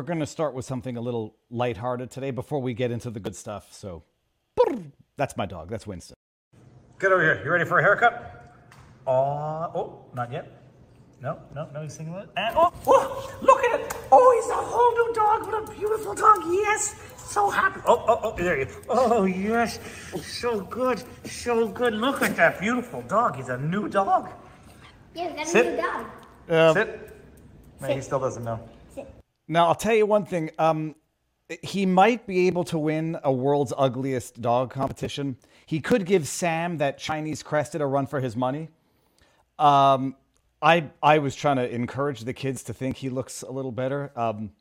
we're going to start with something a little lighthearted today before we get into the good stuff. So, that's my dog. That's Winston. Get over here. You ready for a haircut? Uh, oh, not yet. No, no, no, he's singing it. And, oh, oh, look at it. Oh, he's a whole new dog. What a beautiful dog. Yes. So happy. Oh, oh, oh, there you go. Oh, yes. So good. So good. Look at that beautiful dog. He's a new dog. Yeah, we got a Sit. new dog. Um, Sit. Man, he still doesn't know. Now, I'll tell you one thing. Um, he might be able to win a world's ugliest dog competition. He could give Sam, that Chinese crested, a run for his money. Um, I I was trying to encourage the kids to think he looks a little better. Um,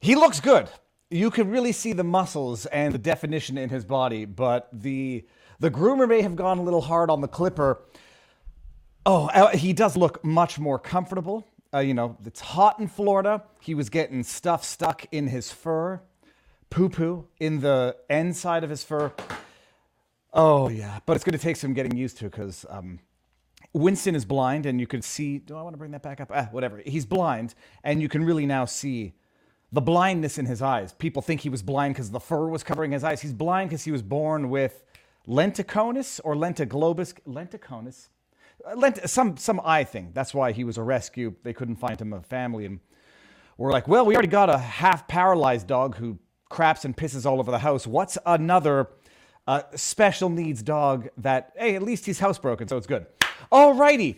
he looks good. You can really see the muscles and the definition in his body, but the the groomer may have gone a little hard on the clipper. Oh, uh, he does look much more comfortable. Uh, you know, it's hot in Florida. He was getting stuff stuck in his fur, poo poo in the end side of his fur. Oh, yeah. But it's going to take some getting used to because um, Winston is blind and you could see. Do I want to bring that back up? Ah, whatever. He's blind and you can really now see the blindness in his eyes. People think he was blind because the fur was covering his eyes. He's blind because he was born with lenticonus or lentiglobus. Lenticonus? Lent, some some eye thing. That's why he was a rescue. They couldn't find him a family, and we're like, well, we already got a half paralyzed dog who craps and pisses all over the house. What's another uh, special needs dog that? Hey, at least he's housebroken, so it's good. Alrighty,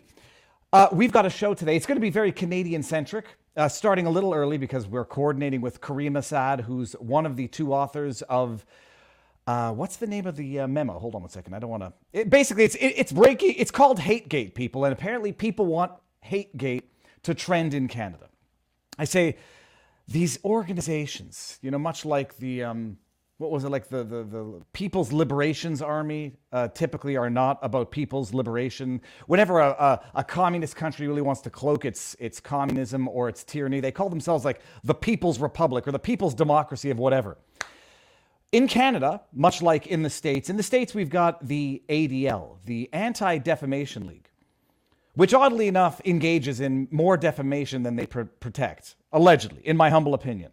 uh, we've got a show today. It's going to be very Canadian centric. Uh, starting a little early because we're coordinating with Caryma Sa'd, who's one of the two authors of uh, what's the name of the uh, memo? Hold on one second. I don't want to. It, basically, it's it, it's breaking. It's called HateGate, people, and apparently, people want HateGate to trend in Canada. I say these organizations, you know, much like the um, what was it like the the, the People's Liberations Army, uh, typically are not about people's liberation. Whenever a, a, a communist country really wants to cloak its its communism or its tyranny, they call themselves like the People's Republic or the People's Democracy of whatever. In Canada, much like in the States, in the States we've got the ADL, the Anti Defamation League, which oddly enough engages in more defamation than they pr- protect, allegedly, in my humble opinion.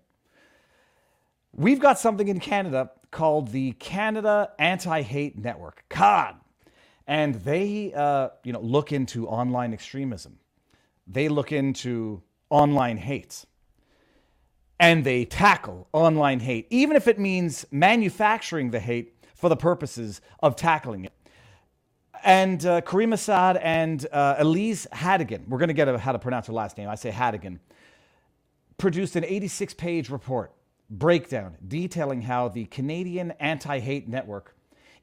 We've got something in Canada called the Canada Anti-Hate Network, CAN, and they, uh, you know, look into online extremism. They look into online hate, and they tackle online hate, even if it means manufacturing the hate for the purposes of tackling it. And uh, Caryma Sa'd and uh, Elise Hategan, we're going to get a, how to pronounce her last name. I say Hategan, produced an 86 page report breakdown detailing how the Canadian Anti Hate Network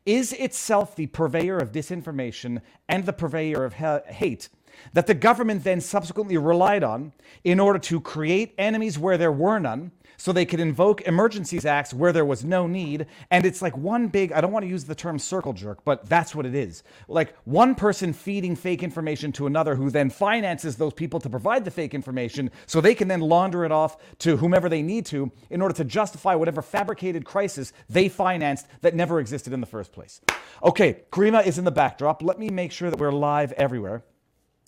is itself the purveyor of disinformation and the purveyor of ha- hate that the government then subsequently relied on in order to create enemies where there were none so they could invoke emergencies acts where there was no need. And it's like one big i don't want to use the term circle jerk but that's what it is. Like one person feeding fake information to another who then finances those people to provide the fake information so they can then launder it off to whomever they need to in order to justify whatever fabricated crisis they financed that never existed in the first place. Okay Caryma is in the backdrop. Let me make sure that we're live everywhere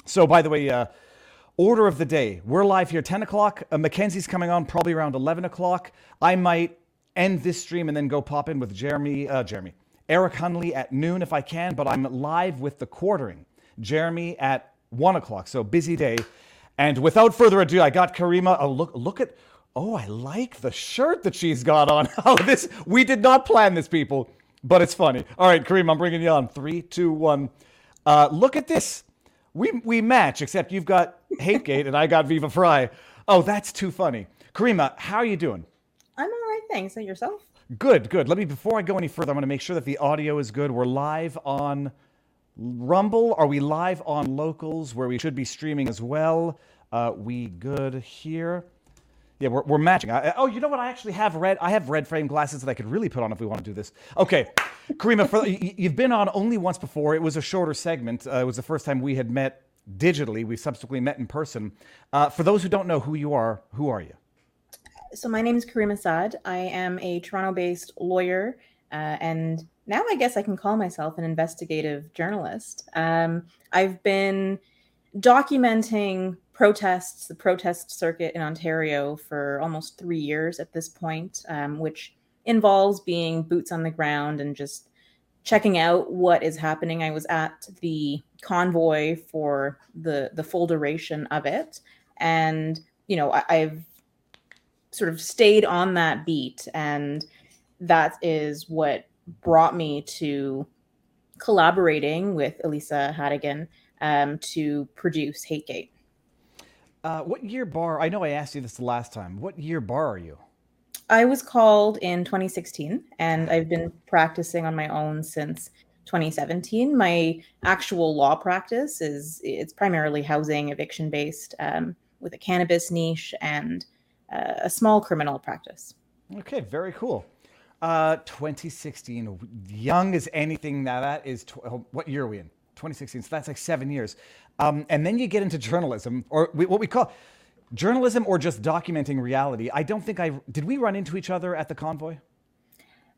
so, by the way, uh, order of the day. We're live here 10 o'clock. Uh, Mackenzie's coming on probably around 11 o'clock. I might end this stream and then go pop in with Jeremy, uh, Jeremy, Eric Hunley at noon if I can, but I'm live with the quartering. Jeremy at 1 o'clock. So, busy day. And without further ado, I got Caryma. Oh, look, look at. Oh, I like the shirt that she's got on. Oh, this. We did not plan this, people, but it's funny. All right, Caryma, I'm bringing you on. Three, two, one. Uh, look at this. We we match, except you've got HateGate and I got Viva Frei. Oh, that's too funny. Caryma, how are you doing? I'm all right, thanks. And yourself? Good, good. Let me before I go any further, I'm going to make sure that the audio is good. We're live on Rumble. Are we live on Locals, where we should be streaming as well? Uh, we good here? Yeah, we're, we're matching. I, oh, you know what? I actually have red. I have red frame glasses that I could really put on if we want to do this. Okay, Caryma, for, you- you've been on only once before. It was a shorter segment. Uh, it was the first time we had met digitally. We subsequently met in person. Uh, for those who don't know who you are, who are you? So my name is Caryma Sa'd. I am a Toronto-based lawyer, uh, and now I guess I can call myself an investigative journalist. Um, I've been documenting protests, the protest circuit in Ontario for almost three years at this point, um, which involves being boots on the ground and just checking out what is happening. I was at the convoy for the the full duration of it, and you know I, I've sort of stayed on that beat, and that is what brought me to collaborating with Elisa Hategan um, to produce Hategate. Uh, what year bar? I know I asked you this the last time. What year bar are you? I was called in 2016, and I've been practicing on my own since 2017. My actual law practice is it's primarily housing eviction based, um, with a cannabis niche and uh, a small criminal practice. Okay, very cool. Uh, 2016, young as anything. Now that is tw- oh, what year are we in? 2016. So that's like seven years. Um, and then you get into journalism, or we, what we call journalism, or just documenting reality. I don't think I did. We run into each other at the convoy.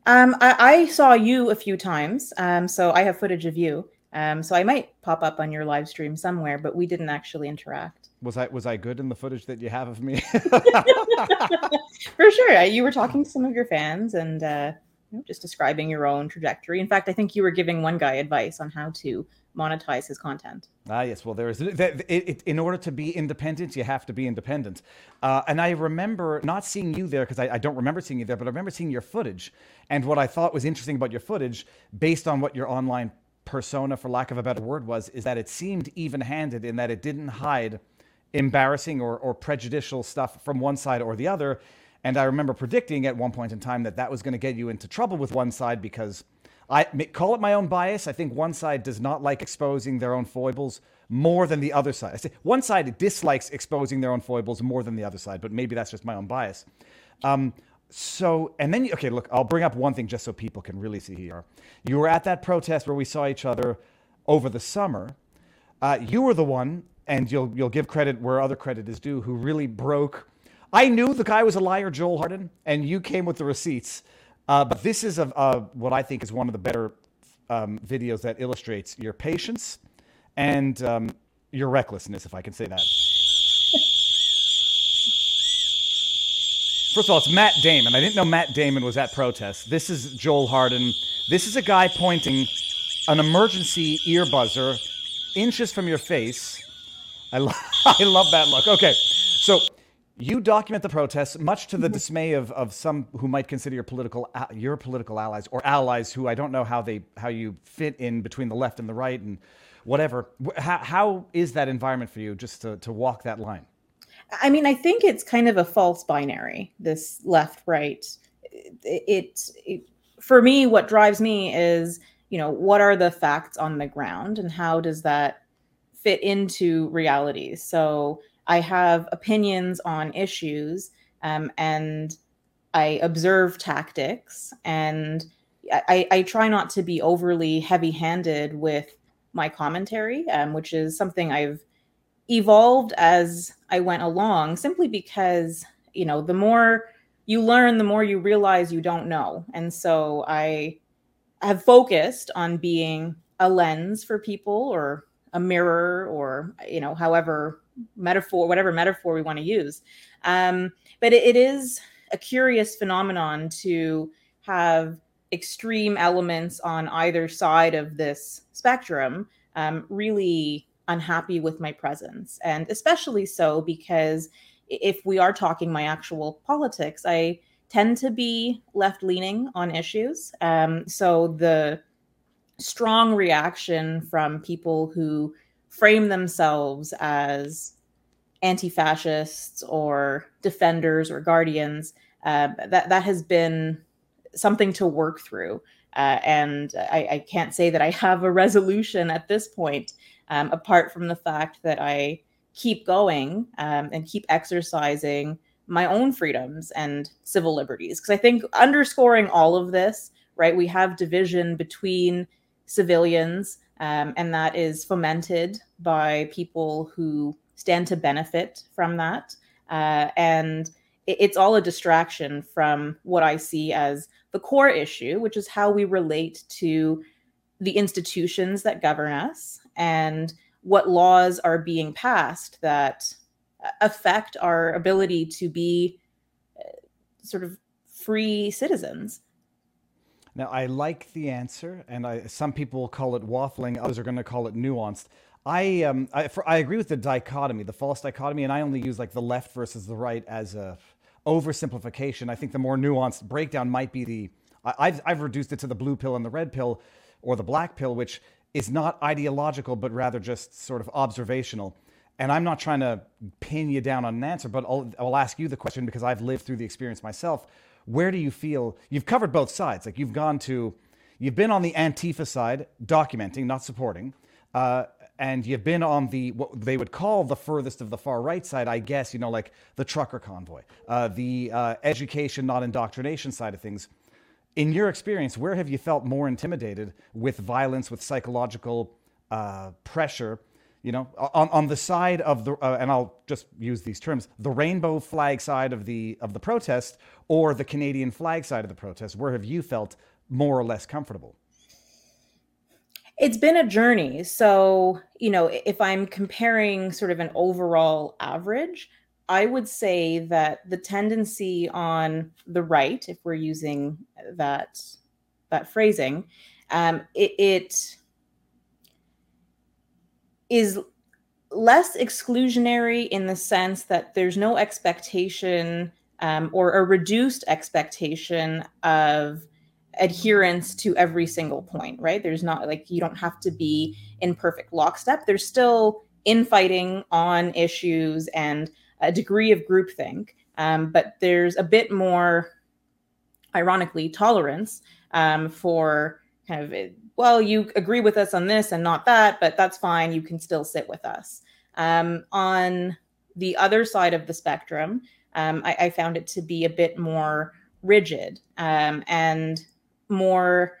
Um, I, I, saw you a few times, um, so I have footage of you. Um, so I might pop up on your live stream somewhere, but we didn't actually interact. Was I was I good in the footage that you have of me? For sure, you were talking to some of your fans and uh, you know, just describing your own trajectory. In fact, I think you were giving one guy advice on how to monetize his content. Ah, yes. Well, there is. It, it, in order to be independent, you have to be independent. Uh, and I remember not seeing you there because I, I, don't remember seeing you there, but I remember seeing your footage. And what I thought was interesting about your footage, based on what your online persona, for lack of a better word, was, is that it seemed even-handed in that it didn't hide embarrassing or, or prejudicial stuff from one side or the other. And I remember predicting at one point in time that that was going to get you into trouble with one side because I call it my own bias. I think one side does not like exposing their own foibles more than the other side. I say one side dislikes exposing their own foibles more than the other side, but maybe that's just my own bias. Um, so, and then, okay, look, I'll bring up one thing just so people can really see here. You were at that protest where we saw each other over the summer. Uh, you were the one, and you'll you'll give credit where other credit is due, who really broke. I knew the guy was a liar, Joel Harden, and you came with the receipts. Uh, but this is a, a, what I think is one of the better um, videos that illustrates your patience and um, your recklessness, if I can say that. First of all, it's Matt Damon. I didn't know Matt Damon was at protest. This is Joel Harden. This is a guy pointing an emergency ear buzzer inches from your face. I, lo- I love that look. Okay, so you document the protests, much to the dismay of, of some who might consider your political your political allies or allies who I don't know how they how you fit in between the left and the right and whatever. How, how is that environment for you just to, to walk that line? I mean, I think it's kind of a false binary. This left right. It, it for me, what drives me is you know what are the facts on the ground and how does that fit into reality. So I have opinions on issues um, and I observe tactics and I, I, try not to be overly heavy handed with my commentary, um, which is something I've evolved as I went along simply because, you know, the more you learn, the more you realize you don't know. And so I have focused on being a lens for people or a mirror or, you know, however metaphor, whatever metaphor we want to use. Um, but it, it is a curious phenomenon to have extreme elements on either side of this spectrum um, really unhappy with my presence. And especially so because if we are talking my actual politics, I tend to be left leaning on issues. Um, so the strong reaction from people who frame themselves as anti-fascists or defenders or guardians uh, that that has been something to work through. Uh, and I, I, can't say that i have a resolution at this point um, apart from the fact that i keep going um, and keep exercising my own freedoms and civil liberties. Because i think underscoring all of this right we have division between civilians um, and that is fomented by people who stand to benefit from that. Uh, and it, it's all a distraction from what I see as the core issue, which is how we relate to the institutions that govern us and what laws are being passed that affect our ability to be uh, sort of free citizens. Now, I like the answer, and I, some people call it waffling, others are going to call it nuanced. I, um, I, for, I agree with the dichotomy, the false dichotomy, and I only use like the left versus the right as a oversimplification. I think the more nuanced breakdown might be the I, have I've reduced it to the blue pill and the red pill, or the black pill, which is not ideological but rather just sort of observational. And I'm not trying to pin you down on an answer, but I'll, I'll ask you the question because I've lived through the experience myself. Where do you feel you've covered both sides? Like you've gone to, you've been on the Antifa side, documenting, not supporting. Uh, and you've been on the what they would call the furthest of the far right side, I guess, you know, like the trucker convoy, uh, the uh, education, not indoctrination side of things. In your experience, where have you felt more intimidated with violence, with psychological uh, pressure? You know, on, on the side of the, uh, and I'll just use these terms, the rainbow flag side of the of the protest, or the Canadian flag side of the protest. Where have you felt more or less comfortable? It's been a journey. So, you know, if I'm comparing sort of an overall average, I would say that the tendency on the right, if we're using that that phrasing, um, it, it is less exclusionary in the sense that there's no expectation um, or a reduced expectation of adherence to every single point, right? There's not like you don't have to be in perfect lockstep. There's still infighting on issues and a degree of groupthink, um, but there's a bit more, ironically, tolerance um, for kind of well, you agree with us on this and not that, but that's fine. You can still sit with us. Um, on the other side of the spectrum, um, I, I, found it to be a bit more rigid um, and more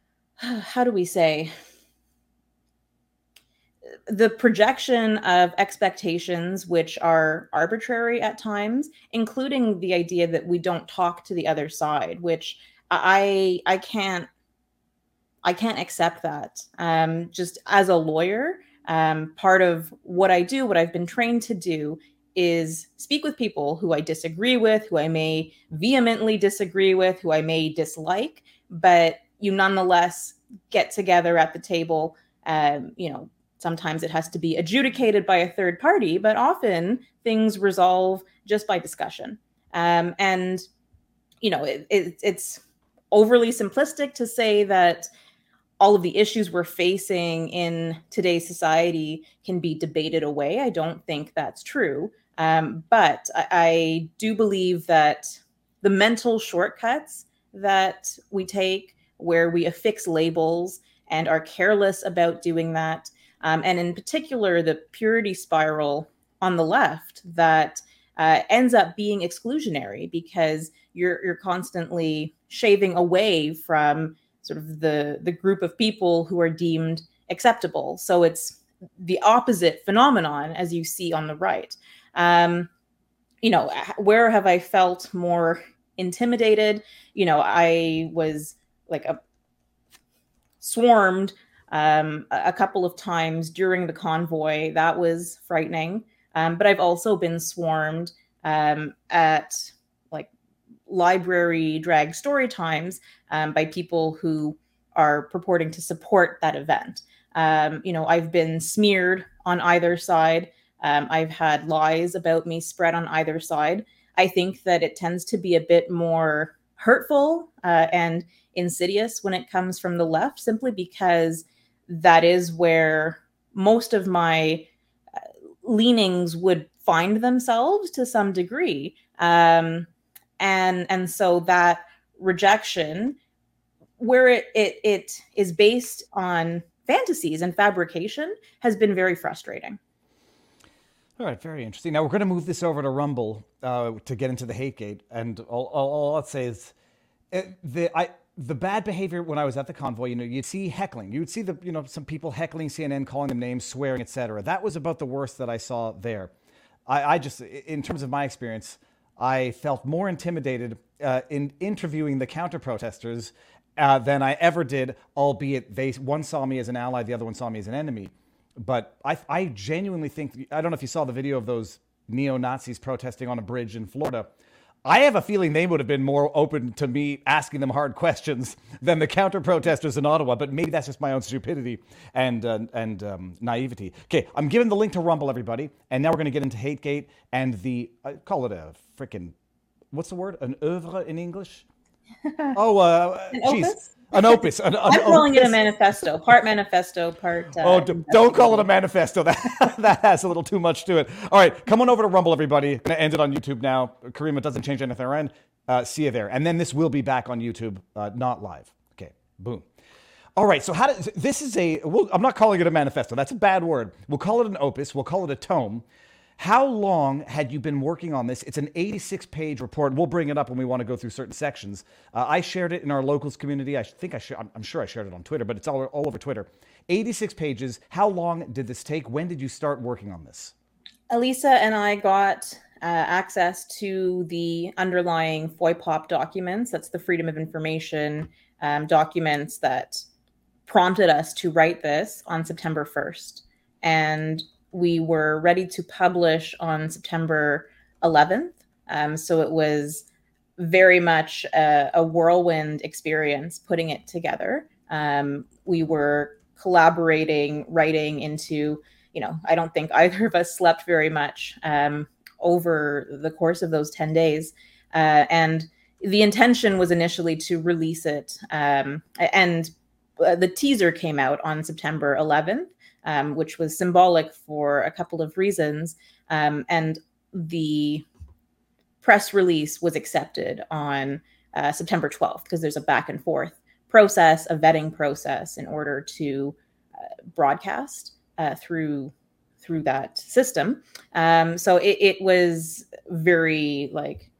how do we say the projection of expectations which are arbitrary at times including the idea that we don't talk to the other side which i i can't i can't accept that um just as a lawyer um part of what i do what i've been trained to do is speak with people who I disagree with, who I may vehemently disagree with, who I may dislike, but you nonetheless get together at the table. Um, you know, sometimes it has to be adjudicated by a third party, but often things resolve just by discussion. Um, and you know, it, it, it's overly simplistic to say that all of the issues we're facing in today's society can be debated away. I don't think that's true. Um, but I, I do believe that the mental shortcuts that we take, where we affix labels and are careless about doing that, um, and in particular, the purity spiral on the left that uh, ends up being exclusionary because you're you're constantly shaving away from sort of the the group of people who are deemed acceptable. So it's the opposite phenomenon as you see on the right. Um, you know, where have I felt more intimidated? You know, I was like a swarmed um, a couple of times during the convoy. That was frightening. Um, but I've also been swarmed um, at library drag story times um, by people who are purporting to support that event. Um, you know, I've been smeared on either side. Um, I've had lies about me spread on either side. I think that it tends to be a bit more hurtful uh, and insidious when it comes from the left, simply because that is where most of my uh, leanings would find themselves to some degree. Um, and and so that rejection, where it, it it is based on fantasies and fabrication, has been very frustrating. All right, very interesting. Now we're going to move this over to Rumble uh, to get into the hate gate, and all, all, all I'll say is it, uh, the I the bad behavior when I was at the convoy. You know, you'd see heckling. You'd see the you know some people heckling CNN, calling them names, swearing, etc. That was about the worst that I saw there. I, I just, in terms of my experience, I felt more intimidated uh, in interviewing the counter protesters uh, than I ever did, albeit they one saw me as an ally, the other one saw me as an enemy. But I, I genuinely think I don't know if you saw the video of those neo Nazis protesting on a bridge in Florida. I have a feeling they would have been more open to me asking them hard questions than the counter protesters in Ottawa. But maybe that's just my own stupidity and uh, and um, naivety. Okay, I'm giving the link to Rumble, everybody, and now we're going to get into HateGate and the I call it a freaking what's the word? An oeuvre in English? oh, uh, geez. opus? An opus. An, an I'm calling it a manifesto, part manifesto, part. Uh, Oh, d- don't call it a manifesto. That that has a little too much to it. All right, come on over to Rumble, everybody. Gonna end it on YouTube now. Caryma, it doesn't change anything end. Uh, see you there, and then this will be back on YouTube, uh, not live. Okay, boom. All right, so how does this is a? Well, I'm not calling it a manifesto. That's a bad word. We'll call it an opus. We'll call it a tome. How long had you been working on this? It's an 86 page report. We'll bring it up when we want to go through certain sections. Uh, I shared it in our locals community. I think I sh- I'm sure I shared it on Twitter, but it's all, all over Twitter. 86 pages. How long did this take? When did you start working on this? Elisa and I got uh, access to the underlying FOIPOP documents. That's the Freedom of Information um, documents that prompted us to write this on September 1st. And we were ready to publish on September 11th. Um, so it was very much a, a whirlwind experience putting it together. Um, we were collaborating, writing into you know, I don't think either of us slept very much um, over the course of those 10 days. Uh, and the intention was initially to release it. Um, and uh, the teaser came out on September 11th, um, which was symbolic for a couple of reasons. Um, and the press release was accepted on uh, September 12th because there's a back and forth process, a vetting process in order to uh, broadcast uh, through through that system. Um, so it, it was very like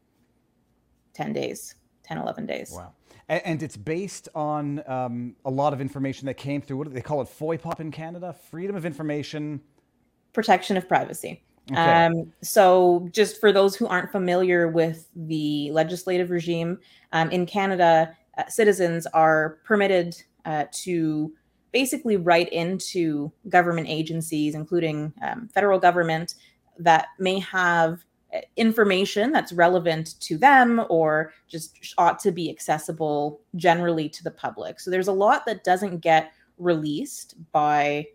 10 days, 10, 11 days. Wow. And, and it's based on um, a lot of information that came through. What do they call it? FOIPOP in Canada? Freedom of Information. Protection of privacy. Okay. Um, so, just for those who aren't familiar with the legislative regime um, in Canada, uh, citizens are permitted uh, to basically write into government agencies, including um, federal government, that may have information that's relevant to them or just ought to be accessible generally to the public. So, there's a lot that doesn't get released by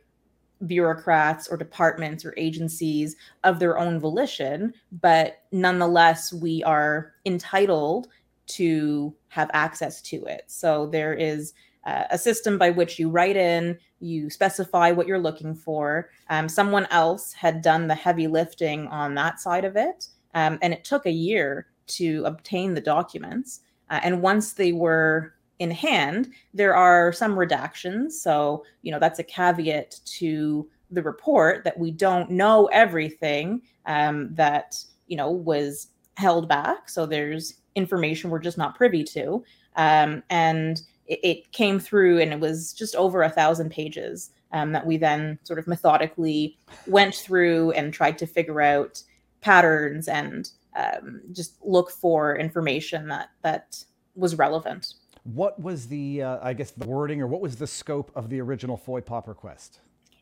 bureaucrats or departments or agencies of their own volition, but nonetheless, we are entitled to have access to it. So there is uh, a system by which you write in, you specify what you're looking for. Um, someone else had done the heavy lifting on that side of it, um, and it took a year to obtain the documents. Uh, and once they were in hand, there are some redactions. So, you know, that's a caveat to the report that we don't know everything um, that, you know, was held back. So there's information we're just not privy to. Um, and it, it, came through and it was just over a thousand pages um, that we then sort of methodically went through and tried to figure out patterns and um, just look for information that that was relevant. What was the, uh, I guess, the wording or what was the scope of the original FOIPOP request?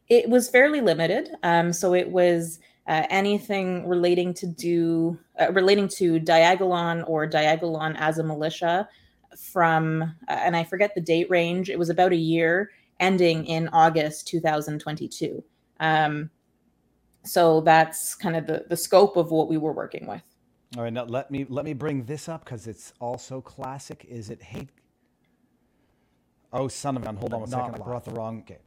It was fairly limited. Um, so it was uh, anything relating to do uh, relating to Diagolon or Diagolon as a militia from, uh, and I forget the date range. It was about a year, ending in August 2022. Um, so that's kind of the the scope of what we were working with. All right, now let me let me bring this up because it's also classic. Is it hate? Oh, son of a gun! Hold on one second. I brought the wrong. Okay.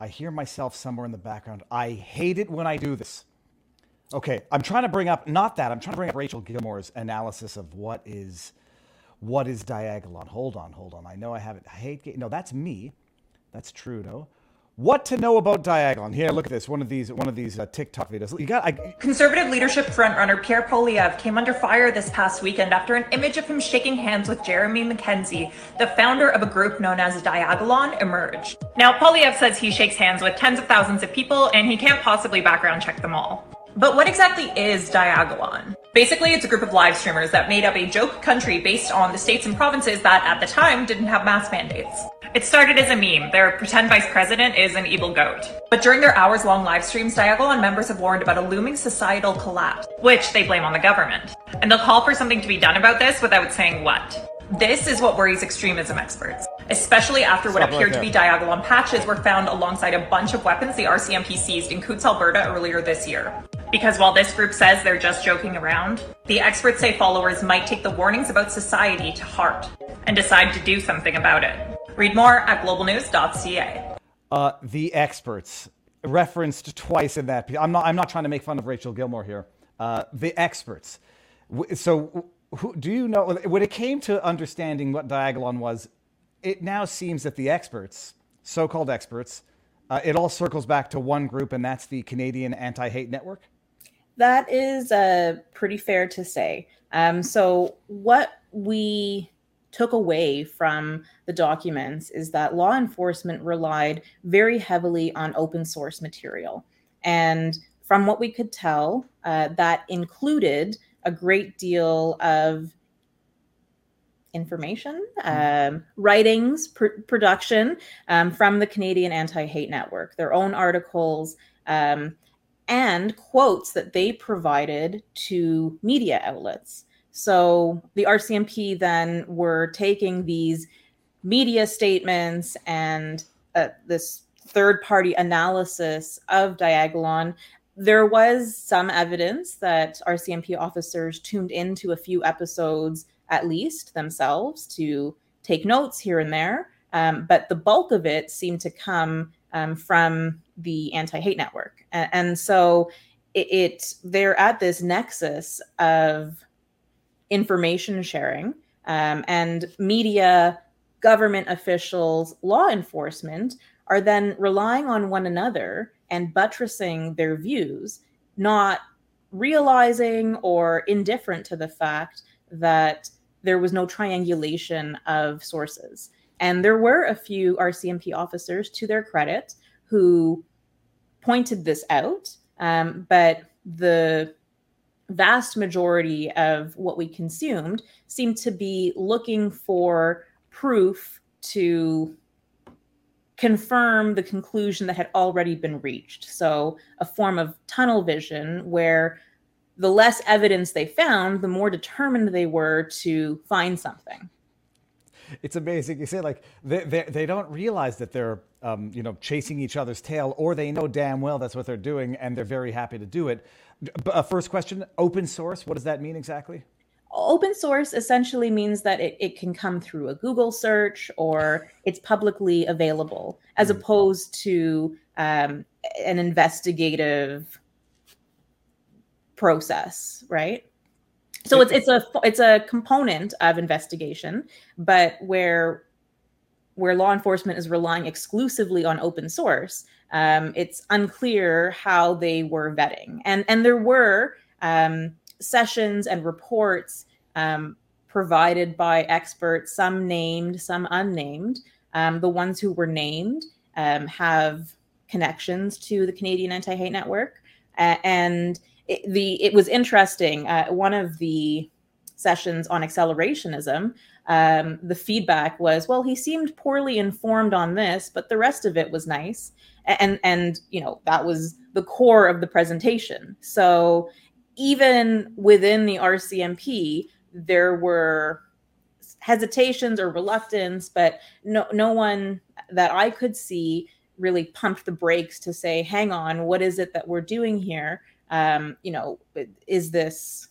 I hear myself somewhere in the background. I hate it when I do this. Okay, I'm trying to bring up not that. I'm trying to bring up Rachel Gilmore's analysis of what is what is Diagolon. Hold on, hold on. I know I have it. I hate. No, that's me. That's Trudeau. What to know about Diagolon? Here, look at this. One of these, one of these uh, TikTok videos. You got. I, Conservative leadership frontrunner Pierre Poilievre came under fire this past weekend after an image of him shaking hands with Jeremy Mackenzie, the founder of a group known as Diagolon, emerged. Now, Poilievre says he shakes hands with tens of thousands of people and he can't possibly background check them all. But what exactly is Diagolon? Basically, it's a group of live streamers that made up a joke country based on the states and provinces that at the time didn't have mask mandates. It started as a meme. Their pretend vice president is an evil goat. But during their hours long live streams, Diagolon members have warned about a looming societal collapse, which they blame on the government. And they'll call for something to be done about this without saying what. This is what worries extremism experts, especially after what Stop right appeared to be Diagolon patches were found alongside a bunch of weapons the RCMP seized in Coutts, Alberta earlier this year. Because while this group says they're just joking around, the experts say followers might take the warnings about society to heart and decide to do something about it. Read more at globalnews.ca. Uh, the experts referenced twice in that. I'm not. I'm not trying to make fun of Rachel Gilmore here. Uh, the experts. So, who, do you know when it came to understanding what Diagolon was? It now seems that the experts, so-called experts, uh, it all circles back to one group, and that's the Canadian Anti-Hate Network. That is uh, pretty fair to say. Um, so, what we took away from the documents is that law enforcement relied very heavily on open source material. And from what we could tell, uh, that included a great deal of information, um, writings, pr- production um, from the Canadian Anti Hate Network, their own articles, um, and quotes that they provided to media outlets. So the RCMP then were taking these media statements and uh, this third party analysis of Diagolon. There was some evidence that RCMP officers tuned into a few episodes at least themselves to take notes here and there. Um, but the bulk of it seemed to come um, from the anti hate network. And, so it, it, they're at this nexus of information sharing um, and media, government officials, law enforcement are then relying on one another and buttressing their views, not realizing or indifferent to the fact that there was no triangulation of sources. And there were a few RCMP officers, to their credit, who pointed this out. Um, but the vast majority of what we consumed seemed to be looking for proof to confirm the conclusion that had already been reached. So, a form of tunnel vision where the less evidence they found, the more determined they were to find something. It's amazing. You say like they, they, they don't realize that they're um, you know chasing each other's tail, or they know damn well that's what they're doing, and they're very happy to do it. B- uh, first question: open source. What does that mean exactly? Open source essentially means that it, it can come through a Google search or it's publicly available, as opposed to um, an investigative process, right? So it's it's a it's a component of investigation, but where where law enforcement is relying exclusively on open source, um, it's unclear how they were vetting, and and there were um, sessions and reports um, provided by experts, some named, some unnamed. Um, the ones who were named um, have connections to the Canadian Anti Hate Network, uh, and it, the it was interesting. Uh, one of the sessions on accelerationism, um, the feedback was, well, he seemed poorly informed on this, but the rest of it was nice, and and you know that was the core of the presentation. So even within the RCMP, there were hesitations or reluctance, but no no one that I could see really pumped the brakes to say, hang on, what is it that we're doing here? Um, you know, is this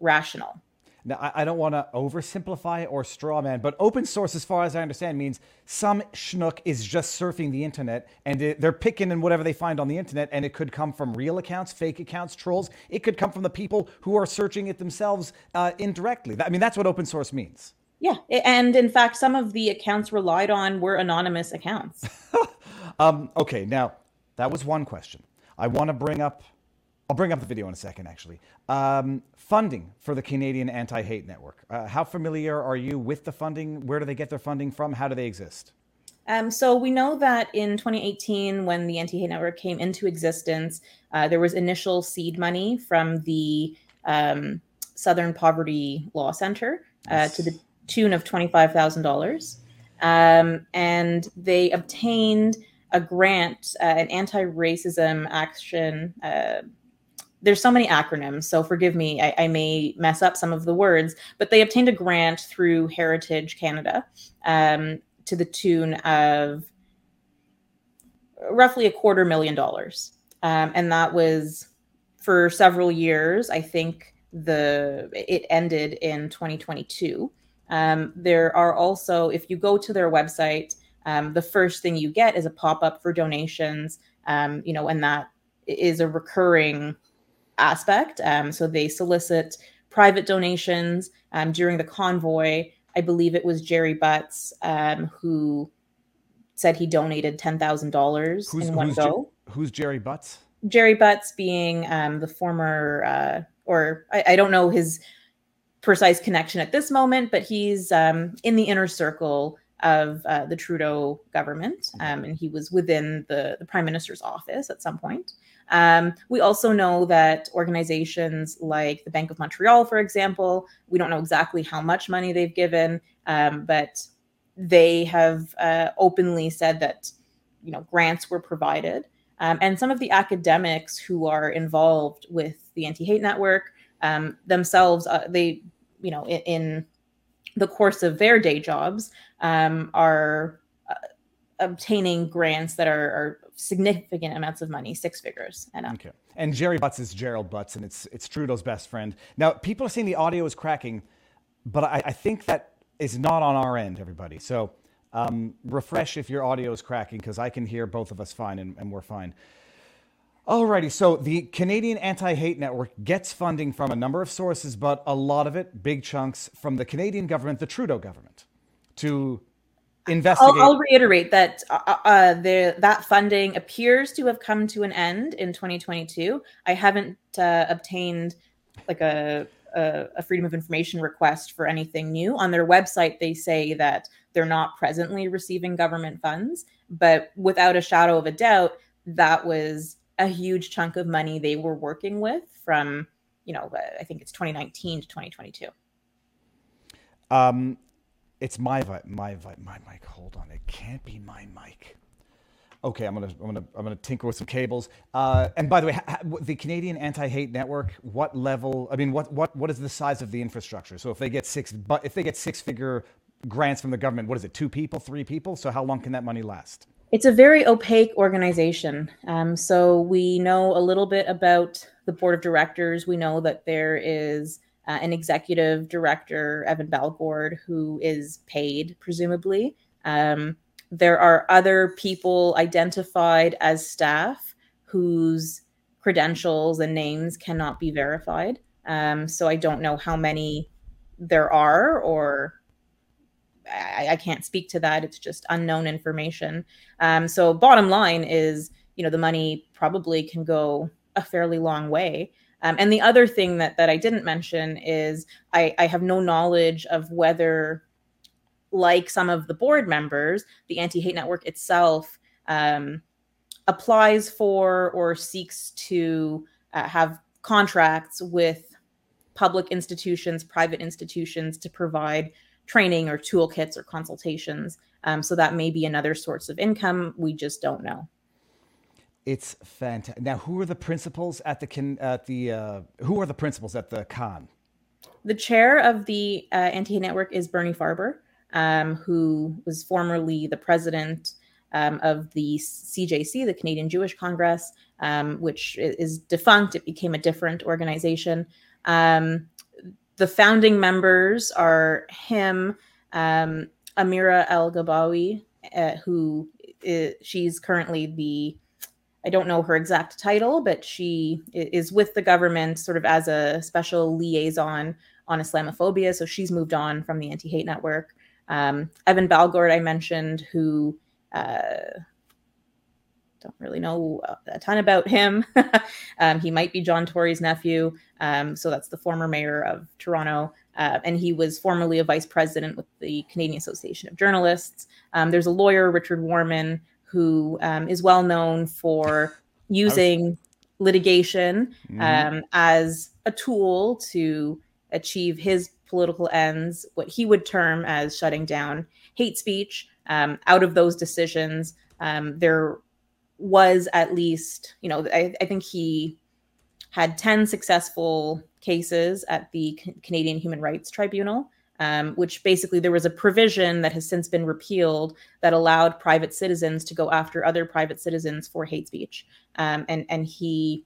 rational? Now, I, I don't want to oversimplify or straw man, but open source, as far as I understand, means some schnook is just surfing the internet and it, they're picking in whatever they find on the internet, and it could come from real accounts, fake accounts, trolls. It could come from the people who are searching it themselves uh, indirectly. I mean, that's what open source means. Yeah, and in fact, some of the accounts relied on were anonymous accounts. Um, okay, now that was one question. I want to bring up. I'll bring up the video in a second, actually. Um, funding for the Canadian Anti Hate Network. Uh, how familiar are you with the funding? Where do they get their funding from? How do they exist? Um, so we know that in 2018, when the Anti Hate Network came into existence, uh, there was initial seed money from the um, Southern Poverty Law Center uh, to the tune of $25,000. Um, and they obtained a grant, uh, an anti racism action. There's so many acronyms, so forgive me, I, I, may mess up some of the words, but they obtained a grant through Heritage Canada um, to the tune of roughly a quarter million dollars. Um, and that was for several years. I think the it ended in 2022. Um, there are also, if you go to their website, um, the first thing you get is a pop up for donations. Um, you know, and that is a recurring aspect. Um, so they solicit private donations um, during the convoy. I believe it was Gerry Butts um, who said he donated ten thousand dollars in one who's go. Ge- who's Gerry Butts? Jerry Butts being the former, uh, or I, I don't know his precise connection at this moment, but he's um, in the inner circle of uh, the Trudeau government, um, and he was within the, the prime minister's office at some point. Um, we also know that organizations like the Bank of Montreal, for example, we don't know exactly how much money they've given, um, but they have uh, openly said that you know grants were provided. Um, and some of the academics who are involved with the anti-hate network um, themselves, uh, they, you know, in, in, the course of their day jobs, um, are uh, obtaining grants that are, are, significant amounts of money, six figures and up. Okay. And Gerry Butts is Gerald Butts, and it's it's Trudeau's best friend. Now, people are saying the audio is cracking, but I, I think that is not on our end, everybody. So um, refresh if your audio is cracking, because I can hear both of us fine, and, and we're fine. Alrighty, so the Canadian Anti Hate Network gets funding from a number of sources, but a lot of it, big chunks, from the Canadian government, the Trudeau government, to investigate. I'll, I'll reiterate that uh, uh, uh, the that funding appears to have come to an end in 2022. I haven't uh, obtained like a, a, a freedom of information request for anything new on their website. They say that they're not presently receiving government funds, but without a shadow of a doubt, that was a huge chunk of money they were working with from, you know, I think it's 2019 to 2022. Um, it's my my my mic. Hold on, it can't be my mic. Okay, I'm gonna I'm gonna I'm gonna tinker with some cables. Uh, and by the way, the Canadian Anti-Hate Network, what level? I mean, what what what is the size of the infrastructure? So if they get six, but if they get six-figure grants from the government, what is it? Two people, three people? So how long can that money last? It's a very opaque organization. Um, so we know a little bit about the board of directors. We know that there is uh, an executive director, Evan Balgord, who is paid, presumably. Um, there are other people identified as staff whose credentials and names cannot be verified. Um, so I don't know how many there are or I, I, can't speak to that. It's just unknown information. Um, so bottom line is, you know, the money probably can go a fairly long way. Um, and the other thing that that I didn't mention is I, I have no knowledge of whether, like some of the board members, the Anti Hate Network itself um, applies for or seeks to uh, have contracts with public institutions, private institutions to provide training or toolkits or consultations. Um, so that may be another source of income. We just don't know. It's fantastic. Now, who are the principals at the at the uh, who are the principals at the con? The chair of the uh, Anti Network is Bernie Farber, um, who was formerly the president um, of the CJC, the Canadian Jewish Congress, um, which is defunct. It became a different organization. Um, the founding members are him, um, Amira Elghawaby, uh, who is, she's currently the I don't know her exact title, but she is with the government sort of as a special liaison on Islamophobia. So she's moved on from the Anti Hate Network. Um, Evan Balgord, I mentioned, who uh, don't really know a ton about him. um, he might be John Tory's nephew. Um, so that's the former mayor of Toronto. Uh, and he was formerly a vice president with the Canadian Association of Journalists. Um, there's a lawyer, Richard Warman, who um, is well known for using. litigation mm-hmm. um, as a tool to achieve his political ends, what he would term as shutting down hate speech. Um, out of those decisions, um, there was at least, you know, I, I, think he had 10 successful cases at the C- Canadian Human Rights Tribunal. Um, which basically there was a provision that has since been repealed that allowed private citizens to go after other private citizens for hate speech. Um, and and he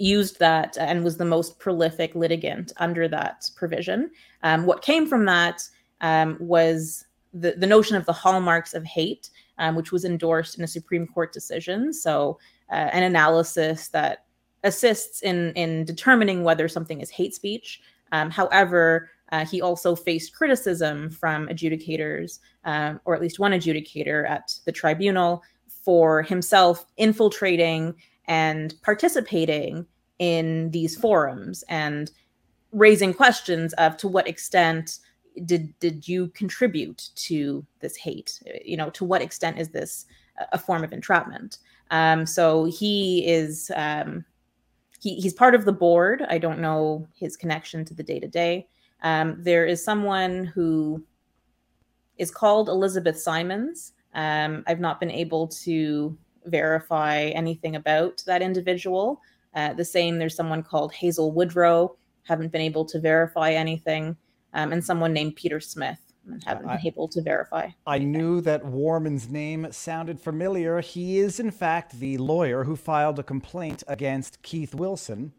used that and was the most prolific litigant under that provision. Um, what came from that um, was the, the notion of the hallmarks of hate, um, which was endorsed in a Supreme Court decision. So, uh, an analysis that assists in, in determining whether something is hate speech. Um, however, uh, he also faced criticism from adjudicators, um, or at least one adjudicator at the tribunal, for himself infiltrating and participating in these forums and raising questions of to what extent did did you contribute to this hate? You know to what extent is this a form of entrapment? Um, so he is um, he, he's part of the board. I don't know his connection to the day to day there is someone who is called elizabeth simons um, i've not been able to verify anything about that individual. Uh, the same, there's someone called Hazel Woodrow, haven't been able to verify anything, um, and someone named Peter Smith. Haven't I, been able to verify. I knew that Warman's name sounded familiar. He is, in fact, the lawyer who filed a complaint against Keith Wilson.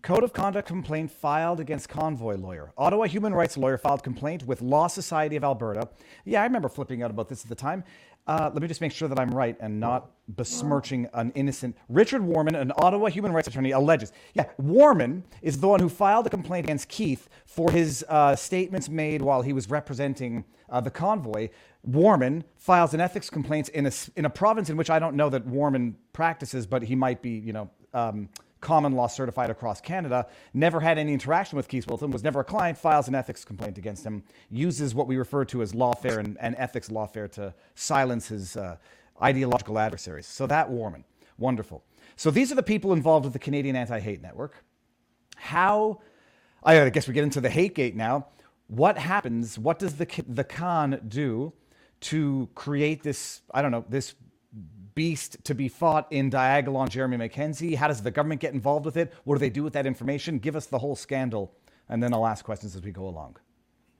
Code of conduct complaint filed against convoy lawyer. Ottawa human rights lawyer filed complaint with Law Society of Alberta. Yeah, I remember flipping out about this at the time. Uh, let me just make sure that I'm right and not besmirching an innocent. Richard Warman, an Ottawa human rights attorney, alleges. Yeah, Warman is the one who filed a complaint against Keith for his uh, statements made while he was representing uh, the convoy. Warman files an ethics complaint in a, in a province in which I don't know that Warman practices, but he might be, you know. Um, common law certified across Canada, never had any interaction with Keith Wilson, was never a client, files an ethics complaint against him, uses what we refer to as lawfare and, and ethics lawfare to silence his uh, ideological adversaries. So that Warman, wonderful. So these are the people involved with the Canadian Anti-Hate Network. How, I guess we get into the hate gate now. What happens? What does the the CAHN do to create this? I don't know this beast to be fought in Diagolon Jeremy Mackenzie? How does the government get involved with it? What do they do with that information? Give us the whole scandal, and then I'll ask questions as we go along.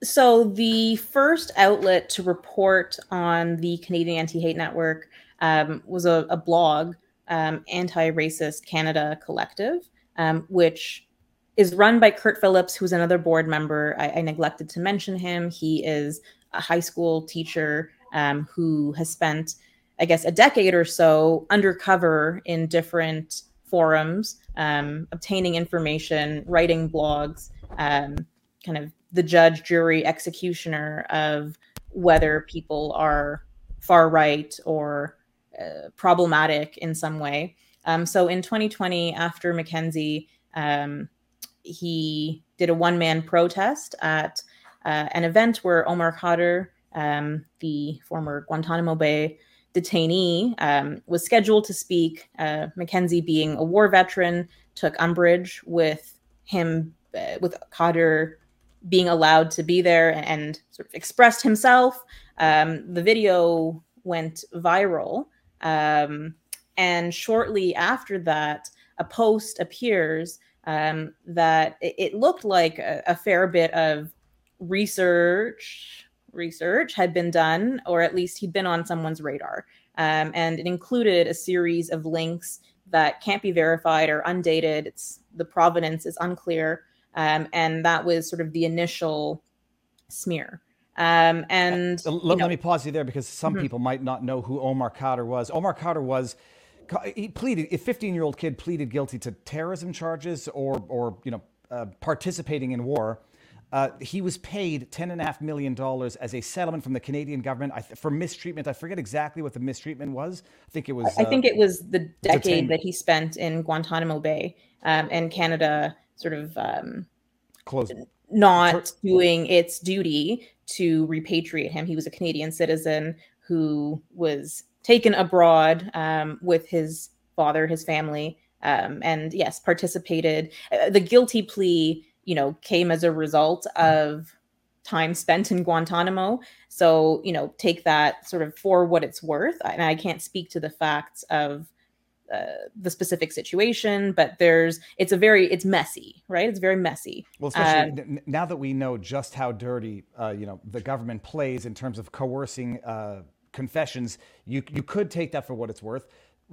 So, the first outlet to report on the Canadian Anti Hate Network um, was a, a blog, um, Anti Racist Canada Collective, um, which is run by Kurt Phillips, who's another board member. I, I neglected to mention him. He is a high school teacher um, who has spent I guess, a decade or so undercover in different forums, um, obtaining information, writing blogs, um, kind of the judge, jury, executioner of whether people are far right or uh, problematic in some way. Um, so in 2020, after Mackenzie, um, he did a one man protest at uh, an event where Omar Khadr, um, the former Guantanamo Bay detainee um, was scheduled to speak. Uh, Mackenzie, being a war veteran, took umbrage with him, uh, with Khadr being allowed to be there and, and sort of expressed himself. Um, the video went viral. Um, and shortly after that, a post appears um, that it, it, looked like a, a fair bit of research research had been done, or at least he'd been on someone's radar. Um, and it included a series of links that can't be verified or undated. It's the provenance is unclear, um, and that was sort of the initial smear. Um, and uh, let, let, me pause you there because some mm-hmm. people might not know who Omar Khadr was. Omar Khadr was he pleaded a 15 year old kid pleaded guilty to terrorism charges or or you know uh, participating in war uh, he was paid $10.5 million as a settlement from the Canadian government for mistreatment. I forget exactly what the mistreatment was. I think it was. I think uh, it was the decade that he spent in Guantanamo Bay um, and Canada sort of um, Close. not doing its duty to repatriate him. He was a Canadian citizen who was taken abroad um, with his father, his family, um, and yes, participated. Uh, the guilty plea, you know, came as a result of time spent in Guantanamo. So, you know, take that sort of for what it's worth. And I can't speak to the facts of uh, the specific situation, but there's it's a very it's messy, right? It's very messy. Well, especially uh, now that we know just how dirty, uh, you know, the government plays in terms of coercing uh, confessions, you you could take that for what it's worth.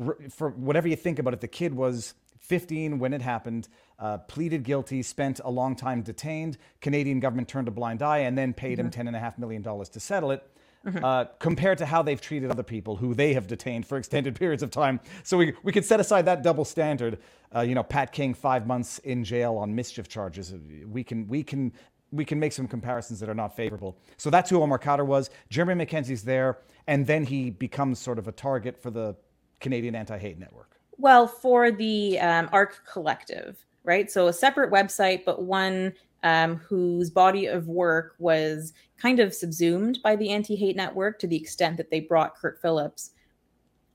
R- for whatever you think about it, the kid was 15 when it happened, uh, pleaded guilty, spent a long time detained. Canadian government turned a blind eye and then paid mm-hmm. him $10.5 million to settle it. Mm-hmm. Uh, compared to how they've treated other people who they have detained for extended periods of time. So we, we could set aside that double standard. Uh, you know, Pat King, five months in jail on mischief charges. We can, we can, we can make some comparisons that are not favorable. So that's who Omar Khadr was. Jeremy Mackenzie's there, and then he becomes sort of a target for the Canadian Anti-Hate Network. Well, for the um, ARC Collective, right? So a separate website, but one um, whose body of work was kind of subsumed by the anti hate network to the extent that they brought Kurt Phillips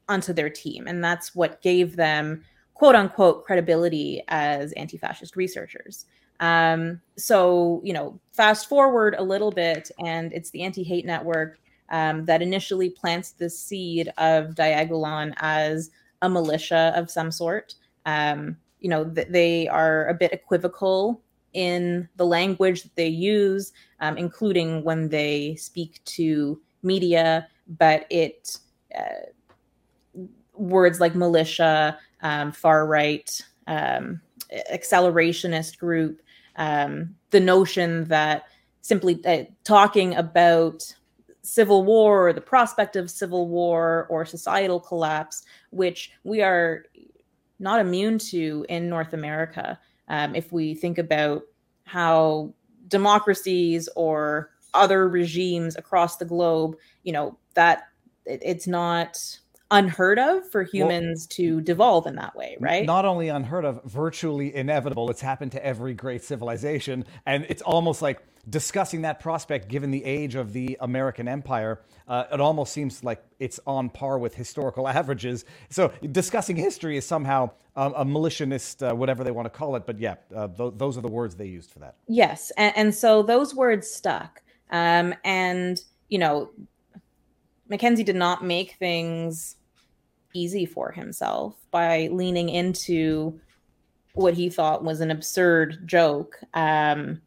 onto their team. And that's what gave them, quote unquote, credibility as anti fascist researchers. Um, so, you know, fast forward a little bit, and it's the anti hate network um, that initially plants the seed of Diagolon as a militia of some sort. Um, you know, th- they are a bit equivocal in the language that they use, um, including when they speak to media, but it uh, words like militia, um, far right, um, accelerationist group, um, the notion that simply uh, talking about civil war or the prospect of civil war or societal collapse, which we are not immune to in North America. Um, if we think about how democracies or other regimes across the globe, you know, that it, it's not unheard of for humans well, to devolve in that way, right? Not only unheard of, virtually inevitable. It's happened to every great civilization. And it's almost like discussing that prospect, given the age of the American empire, uh, it almost seems like it's on par with historical averages. So discussing history is somehow um, a militionist, uh, whatever they want to call it. But yeah, uh, th- those are the words they used for that. Yes. And, and so those words stuck. Um, and, you know, Mackenzie did not make things easy for himself by leaning into what he thought was an absurd joke um,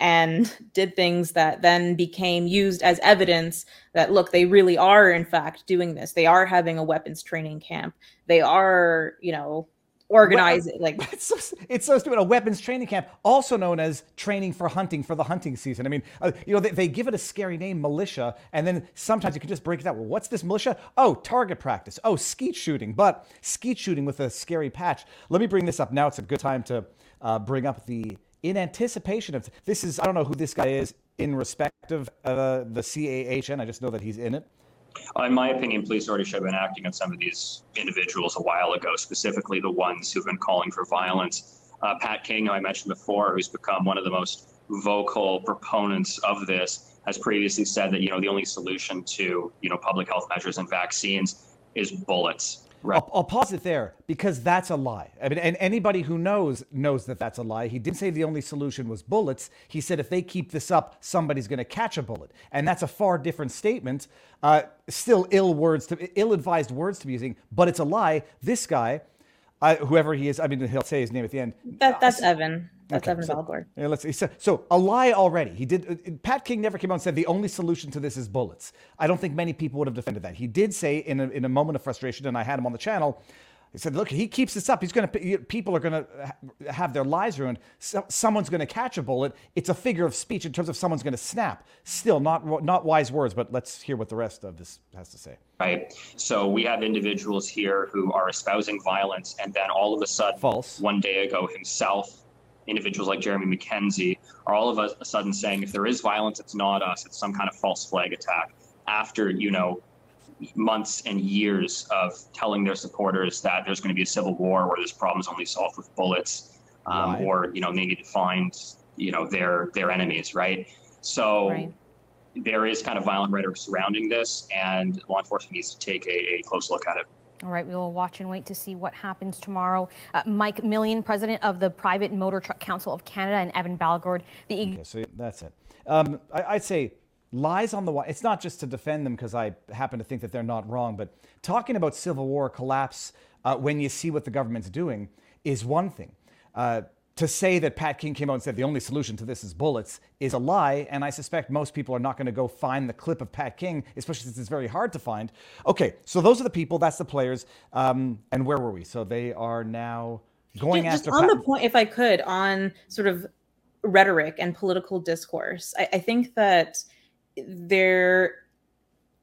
and did things that then became used as evidence that look they really are in fact doing this. They are having a weapons training camp. They are you know organize it like it's so, it's so stupid. A weapons training camp also known as training for hunting for the hunting season. I mean uh, you know they, they, give it a scary name militia and then sometimes you can just break it out. Well what's this militia? Oh target practice. Oh skeet shooting. But skeet shooting with a scary patch. Let me bring this up. Now it's a good time to uh, bring up the in anticipation of this is i don't know who this guy is in respect of uh, the cahn i just know that he's in it in my opinion, police already should have been acting on some of these individuals a while ago, specifically the ones who've been calling for violence. Uh, Pat King, who I mentioned before, who's become one of the most vocal proponents of this, has previously said that you know the only solution to you know public health measures and vaccines is bullets. Right. I'll, I'll, pause it there because that's a lie. I mean, and anybody who knows knows that that's a lie. He didn't say the only solution was bullets. He said if they keep this up, somebody's going to catch a bullet, and that's a far different statement. Uh, still, ill words, to, ill-advised words to be using, but it's a lie. This guy, uh, whoever he is, I mean, he'll say his name at the end. That, that's uh, Evan. That's okay, Evan so, Yeah, let's see. So, so, a lie already. He did. Uh, Pat King never came out and said the only solution to this is bullets. I don't think many people would have defended that. He did say in a, in a moment of frustration, and I had him on the channel. He said, "Look, he keeps this up. He's going to. People are going to have their lives ruined. So, someone's going to catch a bullet. It's a figure of speech in terms of someone's going to snap. Still, not not wise words. But let's hear what the rest of this has to say." Right. So we have individuals here who are espousing violence, and then all of a sudden, false. One day ago, himself individuals like Jeremy Mackenzie are all of a sudden saying if there is violence, it's not us, it's some kind of false flag attack. After, you know, months and years of telling their supporters that there's going to be a civil war where this problem is only solved with bullets, um, right. or you know, they need to find you know their their enemies, right? So right. there is kind of violent rhetoric surrounding this, and law enforcement needs to take a, a close look at it. All right, we will watch and wait to see what happens tomorrow. Uh, Mike Millian, president of the Private Motor Truck Council of Canada, and Evan Balgord, the. Okay, so that's it. Um, I, would say lies on the. It's not just to defend them because I happen to think that they're not wrong, but talking about civil war collapse uh, when you see what the government's doing is one thing. Uh, to say that Pat King came out and said the only solution to this is bullets is a lie, and I suspect most people are not going to go find the clip of Pat King, especially since it's very hard to find. Okay, so those are the people, that's the players, um, and where were we? So they are now going just, after. Just on Pat- the point, if I could, on sort of rhetoric and political discourse, I, I think that there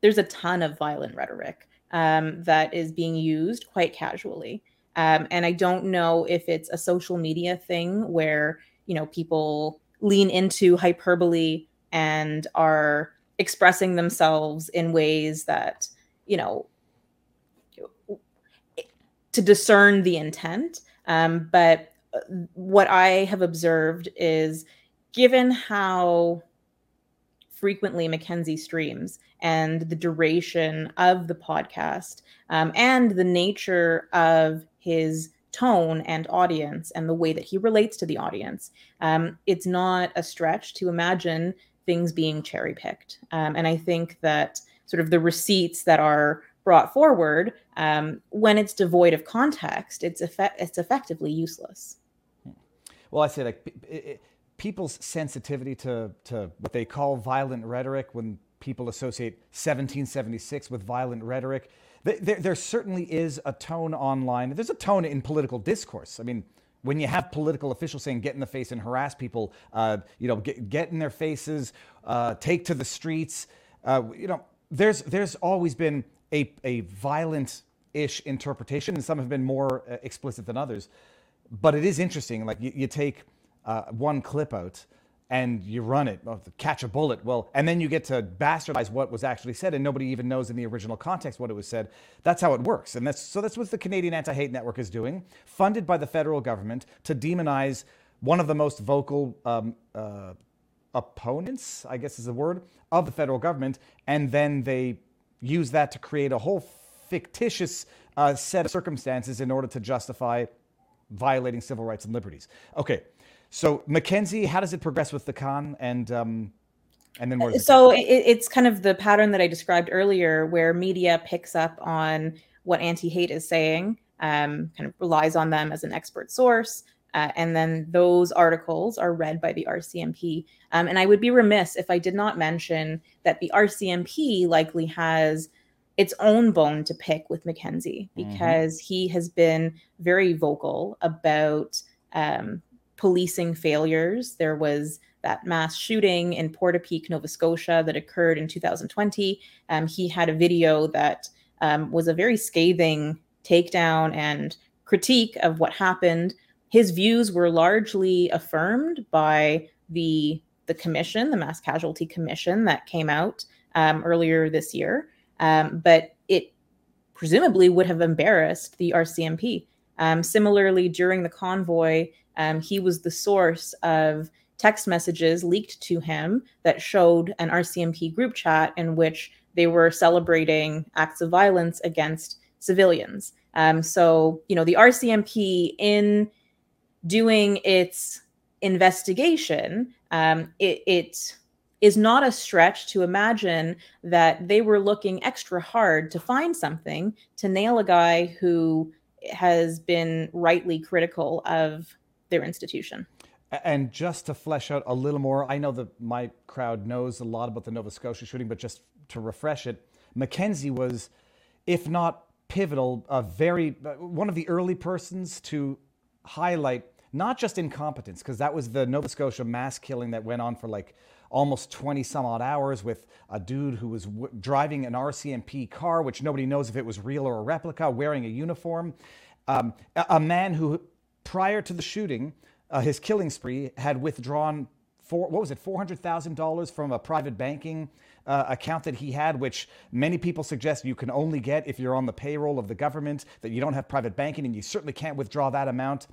there's a ton of violent rhetoric um, that is being used quite casually. Um, and I don't know if it's a social media thing where, you know, people lean into hyperbole and are expressing themselves in ways that, you know, to discern the intent. Um, but uh, what I have observed is given how frequently Mackenzie streams and the duration of the podcast um, and the nature of his tone and audience and the way that he relates to the audience. Um, it's not a stretch to imagine things being cherry picked. Um, and I think that sort of the receipts that are brought forward, um, when it's devoid of context, it's, it's effectively useless. Well, I say like people's sensitivity to, to what they call violent rhetoric when people associate 1776 with violent rhetoric there, there certainly is a tone online. There's a tone in political discourse. I mean, when you have political officials saying get in the face and harass people, uh, you know, get, get in their faces, uh, take to the streets, uh, you know, there's there's always been a, a violent-ish interpretation, and some have been more uh, explicit than others. But it is interesting. Like you, you take uh, one clip out, and you run it, catch a bullet. Well, and then you get to bastardize what was actually said, and nobody even knows in the original context what it was said. That's how it works, and that's so that's what the Canadian Anti-Hate Network is doing, funded by the federal government to demonize one of the most vocal um, uh, opponents, I guess is the word, of the federal government, and then they use that to create a whole fictitious uh, set of circumstances in order to justify violating civil rights and liberties. Okay, so Mackenzie, how does it progress with the CAHN and um, and then where? So it, it's kind of the pattern that I described earlier, where media picks up on what anti-hate is saying, um, kind of relies on them as an expert source. Uh, and then those articles are read by the RCMP. Um, and I would be remiss if I did not mention that the RCMP likely has its own bone to pick with Mackenzie mm-hmm. because mm-hmm. he has been very vocal about um, policing failures. There was that mass shooting in Portapique, Nova Scotia, that occurred in 2020. Um, he had a video that um, was a very scathing takedown and critique of what happened. His views were largely affirmed by the the commission, the Mass Casualty Commission, that came out um, earlier this year. Um, but it presumably would have embarrassed the RCMP. Um, similarly, during the convoy, um, he was the source of text messages leaked to him that showed an RCMP group chat in which they were celebrating acts of violence against civilians. Um, so, you know, the RCMP, in doing its investigation, um, it, it is not a stretch to imagine that they were looking extra hard to find something to nail a guy who has been rightly critical of their institution. And just to flesh out a little more, I know that my crowd knows a lot about the Nova Scotia shooting, but just to refresh it, Mackenzie was, if not pivotal, a very one of the early persons to highlight not just incompetence, because that was the Nova Scotia mass killing that went on for like almost 20 some odd hours with a dude who was w- driving an RCMP car, which nobody knows if it was real or a replica, wearing a uniform. Um, a, a man who prior to the shooting, uh, his killing spree had withdrawn four, what was it, $400,000 from a private banking uh, account that he had, which many people suggest you can only get if you're on the payroll of the government, that you don't have private banking, and you certainly can't withdraw that amount.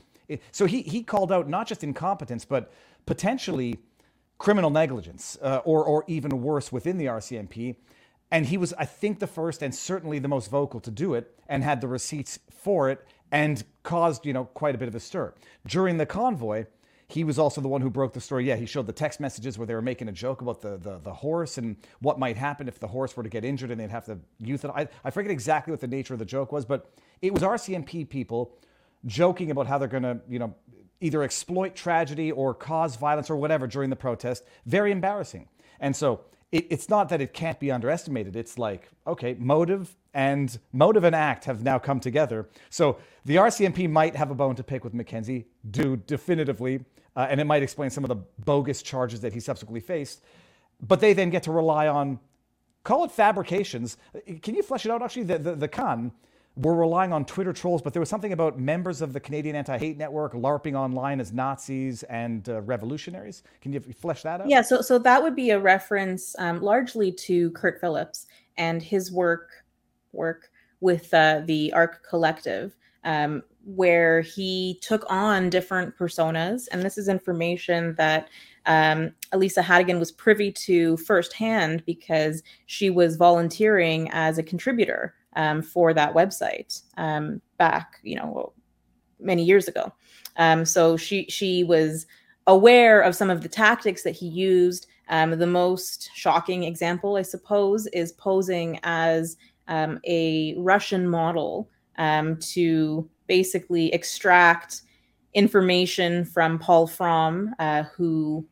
So he, he called out not just incompetence, but potentially criminal negligence, uh, or, or even worse within the RCMP. And he was, I think, the first and certainly the most vocal to do it and had the receipts for it and caused, you know, quite a bit of a stir. During the convoy, he was also the one who broke the story. Yeah, he showed the text messages where they were making a joke about the, the, the horse and what might happen if the horse were to get injured and they'd have to euthanize. I, I forget exactly what the nature of the joke was, but it was RCMP people joking about how they're going to, you know, either exploit tragedy or cause violence or whatever during the protest. Very embarrassing. And so it, it's not that it can't be underestimated. It's like, okay, motive and motive and act have now come together. So the RCMP might have a bone to pick with Mackenzie, do definitively, uh, and it might explain some of the bogus charges that he subsequently faced. But they then get to rely on, call it fabrications. Can you flesh it out? Actually, the, the, the CAHN were relying on Twitter trolls, but there was something about members of the Canadian Anti Hate Network LARPing online as Nazis and uh, revolutionaries. Can you flesh that out? Yeah, so so that would be a reference um, largely to Kurt Phillips and his work work with uh, the Arc Collective, um, where he took on different personas, and this is information that um, Elisa Hategan was privy to firsthand because she was volunteering as a contributor um, for that website um, back, you know, many years ago. Um, so she she was aware of some of the tactics that he used. Um, the most shocking example, I suppose, is posing as um, a Russian model um, to basically extract information from Paul Fromm, uh, who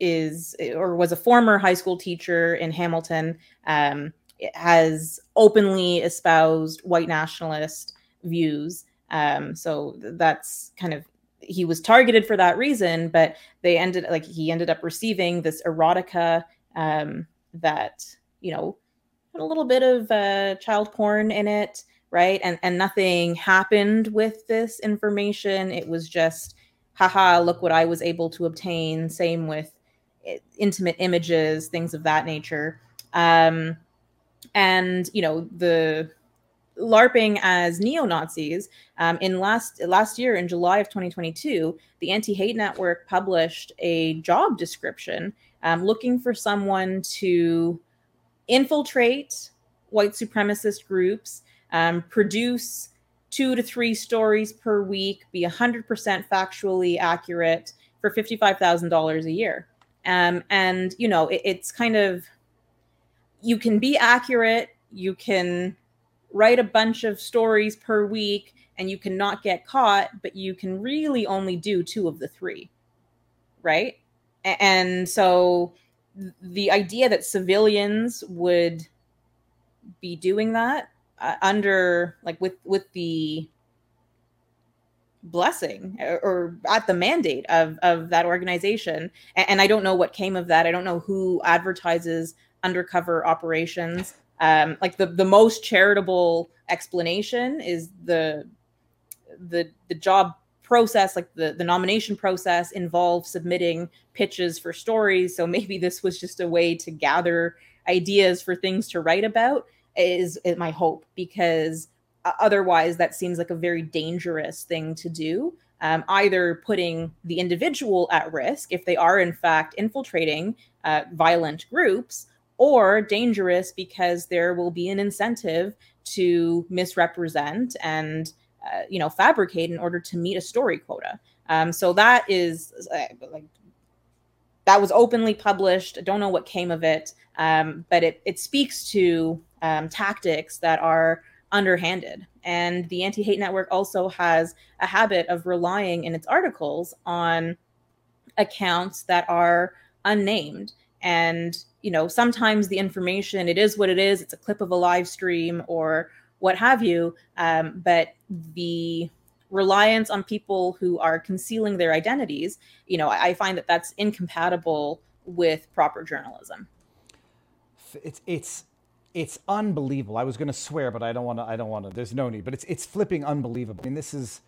is or was a former high school teacher in Hamilton. Um, has openly espoused white nationalist views. Um, so that's kind of he was targeted for that reason, but they ended like he ended up receiving this erotica um, that you know had a little bit of uh, child porn in it, right? And and nothing happened with this information. It was just, haha, look what I was able to obtain. Same with intimate images, things of that nature. Um, and you know the LARPing as neo Nazis. Um, in last last year, in July of 2022, the Anti Hate Network published a job description um, looking for someone to infiltrate white supremacist groups, um, produce two to three stories per week, be 100% factually accurate for $55,000 a year. Um, and you know, it, it's kind of you can be accurate, you can write a bunch of stories per week, and you cannot get caught, but you can really only do two of the three, right? And so the idea that civilians would be doing that uh, under like with with the blessing or, at the mandate of of that organization and, and, i don't know what came of that i don't know who advertises undercover operations. Um, like the the most charitable explanation is the the the job process, like the the nomination process, involves submitting pitches for stories. So maybe this was just a way to gather ideas for things to write about. Is, is my hope because otherwise that seems like a very dangerous thing to do. Um, either putting the individual at risk if they are in fact infiltrating uh, violent groups, or dangerous because there will be an incentive to misrepresent and uh, you know fabricate in order to meet a story quota. Um, so that is uh, like that was openly published. I don't know what came of it um, but it, it speaks to um, tactics that are underhanded. And the anti-hate network also has a habit of relying in its articles on accounts that are unnamed and you know sometimes the information it is what it is it's a clip of a live stream or what have you um, but the reliance on people who are concealing their identities you know I, I find that that's incompatible with proper journalism. It's it's it's unbelievable. I was going to swear but i don't want to i don't want to there's no need but it's it's flipping unbelievable. I mean this is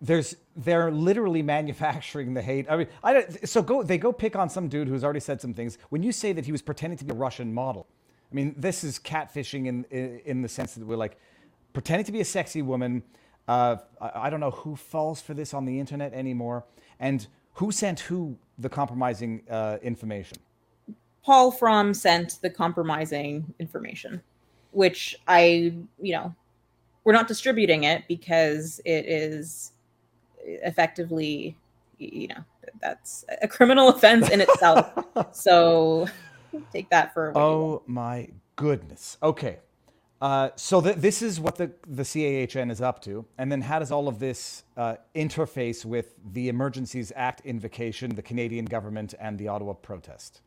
there's they're literally manufacturing the hate. I mean, I don't, so go they go pick on some dude who's already said some things. When you say that he was pretending to be a Russian model, I mean, this is catfishing in in, in the sense that we're like pretending to be a sexy woman. Uh, I, I don't know who falls for this on the internet anymore, and who sent who the compromising uh, information. Paul Fromm sent the compromising information, which I, you know, we're not distributing it because it is effectively, you know, that's a criminal offense in itself. so take that for. A while. Oh my goodness. Okay. Uh, so th- this is what the, the CAHN is up to. And then how does all of this uh, interface with the Emergencies Act invocation, the Canadian government, and the Ottawa protest?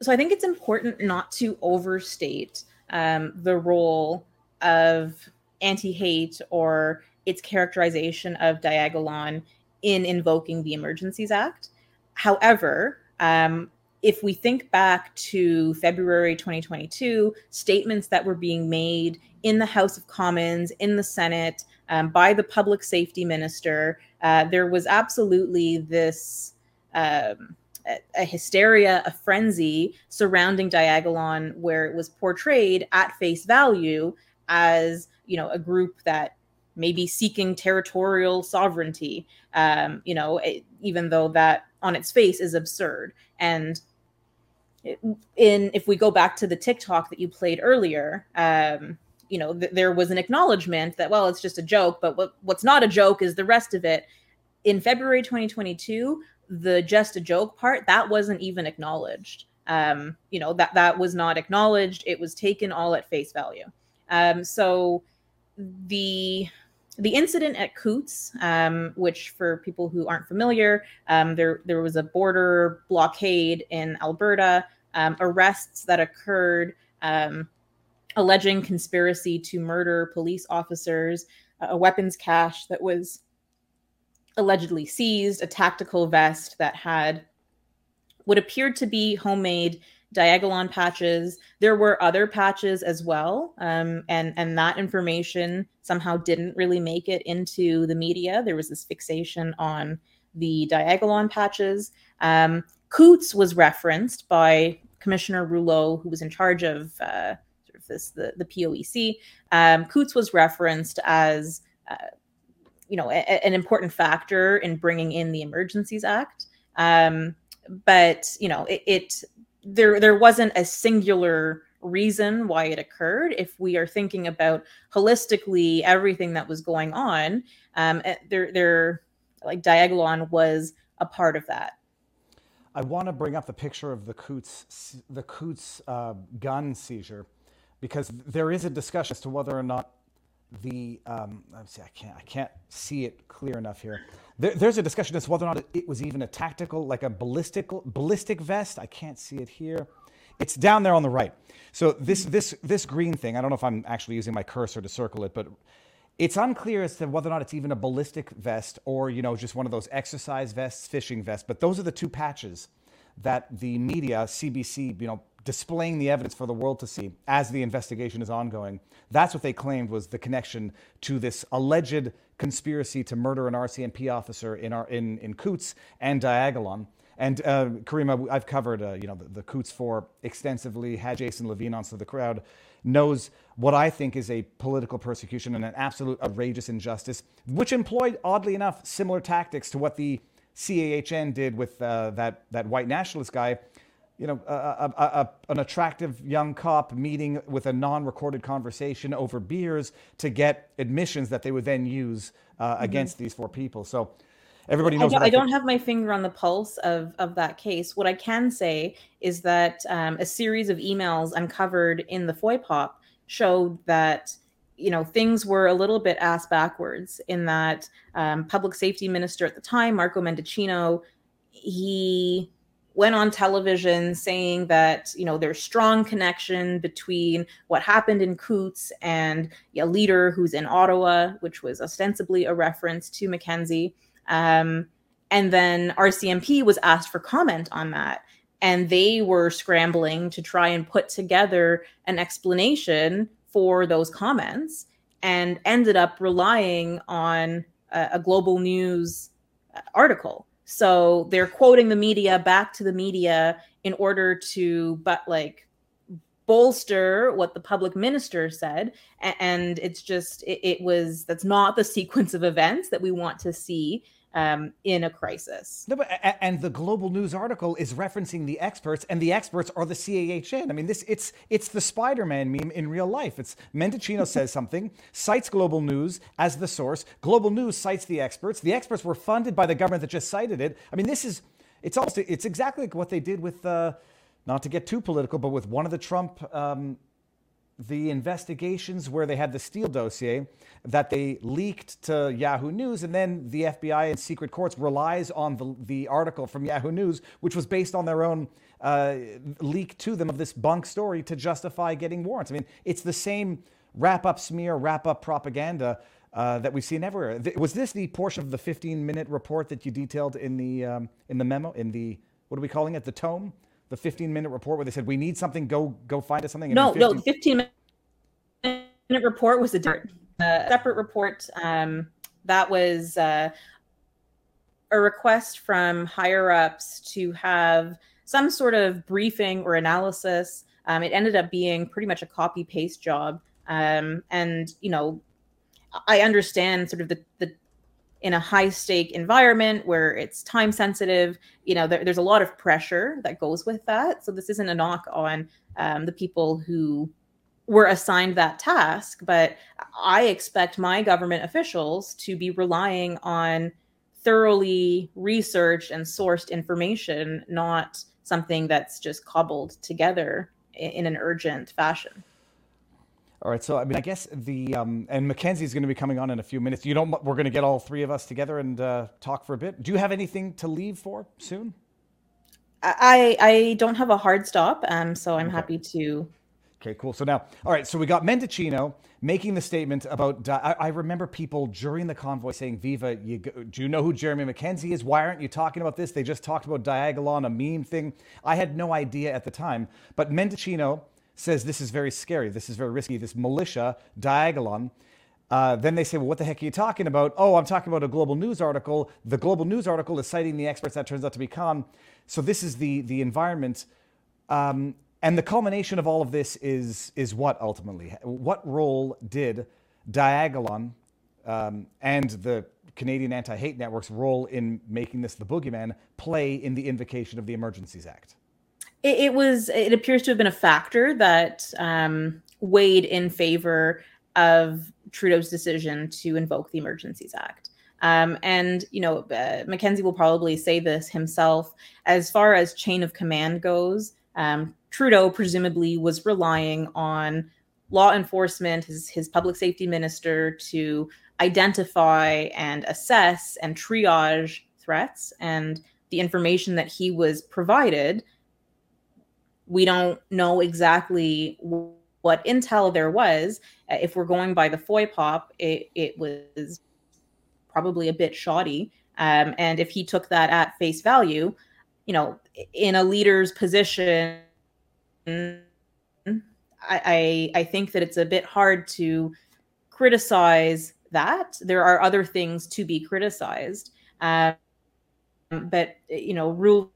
So I think it's important not to overstate um, the role of anti hate or its characterization of Diagolon in invoking the Emergencies Act. However, um, if we think back to February 2022, statements that were being made in the House of Commons, in the Senate, um, by the public safety minister, uh, there was absolutely this um, a, hysteria, a frenzy surrounding Diagolon, where it was portrayed at face value as you know a group that may be seeking territorial sovereignty. Um, you know, it, even though that on its face is absurd and in if we go back to the TikTok that you played earlier, um, you know, th- there was an acknowledgement that well, it's just a joke, but what, what's not a joke is the rest of it. In February 2022, the just a joke part that wasn't even acknowledged. Um, you know that that was not acknowledged. It was taken all at face value. Um, so the the incident at Coutts, um, which for people who aren't familiar, um, there there was a border blockade in Alberta, um, arrests that occurred um, alleging conspiracy to murder police officers, a weapons cache that was allegedly seized, a tactical vest that had what appeared to be homemade Diagolon patches. There were other patches as well, um, and and that information somehow didn't really make it into the media. There was this fixation on the Diagolon patches. Um, Coutts was referenced by Commissioner Rouleau, who was in charge of uh, sort of this the the POEC. Um, Coutts was referenced as uh, you know a, an important factor in bringing in the Emergencies Act. Um, but you know it, it there there wasn't a singular reason why it occurred. If we are thinking about holistically everything that was going on um eh, there there like diagolon was a part of that. I want to bring up the picture of the Coutts the Coutts uh, gun seizure because there is a discussion as to whether or not the um, let me see i can't i can't see it clear enough here there, there's a discussion as to whether or not it was even a tactical, like a ballistic ballistic vest. I can't see it here. It's down there on the right. So this this this green thing, I don't know if I'm actually using my cursor to circle it, but it's unclear as to whether or not it's even a ballistic vest or you know just one of those exercise vests, fishing vests. But those are the two patches that the media, CBC, you know, displaying the evidence for the world to see as the investigation is ongoing. That's what they claimed was the connection to this alleged conspiracy to murder an RCMP officer in our in in Coutts and Diagolon. And uh, Caryma, I've covered uh, you know the, the Coutts Four extensively. Had Jason Levine on, so the crowd knows what I think is a political persecution and an absolute outrageous injustice, which employed, oddly enough, similar tactics to what the CAHN did with uh, that that white nationalist guy you know, a, a, a, an attractive young cop meeting with a non-recorded conversation over beers to get admissions that they would then use uh, mm-hmm. against these four people. So everybody knows. I, don't, I don't have my finger on the pulse of of that case. What I can say is that um, a series of emails uncovered in the FOIPOP showed that you know things were a little bit ass backwards in that um, public safety minister at the time, Marco Mendicino, he went on television saying that you know there's strong connection between what happened in Coutts and a leader who's in Ottawa, which was ostensibly a reference to Mackenzie. Um, and then RCMP was asked for comment on that, and they were scrambling to try and put together an explanation for those comments, and ended up relying on a, a global news uh, article so they're quoting the media back to the media in order to, but like, bolster what the public minister said. And it's just, it, it was, that's not the sequence of events that we want to see. Um, in a crisis. No, but and the Global News article is referencing the experts, and the experts are the CAHN. I mean, this it's it's the Spider-Man meme in real life. It's Mendicino says something, cites Global News as the source. Global News cites the experts. The experts were funded by the government that just cited it. I mean, this is it's also it's exactly like what they did with. Uh, not to get too political, but with one of the Trump um, the investigations where they had the Steele dossier that they leaked to Yahoo News, and then the FBI and secret courts relies on the, the article from Yahoo News, which was based on their own uh, leak to them of this bunk story to justify getting warrants. I mean, it's the same wrap up smear, wrap up propaganda. Uh, that we've seen everywhere. Was this the portion of the 15-minute report that you detailed in the um, in the memo in the what are we calling it? The tome? The 15 minute report where they said we need something. Go go find us something. No 15... no 15 minute report was a different, uh, separate report um, that was uh, a request from higher ups to have some sort of briefing or analysis. Um, it ended up being pretty much a copy paste job. Um, and you know i understand sort of the, the in a high stake environment where it's time sensitive you know there, there's a lot of pressure that goes with that. So this isn't a knock on um, the people who were assigned that task but i expect my government officials to be relying on thoroughly researched and sourced information not something that's just cobbled together in, in an urgent fashion all right, so I mean, I guess the um, and Mackenzie's going to be coming on in a few minutes. You know, we're going to get all three of us together and uh, talk for a bit. Do you have anything to leave for soon? I I don't have a hard stop, um, so I'm okay. happy to. Okay, cool. So now, all right, so we got Mendicino making the statement about. I, I remember people during the convoy saying, "Viva, you, do you know who Jeremy Mackenzie is? Why aren't you talking about this? They just talked about Diagolon, a meme thing." I had no idea at the time, but Mendicino says this is very scary, this is very risky, this militia, Diagolon. Uh, then they say, well, what the heck are you talking about? Oh, I'm talking about a global news article. The global news article is citing the experts that turns out to be CAHN. So this is the the environment. Um, and the culmination of all of this is is what ultimately? What role did Diagolon um, and the Canadian Anti-Hate Network's role in making this the boogeyman play in the invocation of the Emergencies Act? It, it, was it appears to have been a factor that um, weighed in favor of Trudeau's decision to invoke the Emergencies Act. Um, and you know, uh, Mackenzie will probably say this himself. As far as chain of command goes, um, Trudeau presumably was relying on law enforcement, his his public safety minister, to identify and assess and triage threats, and the information that he was provided we don't know exactly what intel there was. Uh, if we're going by the FOIPOP, it, it was probably a bit shoddy. Um, and if he took that at face value, you know, in a leader's position, I, I, I think that it's a bit hard to criticize that. There are other things to be criticized. Um, but you know, rule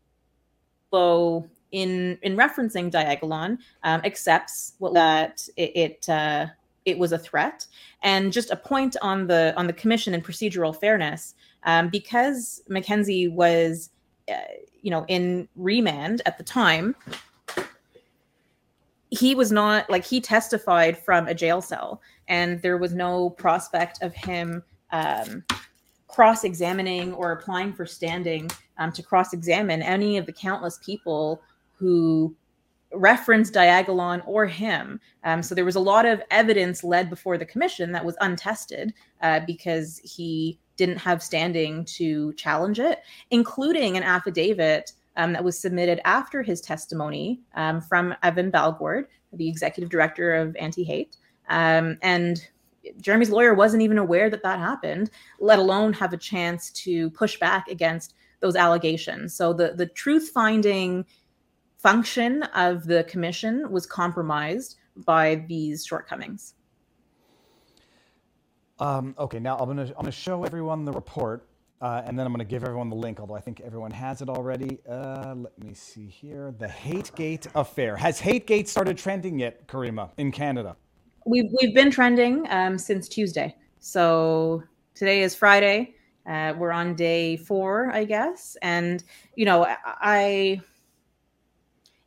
flow in in referencing Diagolon um, accepts well, that it it, uh, it, was a threat. And just a point on the on the commission and procedural fairness, um, because Mackenzie was, uh, you know, in remand at the time. He was not like he testified from a jail cell, and there was no prospect of him um, cross examining or applying for standing um, to cross examine any of the countless people who referenced Diagolon or him. Um, so there was a lot of evidence led before the commission that was untested uh, because he didn't have standing to challenge it, including an affidavit um, that was submitted after his testimony um, from Evan Balgord, the executive director of Anti Hate. Um, and Jeremy's lawyer wasn't even aware that that happened, let alone have a chance to push back against those allegations. So the the truth finding function of the commission was compromised by these shortcomings. Um, okay, now I'm gonna I'm gonna show everyone the report, uh, and then I'm gonna give everyone the link. Although I think everyone has it already. Uh, let me see here. The HateGate affair has HateGate started trending yet, Caryma, in Canada? We've we've been trending um, since Tuesday. So today is Friday. Uh, we're on day four, I guess. And, you know, I,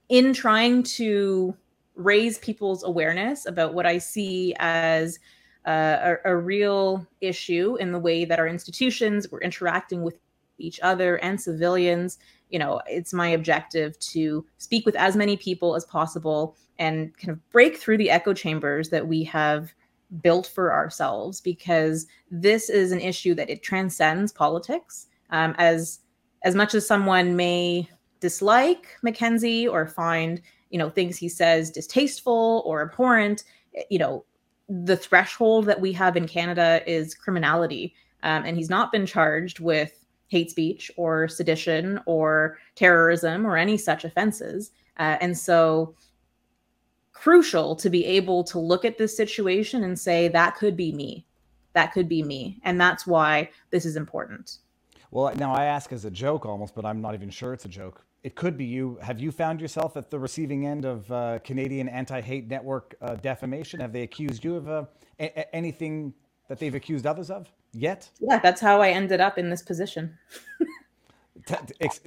in trying to raise people's awareness about what I see as uh, a, a, real issue in the way that our institutions were interacting with each other and civilians. You know, it's my objective to speak with as many people as possible and kind of break through the echo chambers that we have built for ourselves because this is an issue that it transcends politics. Um, as as much as someone may dislike Mackenzie or find you know things he says distasteful or abhorrent, eh, you know the threshold that we have in Canada is criminality, um, and he's not been charged with hate speech or sedition or terrorism or any such offenses. Uh, and so crucial to be able to look at this situation and say that could be me. That could be me. And that's why this is important. Well now i ask as a joke almost but i'm not even sure it's a joke it could be you. Have you found yourself at the receiving end of uh, canadian anti-hate network uh, defamation? Have they accused you of uh, a- anything that they've accused others of yet? Yeah that's how i ended up in this position.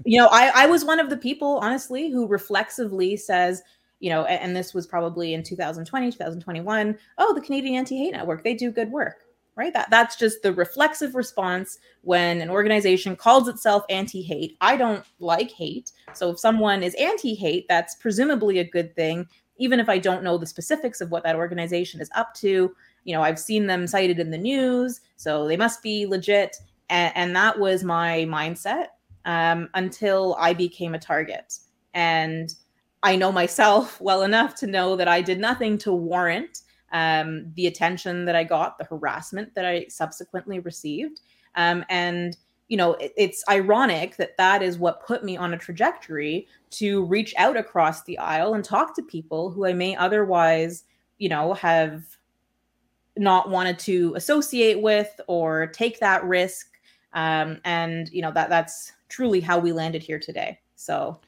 You know I, I was one of the people honestly who reflexively says you know, and this was probably in 2020, 2021. Oh, the Canadian Anti-Hate Network, they do good work, right? That that's just the reflexive response when an organization calls itself anti-hate. I don't like hate. So if someone is anti-hate, that's presumably a good thing, even if I don't know the specifics of what that organization is up to. You know, I've seen them cited in the news, so they must be legit. And, and that was my mindset um, until I became a target. And I know myself well enough to know that I did nothing to warrant um, the attention that I got, the harassment that I subsequently received. Um, and, you know, it, it's ironic that that is what put me on a trajectory to reach out across the aisle and talk to people who I may otherwise, you know, have not wanted to associate with or take that risk. Um, and, you know, that that's truly how we landed here today. So,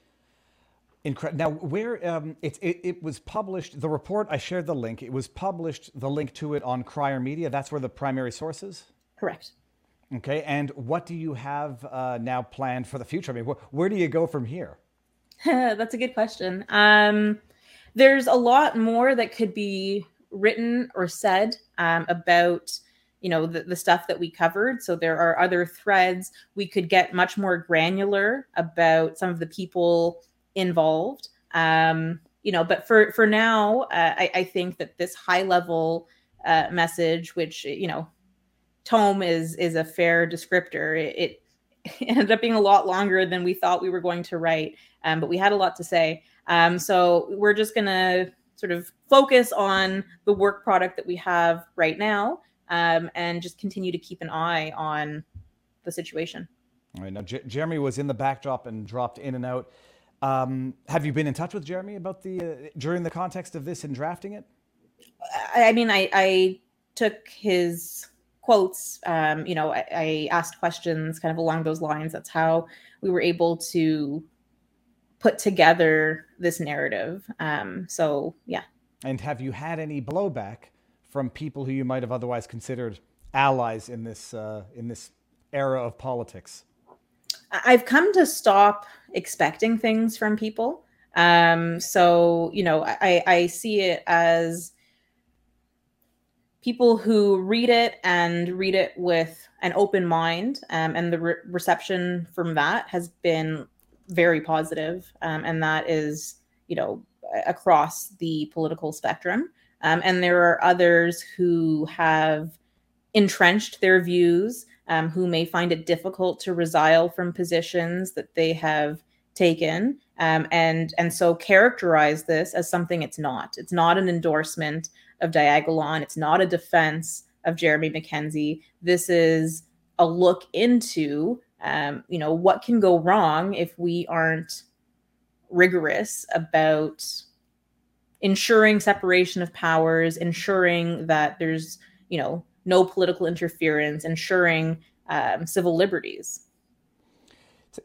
Incredible. Now, where um, it, it, it, was published, the report, I shared the link. It was published, the link to it on Crier Media. That's where the primary source is? Correct. Okay. And what do you have uh, now planned for the future? I mean, wh- where do you go from here? That's a good question. Um, there's a lot more that could be written or said um, about you know the, the stuff that we covered so there are other threads we could get much more granular about some of the people involved. Um, you know, but for for now, uh, I, I think that this high level uh, message, which you know, tome is is a fair descriptor. It, it, ended up being a lot longer than we thought we were going to write, um, but we had a lot to say. Um, so we're just gonna sort of focus on the work product that we have right now, um, and just continue to keep an eye on the situation. All right. Now, J- Jeremy was in the backdrop and dropped in and out. Um, have you been in touch with Jeremy about the uh, during the context of this and drafting it? I mean, I, I took his quotes. Um, you know, I, I, asked questions kind of along those lines. That's how we were able to put together this narrative. Um, so, yeah. And have you had any blowback from people who you might have otherwise considered allies in this uh, in this era of politics? I've come to stop expecting things from people. Um, so, you know, I, I see it as people who read it and read it with an open mind. Um, and the re- reception from that has been very positive, um, and that is, you know, across the political spectrum. Um, and there are others who have entrenched their views um, who may find it difficult to resile from positions that they have taken um, and and so characterize this as something it's not. It's not an endorsement of diagolon it's not a defense of jeremy Mackenzie. This is a look into um, you know what can go wrong if we aren't rigorous about ensuring separation of powers ensuring that there's you know no political interference, ensuring um, civil liberties.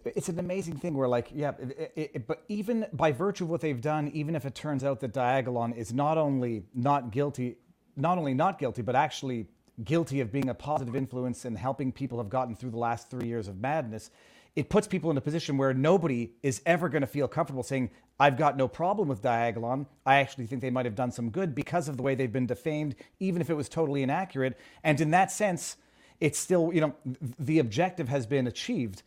It's an amazing thing where, like, yeah, it, it, but even by virtue of what they've done, even if it turns out that Diagolon is not only not guilty, not only not guilty, but actually guilty of being a positive influence and helping people have gotten through the last three years of madness, it puts people in a position where nobody is ever going to feel comfortable saying, I've got no problem with Diagolon. I actually think they might have done some good because of the way they've been defamed, even if it was totally inaccurate. And in that sense, it's still, you know, the objective has been achieved.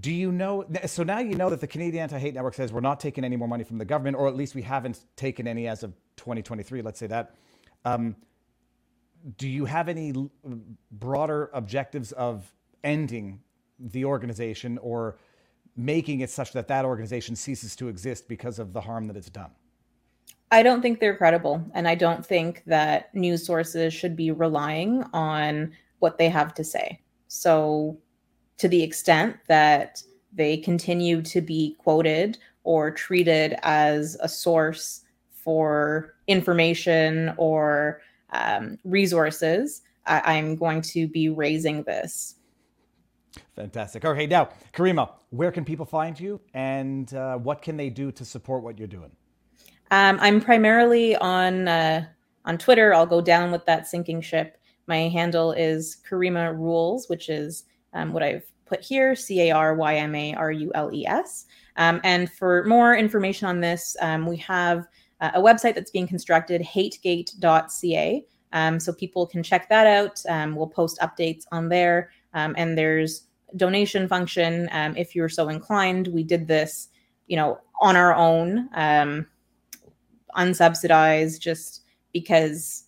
Do you know? So now you know that the Canadian Anti Hate Network says we're not taking any more money from the government, or at least we haven't taken any as of 2023, let's say that. Um, do you have any broader objectives of ending the organization or making it such that that organization ceases to exist because of the harm that it's done? I don't think they're credible. And I don't think that news sources should be relying on what they have to say. So, to the extent that they continue to be quoted or treated as a source for information or um, resources, I- I'm going to be raising this Fantastic. Okay, now, Caryma, where can people find you and uh, what can they do to support what you're doing? Um, I'm primarily on uh, on Twitter. I'll go down with that sinking ship. My handle is Caryma Rules, which is um, what I've put here C A R Y M A R U L E S. Um, and for more information on this, um, we have uh, a website that's being constructed, hategate.ca. Um, so people can check that out. Um, we'll post updates on there. Um, and there's donation function um, if you're so inclined. We did this, you know, on our own, um, unsubsidized, just because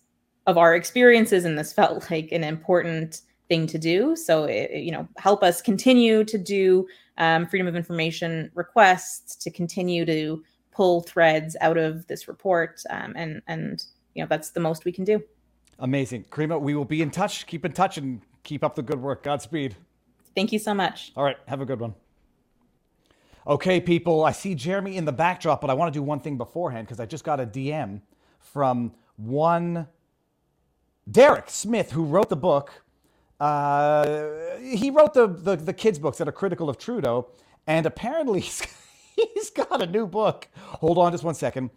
of our experiences, and this felt like an important thing to do. So, it, you know, help us continue to do um, freedom of information requests, to continue to pull threads out of this report, um, and and you know that's the most we can do. Amazing, Caryma. We will be in touch. Keep in touch and keep up the good work. Godspeed. Thank you so much. All right. Have a good one. Okay, people, I see Jeremy in the backdrop, but I want to do one thing beforehand because I just got a DM from one Derek Smith who wrote the book. Uh, he wrote the, the, the kids' books that are critical of Trudeau, and apparently he's, he's got a new book. Hold on just one second.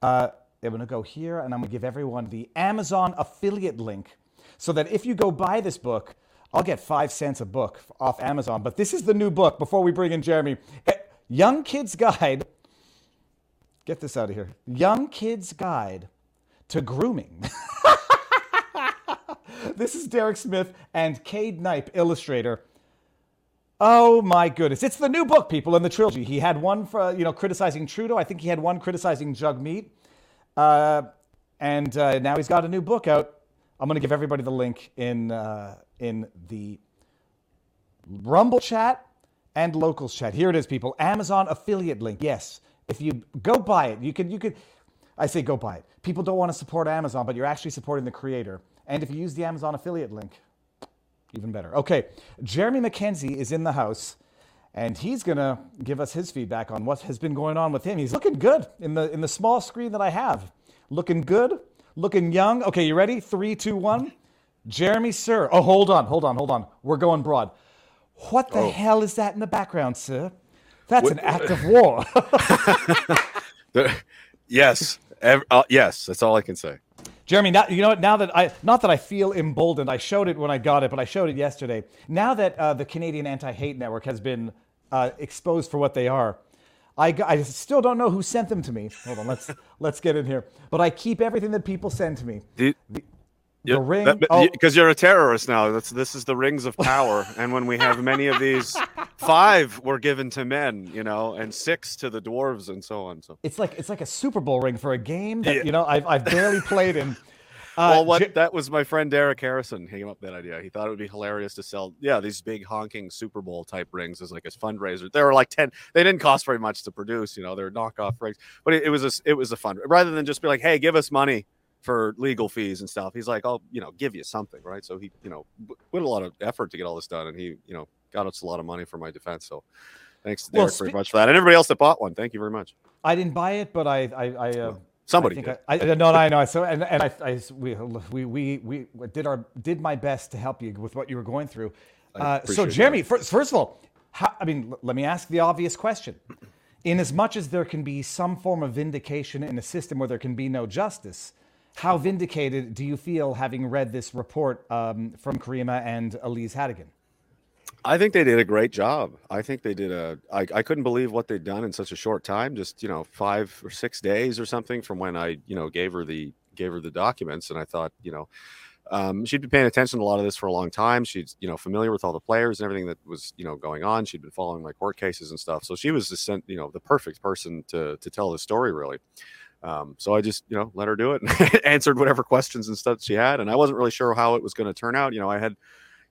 Uh, I'm going to go here and I'm going to give everyone the Amazon affiliate link so that if you go buy this book, I'll get five cents a book off Amazon. But this is the new book before we bring in Jeremy. Eh, Young Kid's Guide. Get this out of here. Young Kid's Guide to Grooming. this is Derek Smith and Cade Knipe, illustrator. Oh my goodness. It's the new book, people, in the trilogy. He had one for, you know, criticizing Trudeau. I think he had one criticizing Jagmeet. Uh, and uh, now he's got a new book out. I'm going to give everybody the link in uh, in the Rumble chat and locals chat. Here it is, people. Amazon affiliate link. Yes, if you go buy it, you can you could. I say go buy it. People don't want to support Amazon, but you're actually supporting the creator. And if you use the Amazon affiliate link, even better. Okay, Jeremy Mackenzie is in the house, and he's gonna give us his feedback on what has been going on with him. He's looking good in the in the small screen that I have. Looking good looking young. Okay, you ready? Three, two, one. Jeremy Sir. Oh, hold on, hold on, hold on. We're going broad. What the oh. hell is that in the background, sir? That's what? an act of war. yes, uh, yes. That's all I can say. Jeremy, now you know what? Now that I, not that I feel emboldened, I showed it when I got it, but I showed it yesterday. Now that uh, the Canadian Anti-Hate Network has been uh, exposed for what they are, I, I still don't know who sent them to me. Hold on, let's let's get in here. But I keep everything that people send to me. The, ring, because oh. you're a terrorist now. That's this is the rings of power, and when we have many of these, five were given to men, you know, and six to the dwarves, and so on. So it's like it's like a Super Bowl ring for a game that yeah. you know I've I've barely played in. Uh, well, what J- that was my friend Derek Harrison. He came up with that idea. He thought it would be hilarious to sell, yeah, these big honking Super Bowl type rings as like a fundraiser. They were like ten. They didn't cost very much to produce. You know, they're knockoff rings, but it, it was a it was a fun rather than just be like, hey, give us money for legal fees and stuff. He's like, I'll you know give you something, right? So he you know put a lot of effort to get all this done, and he you know got us a lot of money for my defense. So thanks to Derek well, spe- very much for that, and everybody else that bought one. Thank you very much. I didn't buy it, but I I, I uh, Somebody. I, I, no, I know. So and, and I, I, we, we we we did our did my best to help you with what you were going through. Uh, so Jeremy, first, first of all, how, I mean, let me ask the obvious question. In as much as there can be some form of vindication in a system where there can be no justice, how vindicated do you feel having read this report um, from Caryma and Elisa Hategan? I think they did a great job. I think they did a. I, I couldn't believe what they'd done in such a short time. Just you know, five or six days or something from when I you know gave her the gave her the documents, and I thought you know. Um, she'd been paying attention to a lot of this for a long time. She's, you know, familiar with all the players and everything that was, you know, going on. She'd been following my court cases and stuff. So she was the, sent, you know, the perfect person to to tell the story, really. Um, so I just, you know, let her do it and answered whatever questions and stuff she had. And I wasn't really sure how it was going to turn out. You know, I had,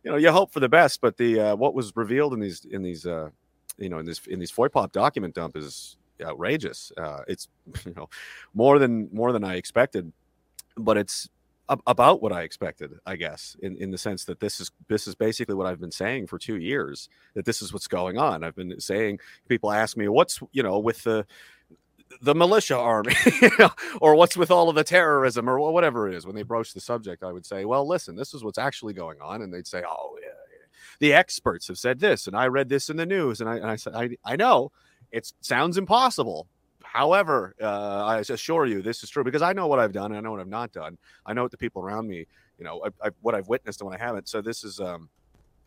you know, you hope for the best, but the uh, what was revealed in these in these uh, you know in this in these FOIPOP document dump is outrageous. Uh, it's you know more than more than I expected, but it's about what I expected, I guess, in, in the sense that this is this is basically what I've been saying for two years that this is what's going on. I've been saying people ask me what's you know with the the militia army, or what's with all of the terrorism or whatever it is. When they broach the subject, I would say, well, listen, this is what's actually going on. And they'd say, oh, yeah, the experts have said this. And I read this in the news. And I, and I said, I, I know it sounds impossible. However, uh, I assure you this is true because I know what I've done. And I know what I've not done. I know what the people around me, you know, I, I, what I've witnessed and what I haven't. So this is, um,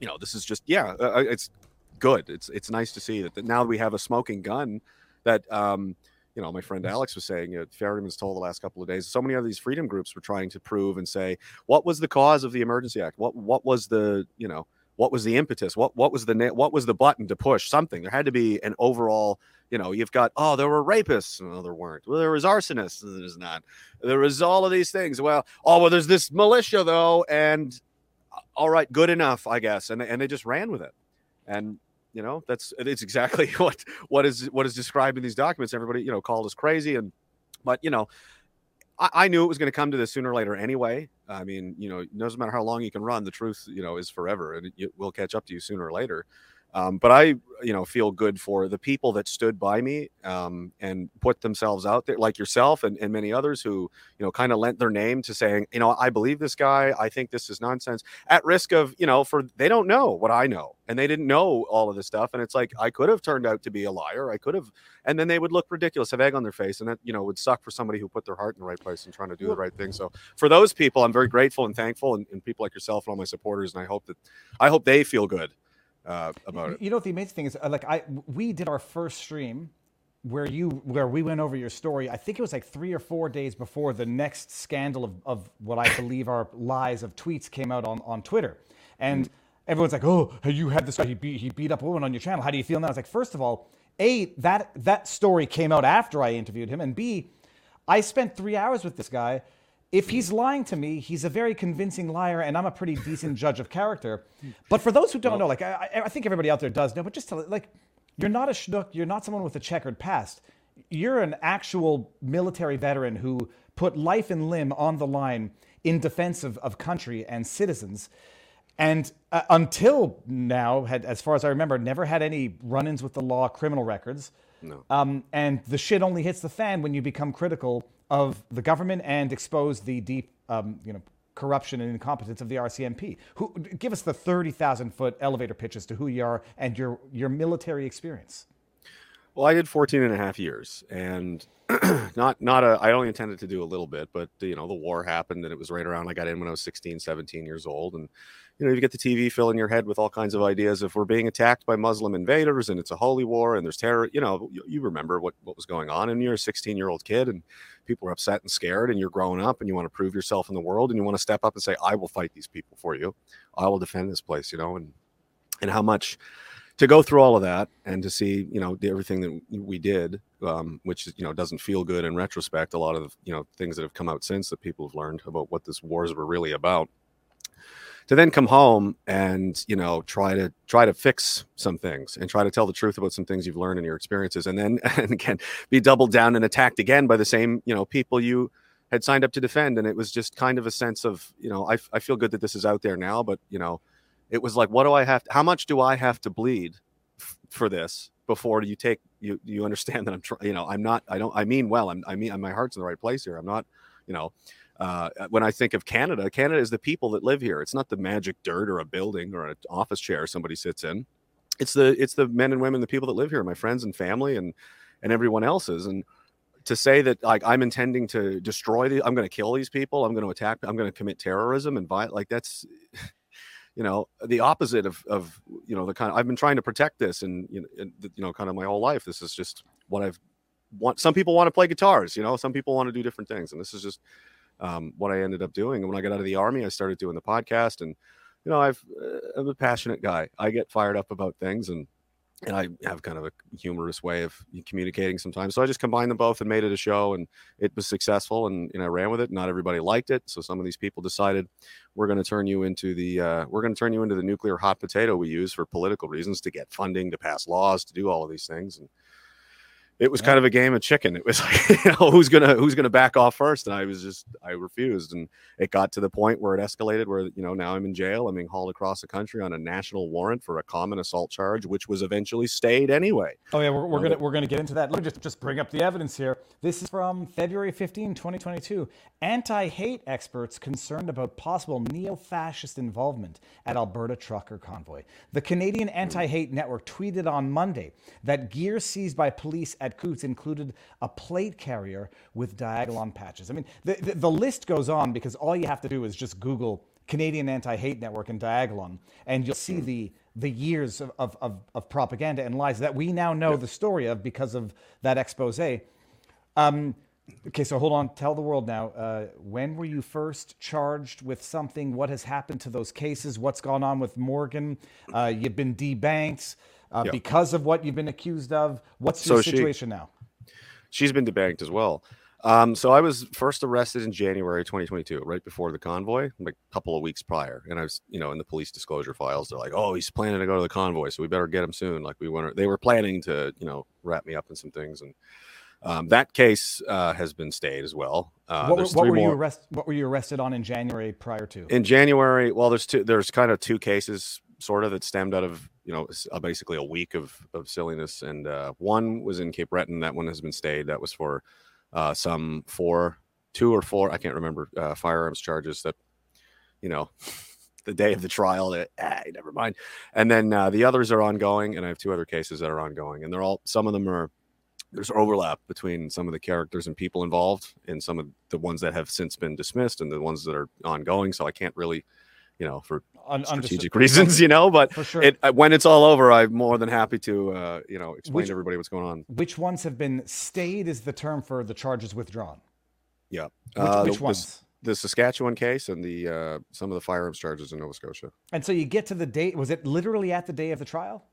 you know, this is just, yeah, uh, uh it's good. It's, it's nice to see that, that now we have a smoking gun that, um, you know, my friend Alex was saying, you know, Fetterman's told the last couple of days, so many of these freedom groups were trying to prove and say, what was the cause of the Emergency Act? What what was the, you know, what was the impetus? What what was the what was the button to push something? There had to be an overall, you know, you've got, oh, there were rapists. No, there weren't. Well, there was arsonists. There's not. There was all of these things. Well, oh, well, there's this militia though, and uh, all right, good enough, I guess. And and they just ran with it. And you know, that's it's exactly what what is what is described in these documents. Everybody, you know, called us crazy, and but you know, I, I knew it was going to come to this sooner or later anyway. I mean, you know, no matter how long you can run, the truth, you know, is forever, and it, it will catch up to you sooner or later. Um, but I, you know, feel good for the people that stood by me um, and put themselves out there, like yourself and, and many others who, you know, kind of lent their name to saying, you know, I believe this guy. I think this is nonsense. At risk of, you know, for they don't know what I know, and they didn't know all of this stuff. And it's like I could have turned out to be a liar. I could have, and then they would look ridiculous, have egg on their face, and that you know would suck for somebody who put their heart in the right place and trying to do the right thing. So for those people, I'm very grateful and thankful, and, and people like yourself and all my supporters, and I hope that I hope they feel good uh, about it. You know what the amazing thing is? Uh, like I, we did our first stream where you where we went over your story. I think it was like three or four days before the next scandal of, of what I believe are lies of tweets came out on on Twitter, and everyone's like, "Oh, you had this guy. He beat he beat up a woman on your channel. How do you feel now?" I was like, first of all, a that that story came out after I interviewed him, and b, I spent three hours with this guy if he's lying to me, he's a very convincing liar, and I'm a pretty decent judge of character. But for those who don't know, like I, I think everybody out there does know, but just to, like, you're not a schnook, you're not someone with a checkered past. You're an actual military veteran who put life and limb on the line in defense of, of country and citizens. And uh, until now, had as far as I remember, never had any run-ins with the law, criminal records. No. Um, and the shit only hits the fan when you become critical of the government and expose the deep, um, you know, corruption and incompetence of the RCMP. Who give us the thirty thousand foot elevator pitch as to who you are and your your military experience. Well, I did 14 and a half years and not not a I only intended to do a little bit, but you know, the war happened and it was right around I got in when I was 16, 17 years old and you know, you get the TV filling your head with all kinds of ideas. If we're being attacked by Muslim invaders and it's a holy war and there's terror, you know, you, you remember what, what was going on. And you're a 16 year old kid and people are upset and scared and you're growing up and you want to prove yourself in the world and you want to step up and say, I will fight these people for you. I will defend this place, you know, and, and how much to go through all of that and to see, you know, everything that we did, um, which, you know, doesn't feel good in retrospect. A lot of, you know, things that have come out since that people have learned about what this wars were really about to then come home and you know try to try to fix some things and try to tell the truth about some things you've learned in your experiences and then and again be doubled down and attacked again by the same you know people you had signed up to defend. And it was just kind of a sense of you know I, I feel good that this is out there now but you know it was like what do i have to, how much do i have to bleed f- for this before you take you you understand that i'm trying you know i'm not i don't i mean well i'm i mean my heart's in the right place here. I'm not you know uh, when I think of Canada, Canada is the people that live here. It's not the magic dirt or a building or an office chair somebody sits in. It's the it's the men and women, the people that live here, my friends and family, and and everyone else's. And to say that like I'm intending to destroy the, I'm going to kill these people, I'm going to attack, I'm going to commit terrorism and violence, like that's, you know, the opposite of of you know the kind. Of, I've been trying to protect this, and you know, and, you know, kind of my whole life. This is just what I've want. Some people want to play guitars, you know. Some people want to do different things, and this is just um, what I ended up doing. And when I got out of the army, I started doing the podcast, and you know, I've uh, I'm a passionate guy. I get fired up about things, and and I have kind of a humorous way of communicating sometimes. So I just combined them both and made it a show, and it was successful. And, and I ran with it. Not everybody liked it, so some of these people decided we're going to turn you into the uh, we're going to turn you into the nuclear hot potato we use for political reasons to get funding, to pass laws, to do all of these things. And it was yeah. kind of a game of chicken. It was like, you know, who's gonna who's gonna back off first? And I was just I refused, and it got to the point where it escalated, where you know now I'm in jail. I'm being hauled across the country on a national warrant for a common assault charge, which was eventually stayed anyway. Oh yeah, we're, we're gonna we're gonna get into that. Let me just just bring up the evidence here. This is from February 15, 2022. Anti-hate experts concerned about possible neo-fascist involvement at Alberta trucker convoy. The Canadian hmm. Anti-Hate Network tweeted on Monday that gear seized by police at Coutts included a plate carrier with Diagolon patches. I mean, the, the, the list goes on because all you have to do is just Google Canadian Anti-Hate Network and Diagolon, and you'll see the the years of, of, of, of propaganda and lies that we now know the story of because of that expose. Um, okay, so hold on. Tell the world now. Uh, when were you first charged with something? What has happened to those cases? What's gone on with Morgan? Uh, you've been debanked uh, yep. because of what you've been accused of. What's your so situation she, now? She's been debanked as well. Um, so I was first arrested in January 2022, right before the convoy, like a couple of weeks prior. And I was, you know, in the police disclosure files, they're like, "Oh, he's planning to go to the convoy, so we better get him soon." Like we went, they were planning to, you know, wrap me up in some things, and um, that case uh, has been stayed as well. Uh, what, what were more. you arrested? What were you arrested on in January prior to? In January, well, there's two. There's kind of two cases sort of that stemmed out of you know uh, basically a week of of silliness and uh, one was in cape breton that one has been stayed that was for uh, some four two or four i can't remember uh, firearms charges that you know the day of the trial that ah, never mind. And then uh, the others are ongoing and i have two other cases that are ongoing and they're all some of them are there's overlap between some of the characters and people involved and some of the ones that have since been dismissed and the ones that are ongoing so i can't really you know, for Un- strategic reasons, you know. But sure. it, when it's all over, I'm more than happy to, uh, you know, explain which, to everybody what's going on. Which ones have been stayed? Is the term for the charges withdrawn? Yeah. Which, uh, which the, ones? The, the, Saskatchewan case and the uh, some of the firearms charges in Nova Scotia. And so you get to the date. Was it literally at the day of the trial?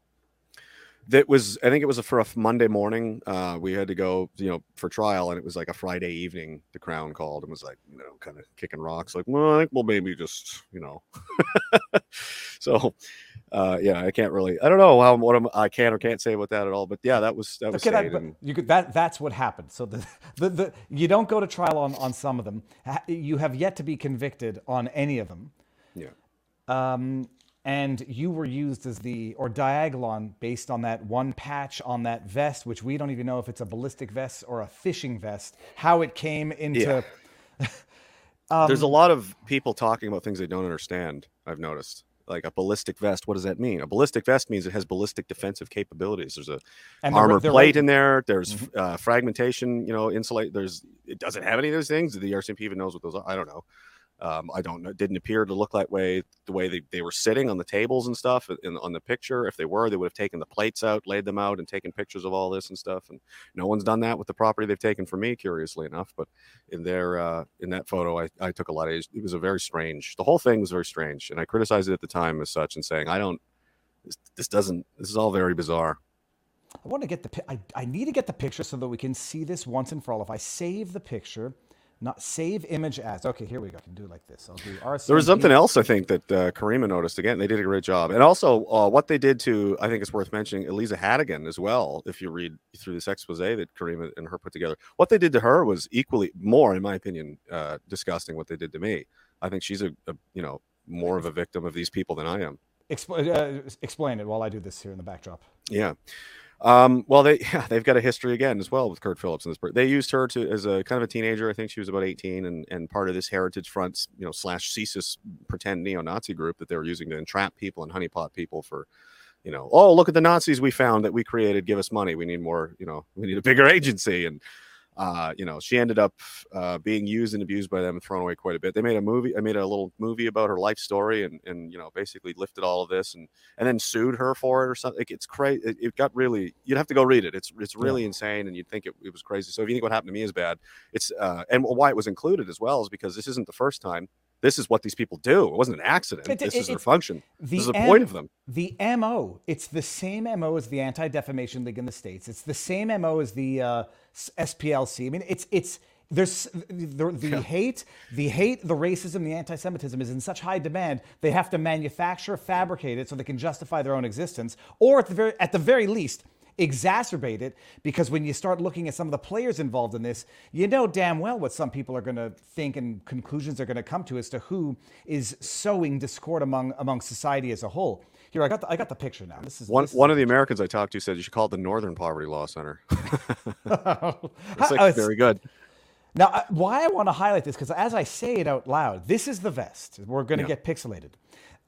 That was i think it was a, for a monday morning uh, we had to go you know for trial and it was like a friday evening the crown called and was like you know kind of kicking rocks like well i think we'll maybe just you know. So uh, yeah i can't really i don't know how what I'm, i can or can't say about that at all but yeah that was that was okay, that, and, you could that that's what happened. So the, the the you don't go to trial on on some of them. You have yet to be convicted on any of them. Yeah. Um and you were used as the or Diagolon based on that one patch on that vest, which we don't even know if it's a ballistic vest or a fishing vest. How it came into. Yeah. um, There's a lot of people talking about things they don't understand. I've noticed, like a ballistic vest. What does that mean? A ballistic vest means it has ballistic defensive capabilities. There's a armor plate right. in there. There's mm-hmm. uh, fragmentation. You know, insulate. There's it doesn't have any of those things. The RCMP even knows what those are. I don't know. Um, I don't know. It didn't appear to look that way the way they, they were sitting on the tables and stuff in, on the picture. If they were, they would have taken the plates out, laid them out, and taken pictures of all this and stuff. And no one's done that with the property they've taken for me, curiously enough. But in their uh, in that photo, I, I took a lot of. It was a very strange. The whole thing was very strange, and I criticized it at the time as such, and saying I don't. This, this doesn't. This is all very bizarre. I want to get the. I, I need to get the picture so that we can see this once and for all. If I save the picture not save image as. Okay, here we go. I can do it like this. I'll do RCMP. There was something else I think that uh, Caryma noticed again. They did a great job, and also uh, what they did to I think it's worth mentioning Elisa Hategan as well. If you read through this expose that Caryma and her put together, what they did to her was equally more, in my opinion, uh, disgusting. What they did to me. I think she's a, a you know more of a victim of these people than I am. Expl- uh, explain it while I do this here in the backdrop. Yeah. Um, well, they yeah, they've got a history again as well with Kurt Phillips and this. They used her to as a kind of a teenager. I think she was about 18 and and part of this Heritage Front, you know, slash CSIS pretend neo-Nazi group that they were using to entrap people and honeypot people for, you know, oh look at the Nazis we found that we created. Give us money. We need more. You know, we need a bigger agency and. Uh, you know, she ended up uh, being used and abused by them and thrown away quite a bit. They made a movie. I made a little movie about her life story and, and you know, basically lifted all of this and and then sued her for it or something. It's crazy. It, it, got really. You'd have to go read it. It's it's really yeah. insane, and you'd think it, it, was crazy. So if you think what happened to me is bad, it's uh, and why it was included as well is because this isn't the first time this is what these people do. It wasn't an accident. It, this it, is their function. The this is the M- point of them. The MO. It's the same MO as the Anti Defamation League in the States. It's the same MO as the uh, SPLC. I mean, it's it's there's the, the yeah. hate, the hate, the racism, the anti-Semitism is in such high demand. They have to manufacture, fabricate it so they can justify their own existence, or at the very at the very least exacerbate it because when you start looking at some of the players involved in this, you know damn well what some people are going to think and conclusions are going to come to as to who is sowing discord among among society as a whole. Here, I got the, I got the picture now. This is one. This one is of the Americans I talked to said you should call it the Northern Poverty Law Center. Oh. it's like very good. Now, why I want to highlight this because as I say it out loud, this is the vest. We're going to yeah. get pixelated.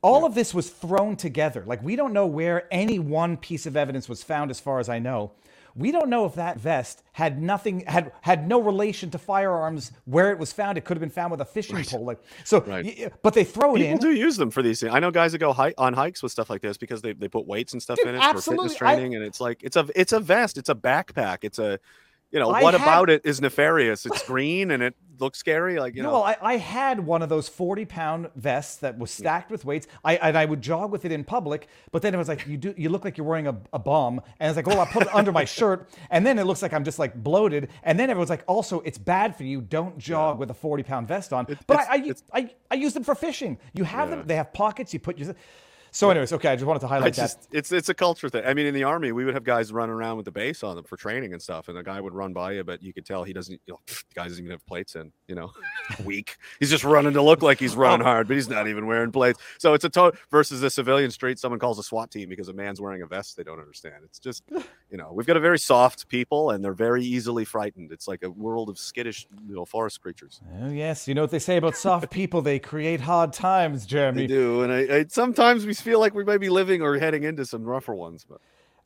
All yeah. of this was thrown together. Like, we don't know where any one piece of evidence was found, as far as I know. We don't know if that vest had nothing, had had no relation to firearms where it was found. It could have been found with a fishing right. pole. Like so, right. but they throw it People in. People do use them for these things. I know guys that go hike, on hikes with stuff like this because they, they put weights and stuff Dude, in it absolutely. for fitness training, I, and it's like it's a it's a vest, it's a backpack, it's a you know, I what had, about it is nefarious? It's green and it looks scary. Like, you know. Well, I, I had one of those 40 pound vests that was stacked with weights. I and I would jog with it in public, but then it was like, you do you look like you're wearing a, a bomb. And it's like, oh, I put it under my shirt. And then it looks like I'm just like bloated. And then everyone's like, also, it's bad for you. Don't jog yeah. with a 40 pound vest on. It, but I, I, I, I, use them for fishing. You have yeah. them, they have pockets, you put your so, anyways, okay, I just wanted to highlight just, that. It's it's a culture thing. I mean, in the army, we would have guys running around with the base on them for training and stuff, and the guy would run by you, but you could tell he doesn't. You know, the guy doesn't even have plates in. You know, weak. He's just running to look like he's oh. running hard, but he's not even wearing plates. So it's a to- versus the civilian street. Someone calls a SWAT team because a man's wearing a vest. They don't understand. It's just, you know, we've got a very soft people, and they're very easily frightened. It's like a world of skittish little forest creatures. Oh yes, you know what they say about soft people? They create hard times, Jeremy. They do, and I, I sometimes we feel like we may be living or heading into some rougher ones, but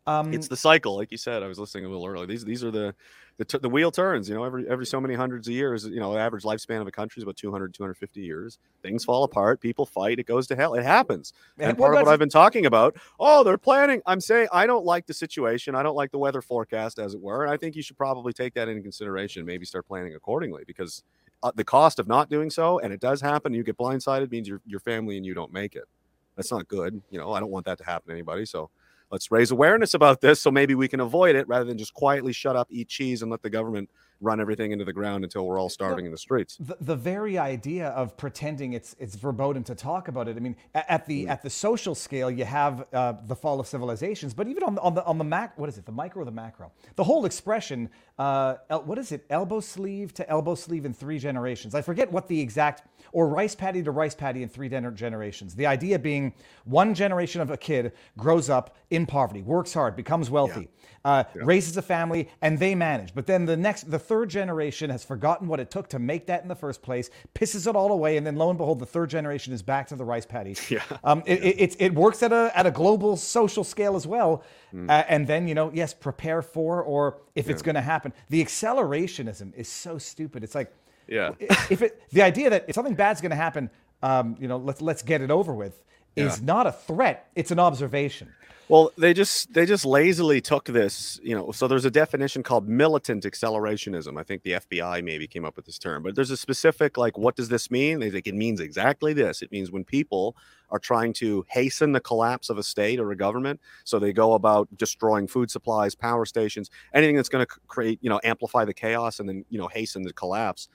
um, it's the cycle, like you said. I was listening a little earlier. These these are the the, t- the wheel turns. You know, every every so many hundreds of years. You know, the average lifespan of a country is about 200 250 years. Things fall apart. People fight. It goes to hell. It happens. And, and part of what I've been talking about. Oh, they're planning. I'm saying I don't like the situation. I don't like the weather forecast, as it were. And I think you should probably take that into consideration. Maybe start planning accordingly because uh, the cost of not doing so, and it does happen. You get blindsided means your your family and you don't make it. That's not good. You know, I don't want that to happen to anybody. So let's raise awareness about this so maybe we can avoid it rather than just quietly shut up, eat cheese, and let the government run everything into the ground until we're all starving in the streets. The, the, very idea of pretending it's it's verboten to talk about it. I mean, at, at the mm. at the social scale, you have uh, the fall of civilizations, but even on the on the on the mac, what is it? The micro or the macro? The whole expression, uh, el, what is it? Elbow sleeve to elbow sleeve in three generations. I forget what the exact or rice paddy to rice paddy in three generations. The idea being one generation of a kid grows up in poverty, works hard, becomes wealthy. Yeah uh, yeah. raises a family, and they manage. But then the next, the third generation has forgotten what it took to make that in the first place, pisses it all away, and then lo and behold, the third generation is back to the rice paddies. Yeah. Um, it, yeah. It, it, it, works at a at a global social scale as well. Mm. Uh, and then you know, yes, prepare for or if yeah. it's going to happen. The accelerationism is so stupid. It's like, yeah, if it the idea that if something bad's going to happen, um, you know, let's let's get it over with is not a threat. It's an observation. Well, they just they just lazily took this, you know. So there's a definition called militant accelerationism. I think the FBI maybe came up with this term, but there's a specific like, what does this mean? They think it means exactly this. It means when people are trying to hasten the collapse of a state or a government, so they go about destroying food supplies, power stations, anything that's going to create, you know, amplify the chaos and then you know hasten the collapse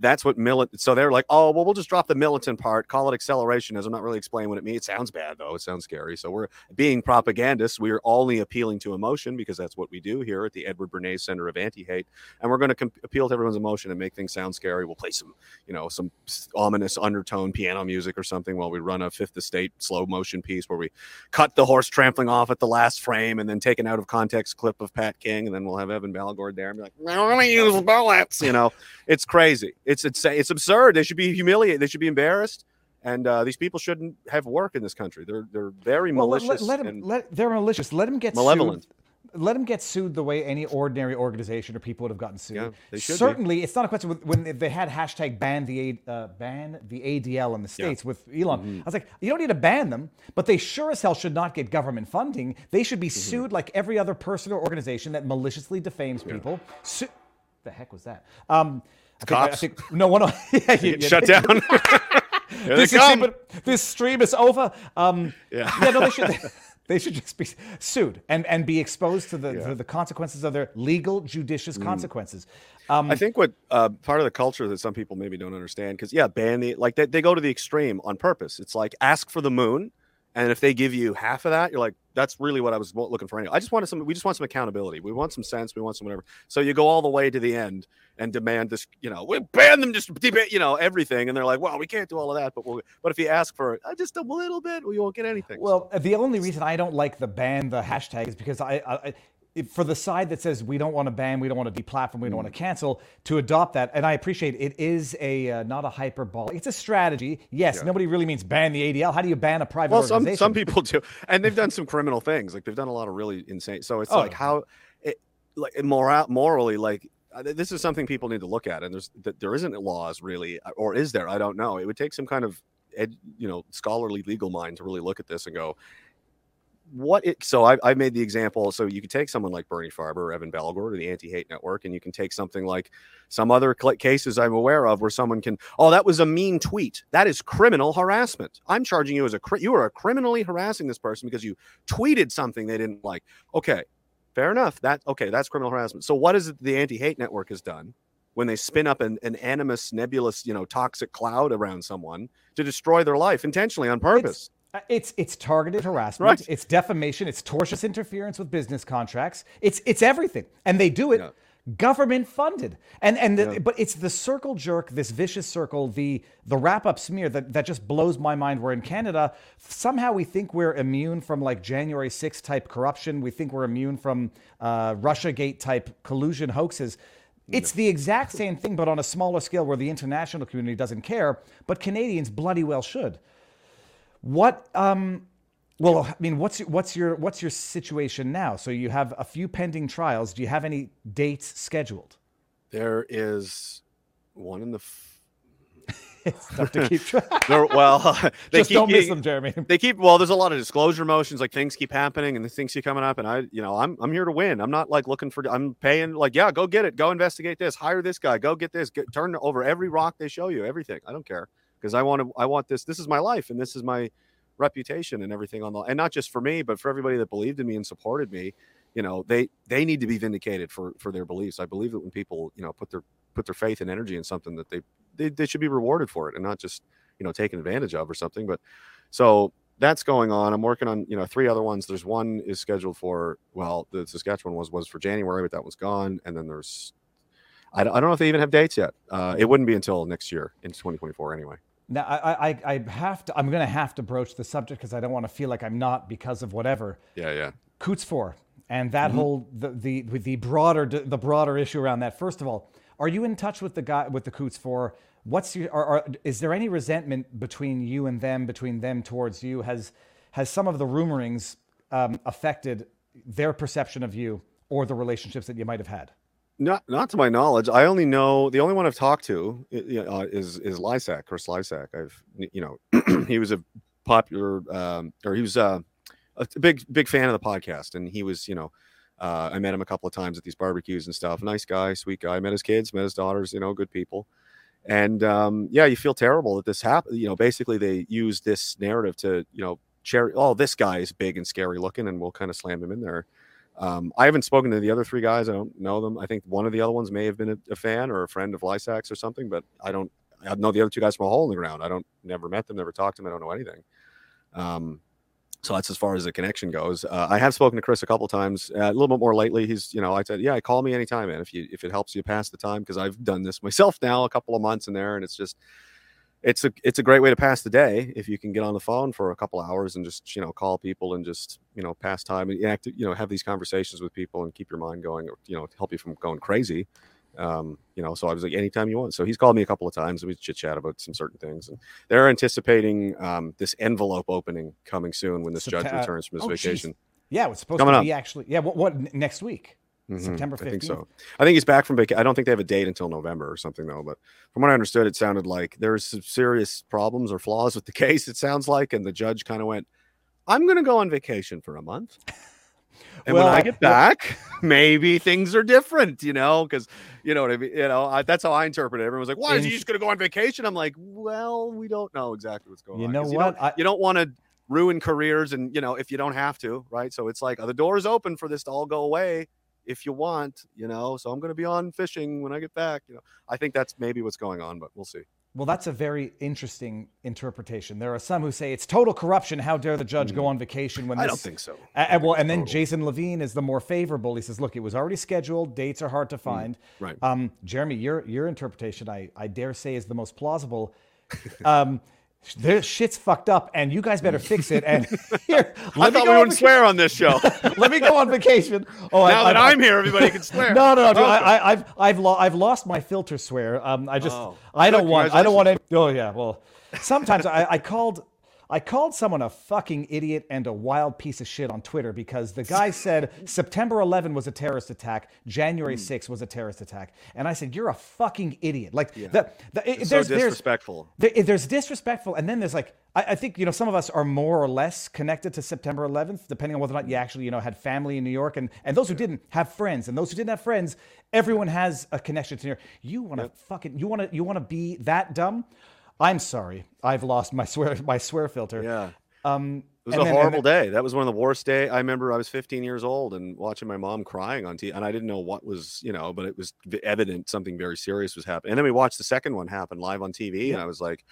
that's what militant. So they're like, oh, well, we'll just drop the militant part, call it accelerationism. I'm not really explaining what it means. It sounds bad though. It sounds scary. So we're being propagandists. We are only appealing to emotion because that's what we do here at the Edward Bernays Center of Anti-Hate, and we're going to comp- appeal to everyone's emotion and make things sound scary. We'll play some, you know, some ominous undertone piano music or something while we run a Fifth Estate slow motion piece where we cut the horse trampling off at the last frame and then take an out of context clip of Pat King, and then we'll have Evan Balgord there and be like, "I want to use bullets." You know, it's crazy. It's it's it's absurd. They should be humiliated. They should be embarrassed. And uh, these people shouldn't have work in this country. They're they're very well, malicious. Let, let, them, let they're malicious. Let them get malevolent. Sued. let them get sued the way any ordinary organization or people would have gotten sued. Yeah, they should be. Certainly, it's not a question when they had hashtag ban the uh, ban the ADL in the states with Elon. Mm-hmm. I was like, you don't need to ban them, but they sure as hell should not get government funding. They should be Mm-hmm. sued like every other person or organization that maliciously defames people. Su- the heck was that? Um, I think, I Cops. think no one. yeah, you- Get you- shut down. This, is, come. this stream is over. Um, Yeah. yeah, no, they should. They should just be sued and, and be exposed to the, Yeah. to the consequences of their legal, judicious Mm. consequences. Um, I think what uh, part of the culture that some people maybe don't understand because yeah, ban the like they, they go to the extreme on purpose. It's like ask for the moon, and if they give you half of that, you're like, that's really what I was looking for. Anyway, I just wanted some. We just want some accountability. We want some sense. We want some whatever. So you go all the way to the end and demand this. You know, we ban them just. You know everything, and they're like, well, we can't do all of that. But we'll. But if you ask for uh, just a little bit, we won't get anything. Well, the only reason I don't like the ban the hashtag is because I, I, for the side that says we don't want to ban, we don't want to deplatform, we don't want to Mm. cancel, to adopt that, and I appreciate it is a uh, not a hyperbole. It's a strategy. Yes, nobody really means ban the ADL. How do you ban a private well some organization? some people do and they've done some criminal things like they've done a lot of really insane so it's Oh, like yeah. how it like moral morally like uh, this is something people need to look at and there's that there isn't laws really uh, or is there i don't know it would take some kind of ed, you know scholarly legal mind to really look at this and go what it so I, I made the example so you could take someone like bernie farber or evan balgord or the anti-hate network and you can take something like some other cases i'm aware of where someone can oh that was a mean tweet. That is criminal harassment. I'm charging you as a you are criminally harassing this person because you tweeted something they didn't like. Okay fair enough. That okay that's criminal harassment. So what is it the anti-hate network has done when they spin up an, an animus nebulous you know toxic cloud around someone to destroy their life intentionally on purpose It's it's targeted harassment. Right. It's defamation. It's tortious interference with business contracts. It's it's everything, and they do it Yeah. government funded. And and the, Yeah. but it's the circle jerk, this vicious circle, the the wrap up smear that that just blows my mind. Where in Canada, somehow we think we're immune from like January 6th type corruption. We think we're immune from uh, RussiaGate type collusion hoaxes. It's the exact same thing, but on a smaller scale where the international community doesn't care, but Canadians bloody well should. What um well I mean what's what's your what's your situation now? So you have a few pending trials. Do you have any dates scheduled? there is one in the f- It's tough to keep track. well they Just keep don't miss them, Jeremy. they keep well there's a lot of disclosure motions like things keep happening and the things keep coming up and i you know i'm i'm here to win i'm not like looking for i'm paying like yeah go get it go investigate this hire this guy go get this get, turn over every rock they show you everything i don't care because i want to i want this this is my life and this is my reputation and everything on the and not just for me but for everybody that believed in me and supported me you know they they need to be vindicated for for their beliefs. I believe that when people you know put their put their faith and energy in something that they they, they should be rewarded for it and not just you know taken advantage of or something but so that's going on. I'm working on you know three other ones. There's one is scheduled for well the saskatchewan was was for january but that one's gone and then there's i don't, I don't know if they even have dates yet. Uh, it wouldn't be until next year in 2024 anyway Now I, I I have to I'm gonna have to broach the subject because I don't want to feel like I'm not because of whatever. yeah yeah Coutts Four and that Mm-hmm. whole the, the the broader the broader issue around that. First of all, are you in touch with the guy with the Coutts Four? What's your are, are, is there any resentment between you and them between them towards you? Has has some of the rumorings um, affected their perception of you or the relationships that you might have had? Not not to my knowledge. I only know the only one I've talked to uh, is is Lysak, Chris Lysak. I've you know he was a popular um, or he was uh, a big big fan of the podcast, and he was you know uh, I met him a couple of times at these barbecues and stuff. Nice guy, sweet guy. Met his kids, met his daughters. You know, good people. And um, yeah, you feel terrible that this happened. You know, basically they use this narrative to you know cherry. Oh, this guy is big and scary looking, and we'll kind of slam him in there. Um, I haven't spoken to the other three guys. I don't know them. I think one of the other ones may have been a, a fan or a friend of Lysak's or something, but I don't. I know the other two guys from a hole in the ground. I don't never met them, never talked to them. I don't know anything. Um, so that's as far as the connection goes. Uh, I have spoken to Chris a couple times, uh, a little bit more lately. He's, you know, I said, yeah, call me anytime, man. If you if it helps you pass the time, because I've done this myself now a couple of months in there, and it's just it's a it's a great way to pass the day if you can get on the phone for a couple hours and just you know call people and just you know pass time and act you know have these conversations with people and keep your mind going or you know help you from going crazy um you know so i was like anytime you want so he's called me a couple of times and we chit chat about some certain things and they're anticipating um this envelope opening coming soon when this judge returns from his oh, vacation Yeah, it's supposed Coming to up. be actually. Yeah, what, what next week? Mhm, September I think so. I think he's back from vacation. I don't think they have a date until November or something though. But from what I understood, it sounded like there's some serious problems or flaws with the case. It sounds like, and the judge kind of went, "I'm going to go on vacation for a month." And Well, when I get back, maybe things are different, you know, because you know what I mean. You know, I, that's how I interpret it. Everyone's like, "Why is he just going to go on vacation?" I'm like, "Well, we don't know exactly what's going on. You on." know 'cause what? don't, I- you don't want to ruin careers, and you know, if you don't have to, right? So it's like uh, the door is open for this to all go away if you want, you know. So I'm going to be on fishing when I get back. You know, I think that's maybe what's going on, but we'll see. Well, that's a very interesting interpretation. There are some who say it's total corruption. How dare the judge go on vacation when Mm. I don't think so. A- and well, and then Total. Jason Levine is the more favorable. He says, "Look, it was already scheduled. Dates are hard to find." Mm, right. Um, Jeremy, your your interpretation, I I dare say, is the most plausible. Um, their shit's fucked up, and you guys better fix it. And here, I thought we wouldn't swear on this show. Let me go on vacation. Oh, now that I'm here, everybody can swear. No, no, no. dude, I, I, I've I've lo- I've lost my filter swear. Um, I just Oh. I don't want I don't want to. Oh yeah. Well, sometimes I, I called I called someone a fucking idiot and a wild piece of shit on Twitter because the guy said September 11 was a terrorist attack, Hmm. January 6 was a terrorist attack, and I said you're a fucking idiot. Like the, the, it- It's so there's there's disrespectful. there, there's disrespectful, and then there's like I, I think you know some of us are more or less connected to September 11th, depending on whether or not you actually you know had family in New York, and and those who didn't have friends, and those who didn't have friends, everyone has a connection to New York. You want to fucking you want to you want to be that dumb? I'm sorry, I've lost my swear my swear filter. Yeah. Um, It was a then- horrible then- day. That was one of the worst day. I remember I was 15 years old and watching my mom crying on TV, and I didn't know what was, you know, but it was evident something very serious was happening. And then we watched the second one happen live on TV, and I was like,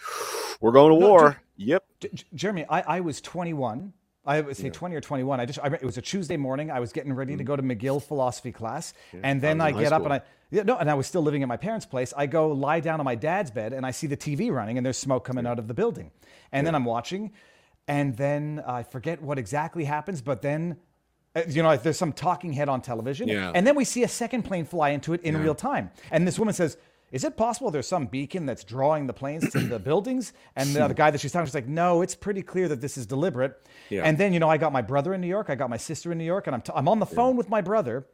"We're going to No, war." yep. J- Jeremy, I, I was 21. I would say 20 or 21. I just, I, it was a Tuesday morning. I was getting ready to go to McGill philosophy class. and then Mm. I I, get up and I, yeah, no, and I was still living at my parents' place. I go lie down on my dad's bed and I see the TV running and there's smoke coming out of the building. And then I'm watching. And then I forget what exactly happens, but then, uh, you know, there's some talking head on television. Yeah. And then we see a second plane fly into it in real time. And this woman says, is it possible there's some beacon that's drawing the planes to the buildings? And the, the guy that she's talking to is like, no, it's pretty clear that this is deliberate. Yeah. And then, you know, I got my brother in New York, I got my sister in New York, and I'm, t- I'm on the phone with my brother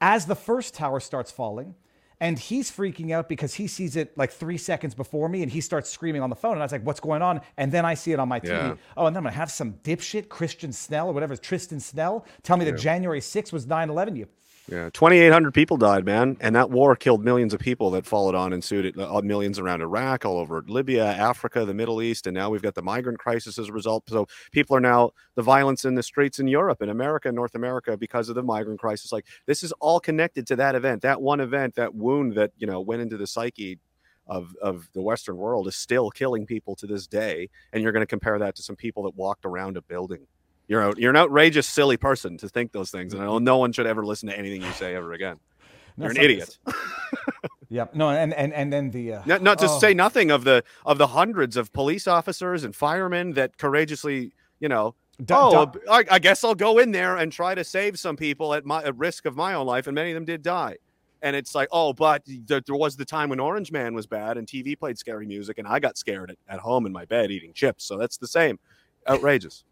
as the first tower starts falling. And he's freaking out because he sees it like three seconds before me and he starts screaming on the phone. And I was like, what's going on? And then I see it on my TV. Yeah. Oh, and then I'm going to have some dipshit, Christian Snell or whatever, Tristan Snell, tell me that January 6th was 9 11. You Yeah, 2,800 people died, man, and that war killed millions of people that followed on and sued it. Uh, millions around Iraq, all over Libya, Africa, the Middle East, and now we've got the migrant crisis as a result. So people are now the violence in the streets in Europe, in America, North America, because of the migrant crisis. Like this is all connected to that event, that one event, that wound that you know went into the psyche of of the Western world is still killing people to this day. And you're going to compare that to some people that walked around a building. You're out, you're an outrageous, silly person to think those things, and no one should ever listen to anything you say ever again. No, You're an idiot. Yep. No, and and and then the uh, Not, not to oh. say nothing of the of the hundreds of police officers and firemen that courageously, you know, Du- oh, I, I guess I'll go in there and try to save some people at my at risk of my own life, and many of them did die. And it's like, oh, but there, there was the time when Orange Man was bad and TV played scary music, and I got scared at, at home in my bed eating chips. So that's the same. Outrageous.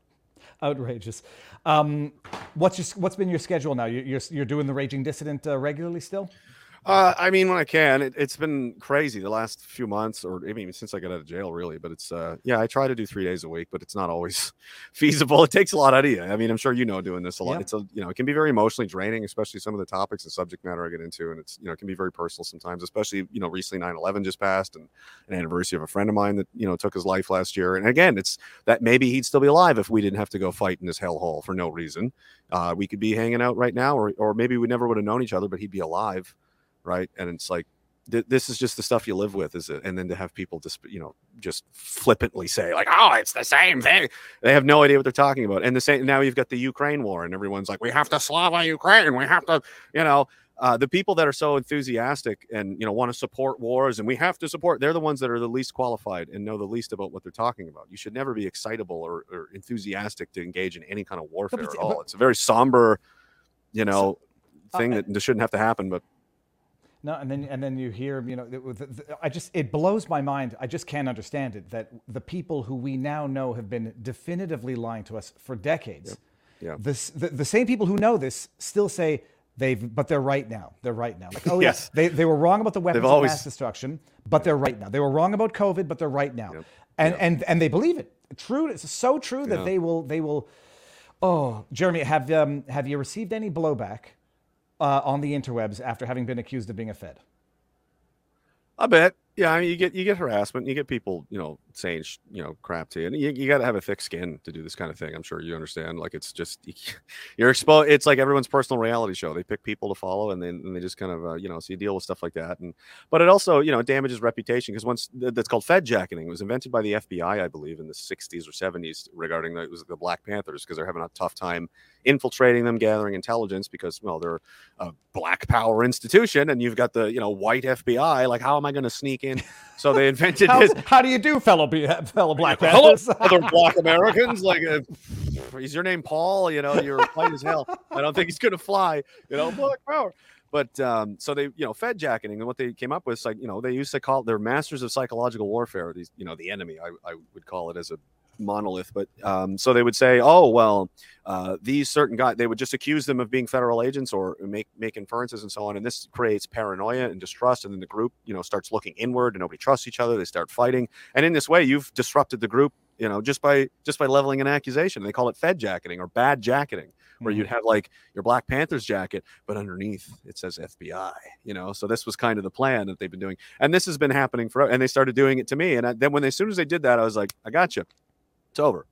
Outrageous. Um, what's your what's been your schedule now? You- You're you're doing the Raging Dissident uh, regularly still? Uh, I mean, when I can, it, it's been crazy the last few months, or I mean, since I got out of jail, really. But it's, uh, yeah, I try to do three days a week, but it's not always feasible. It takes a lot out of you. I mean, I'm sure you know doing this a lot. Yeah. It's a, you know, it can be very emotionally draining, especially some of the topics and subject matter I get into, and it's, you know, it can be very personal sometimes. Especially, you know, recently 9/11 just passed, and an anniversary of a friend of mine that you know took his life last year. And again, it's that maybe he'd still be alive if we didn't have to go fight in this hellhole for no reason. Uh, we could be hanging out right now, or or maybe we never would have known each other, but he'd be alive right? And it's like th- this is just the stuff you live with, is it? And then to have people just you know just flippantly say like, "Oh, it's the same thing," they have no idea what they're talking about. And the same now you've got the Ukraine war, and everyone's like, "We have to Slava Ukraine. We have to," you know. Uh, the people that are so enthusiastic and you know want to support wars and we have to support they're the ones that are the least qualified and know the least about what they're talking about you should never be excitable or, or enthusiastic to engage in any kind of warfare but- at all it's a very somber you know uh, thing uh, that shouldn't have to happen but No, and then and then you hear, you know, I just it blows my mind. I just can't understand it that the people who we now know have been definitively lying to us for decades Yeah. This, the, the same people who know this still say they've, but they're right now. They're right now. Like, oh Yes. yes, they, they were wrong about the weapons of mass destruction, but they're right now. They were wrong about COVID, but they're right now. Yep. And, and, and they believe it. True. It's so true that Yeah. they will, they will, oh, Jeremy, have, um, have you received any blowback uh, on the interwebs after having been accused of being a Fed? I bet. Yeah, I mean, you get you get harassment, you get people, you know, saying you know crap to you, and you, you got to have a thick skin to do this kind of thing. I'm sure you understand. Like it's just you're exposed. It's like everyone's personal reality show. They pick people to follow, and then and they just kind of uh, you know, so you deal with stuff like that. And but it also you know damages reputation because once th- that's called Fed jacketing. It was invented by the FBI, I believe, in the 60s or 70s regarding the, it was the Black Panthers because they're having a tough time infiltrating them, gathering intelligence because well they're a black power institution, and you've got the you know white FBI. Like how am I going to sneak in? So they invented How, this. how do you do, fellow, fellow Black Hello, other black Americans. Like, uh, is your name Paul? You know, you're white as hell. I don't think he's gonna fly. You know, black power. But um, so they, you know, Fed jacketing, and what they came up with, is like, you know, they used to call they're masters of psychological warfare. These, you know, the enemy. I, I would call it as a monolith. But um, so they would say, oh well, uh, these certain guys, they would just accuse them of being federal agents or make make inferences and so on, and this creates paranoia and distrust, and then the group, you know, starts looking inward, and nobody trusts each other. They start fighting, and in this way, you've disrupted the group, you know, just by just by leveling an accusation. They call it Fed jacketing or bad jacketing, where you'd have like your Black Panthers jacket, but underneath it says FBI, you know. So this was kind of the plan that they've been doing, and this has been happening for, and they started doing it to me, and I, then when they, as soon as they did that, I was like, I got you it's over.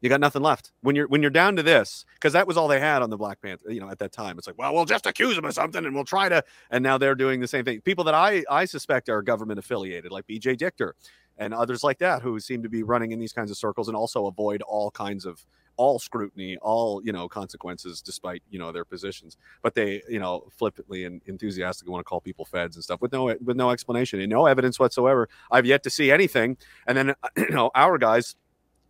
You got nothing left when you're when you're down to this because that was all they had on the Black Panther. You know, at that time, it's like, well, we'll just accuse them of something and we'll try to. And now they're doing the same thing. People that I I suspect are government affiliated, like B.J. Dichter and others like that, who seem to be running in these kinds of circles and also avoid all kinds of all scrutiny, all you know consequences, despite you know their positions. But they you know flippantly and enthusiastically want to call people feds and stuff with no with no explanation and no evidence whatsoever. I've yet to see anything. And then you know our guys.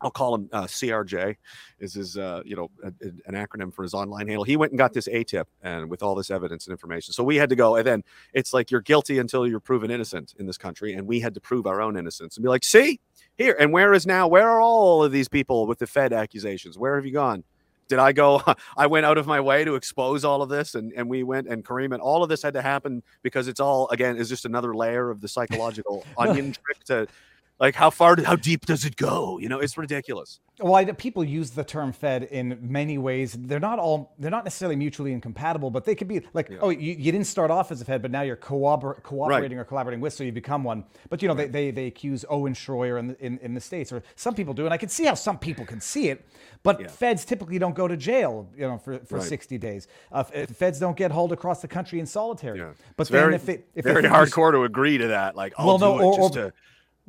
I'll call him uh, CRJ, is his uh, you know a, a- an acronym for his online handle. He went and got this A tip and with all this evidence and information. So we had to go, and then it's like you're guilty until you're proven innocent in this country, and we had to prove our own innocence and be like, see here, and where is now? Where are all of these people with the Fed accusations? Where have you gone? Did I go? I went out of my way to expose all of this, and, and we went and Caryma, and all of this had to happen because it's all again is just another layer of the psychological onion trick to like how far, how deep does it go? You know, it's ridiculous. Well, I, people use the term "fed" in many ways. They're not all. They're not necessarily mutually incompatible, but they could be like, oh, you, you didn't start off as a Fed, but now you're cooper- cooperating or collaborating with, so you become one. But you know, they, they, they accuse Owen Schroyer in the, in, in the states, or some people do, and I can see how some people can see it. But Yeah. Feds typically don't go to jail, you know, for, for Right. 60 days. Uh, Feds don't get hauled across the country in solitary. Yeah, But it's then very, if they if very hardcore to agree to that. Like, I'll Well, do no, it or- just or- to,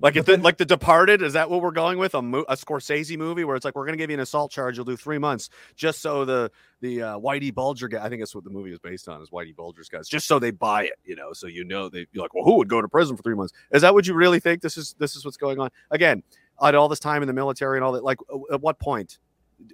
like, if then- like the Departed is that what we're going with? A, mo- a Scorsese movie where it's like we're going to give you an assault charge, you'll do three months, just so the the uh, Whitey Bulger guy. I think that's what the movie is based on, is Whitey Bulger's guys, just so they buy it, you know, so you know they you're like, well, who would go to prison for three months? Is that what you really think? This is this is what's going on again. I had all this time in the military and all that. Like, at what point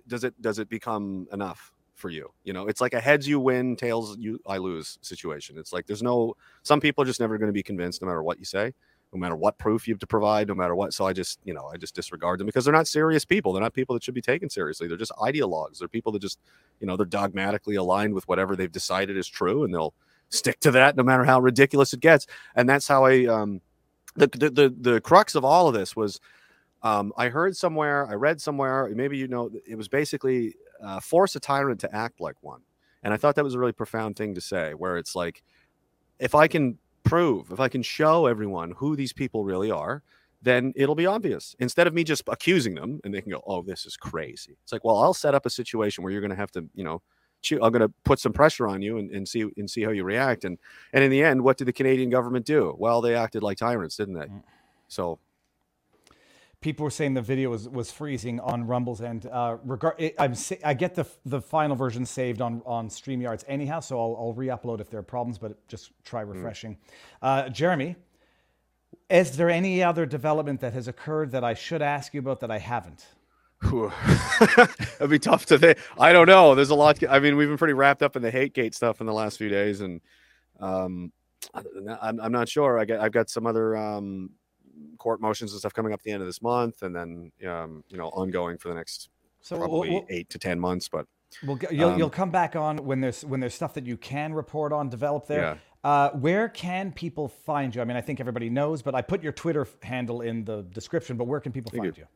does it does it become enough for you you know it's like a heads you win tails you i lose situation it's like there's no some people are just never going to be convinced no matter what you say no matter what proof you have to provide no matter what. So i just you know i just disregard them because they're not serious people. They're not people that should be taken seriously. They're just ideologues. They're people that just you know they're dogmatically aligned with whatever they've decided is true and they'll stick to that no matter how ridiculous it gets. And that's how i um the the the, the crux of all of this was um, I heard somewhere, I read somewhere, maybe you know, it was basically uh, force a tyrant to act like one. And I thought that was a really profound thing to say, where it's like, if I can prove, if I can show everyone who these people really are, then it'll be obvious. Instead of me just accusing them and they can go, oh, this is crazy. It's like, well, I'll set up a situation where you're going to have to, you know, I'm going to put some pressure on you and, and see and see how you react. And and in the end, what did the Canadian government do? Well, they acted like tyrants, didn't they? Mm. So people were saying the video was, was freezing on Rumble's end. Uh, regard, it, I'm I get the the final version saved on on Streamyards anyhow, so I'll, I'll re-upload if there are problems, but just try refreshing. Uh, Jeremy, is there any other development that has occurred that I should ask you about that I haven't? It'd be tough to think. I don't know. There's a lot. I mean, we've been pretty wrapped up in the hate gate stuff in the last few days, and um, other than that, I'm, I'm not sure. I got I've got some other um, court motions and stuff coming up at the end of this month, and then um, you know ongoing for the next So probably we'll- eight to ten months. But Well, you'll, Um, you'll come back on when there's when there's stuff that you can report on, develop there. Yeah. Uh, where can people find you? I mean, I think everybody knows, but I put your Twitter handle in the description. But where can people find you?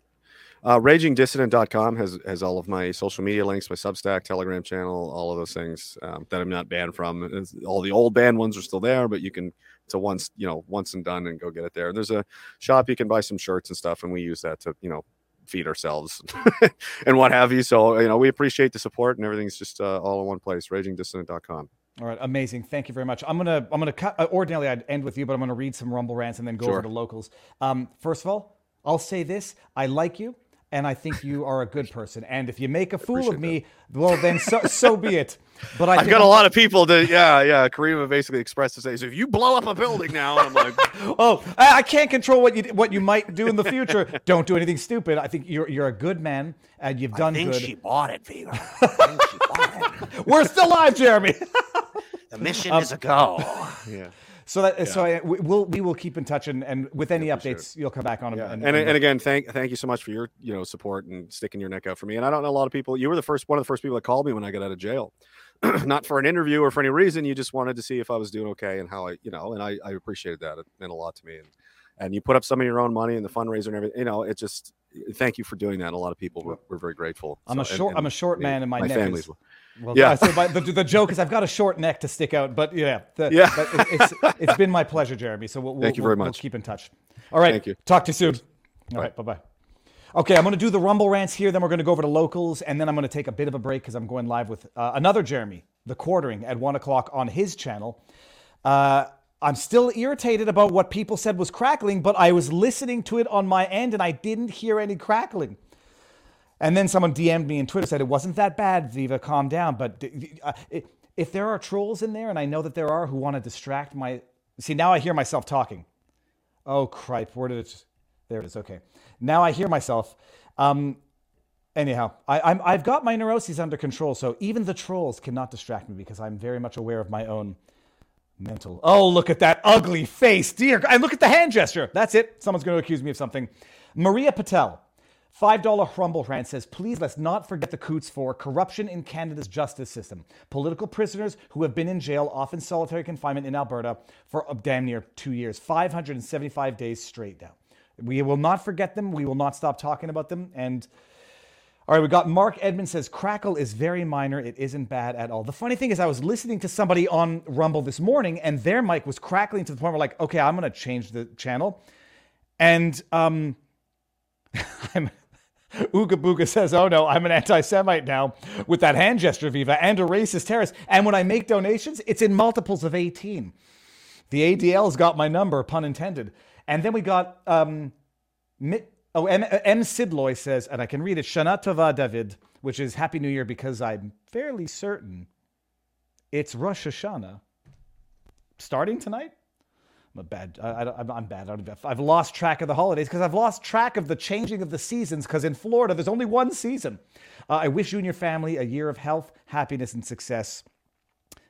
Uh, RagingDissident.com has has all of my social media links, my Substack, Telegram channel, all of those things um, that I'm not banned from. It's- all the old banned ones are still there, but you can it's a once you know once and done and go get it there. There's a shop you can buy some shirts and stuff, and we use that to you know feed ourselves and what have you. So you know we appreciate the support and everything's just uh, all in one place. RagingDissident.com. All right, amazing. Thank you very much. I'm gonna I'm gonna cut. Uh, ordinarily, I'd end with you, but I'm gonna read some Rumble rants and then go over to locals. Um, first of all, I'll say this: I like you, and I think you are a good person. And if you make a fool of me, well, then so so be it. But I I've got a I'm- lot of people that yeah yeah Caryma basically expressed to say so if you blow up a building now and I'm like oh, I, I can't control what you what you might do in the future. Don't do anything stupid. I think you're you're a good man and you've done think good. she bought it, Viva. I think she bought it. We're still alive, Jeremy. The mission Um, is a go. yeah. So that so I, we, we'll we will keep in touch and, and with any updates you'll come back on Yeah. and, And, and again, thank thank you so much for your you know support and sticking your neck out for me. And I don't know a lot of people. You were the first one of the first people that called me when I got out of jail, not for an interview or for any reason. You just wanted to see if I was doing okay and how I you know. And I, I appreciated that. It meant a lot to me. And and you put up some of your own money and the fundraiser and everything. You know, it just thank you for doing that. And a lot of people were, were very grateful. I'm a So- and- short and I'm a short man and my, my neck is well. well Yeah. So my, the, the joke is I've got a short neck to stick out, but yeah, the, Yeah. but it- it's it's been my pleasure, Jeremy. So we'll, we'll Thank you we'll- very We'll much. keep in touch. All right. Thank you. Talk to you soon. All right. Bye bye. Okay, I'm going to do the Rumble rants here. Then we're going to go over to locals, and then I'm going to take a bit of a break because I'm going live with uh, another Jeremy, the quartering, at one o'clock on his channel. Uh, I'm still irritated about what people said was crackling, but I was listening to it on my end, and I didn't hear any crackling. And then someone DM'd me on Twitter said it wasn't that bad, Viva, calm down. But uh, if there are trolls in there, and I know that there are who want to distract my, see now I hear myself talking. Oh cripe, where did it? There it is. Okay, now I hear myself. Um, anyhow, I, I've got my neuroses under control, so even the trolls cannot distract me because I'm very much aware of my own mental. Oh, look at that ugly face, dear. And look at the hand gesture. That's it. Someone's going to accuse me of something. Maria Patel. $5 Rumble rant says, please let's not forget the Coutts Four corruption in Canada's justice system. Political prisoners who have been in jail, often solitary confinement in Alberta, for damn near two years, 575 days straight now. We will not forget them. We will not stop talking about them. And all right, we got Mark Edmond says crackle is very minor. It isn't bad at all. The funny thing is, I was listening to somebody on Rumble this morning, and their mic was crackling to the point where, like, okay, I'm going to change the channel. And um, I'm Ooga Booga says, "Oh no, I'm an anti-Semite now with that hand gesture, Viva, and a racist terrorist. And when I make donations, it's in multiples of 18. The ADL's got my number, pun intended. And then we got um, oh M, M Sidloy says, and I can read it, Shana Tova David, which is Happy New Year because I'm fairly certain it's Rosh Hashanah starting tonight. I'm a bad. I, I'm bad. I I've lost track of the holidays because I've lost track of the changing of the seasons. Because in Florida, there's only one season. Uh, I wish you and your family a year of health, happiness, and success.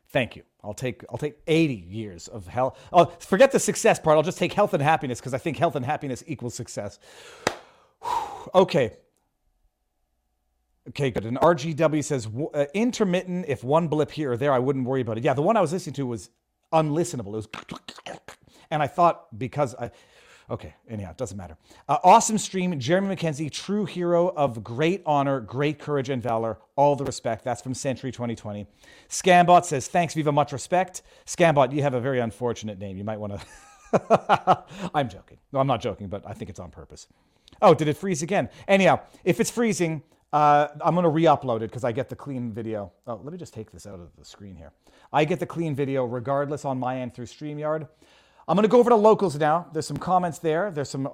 Thank you. I'll take I'll take 80 years of health. Oh, forget the success part. I'll just take health and happiness because I think health and happiness equals success. okay. Okay, good. And RGW says uh, intermittent. If one blip here or there, I wouldn't worry about it. Yeah, the one I was listening to was unlistenable. It was, and I thought because I. Okay, anyhow, it doesn't matter. Uh, awesome stream, Jeremy Mackenzie, true hero of great honor, great courage and valor. All the respect. That's from Century 2020. Scambot says, thanks, Viva, much respect. Scambot, you have a very unfortunate name. You might want to. I'm joking. No, I'm not joking, but I think it's on purpose. Oh, did it freeze again? Anyhow, if it's freezing, uh, I'm going to re-upload it because I get the clean video. Oh, let me just take this out of the screen here. I get the clean video regardless on my end through StreamYard. I'm going to go over to locals now. There's some comments there. There's some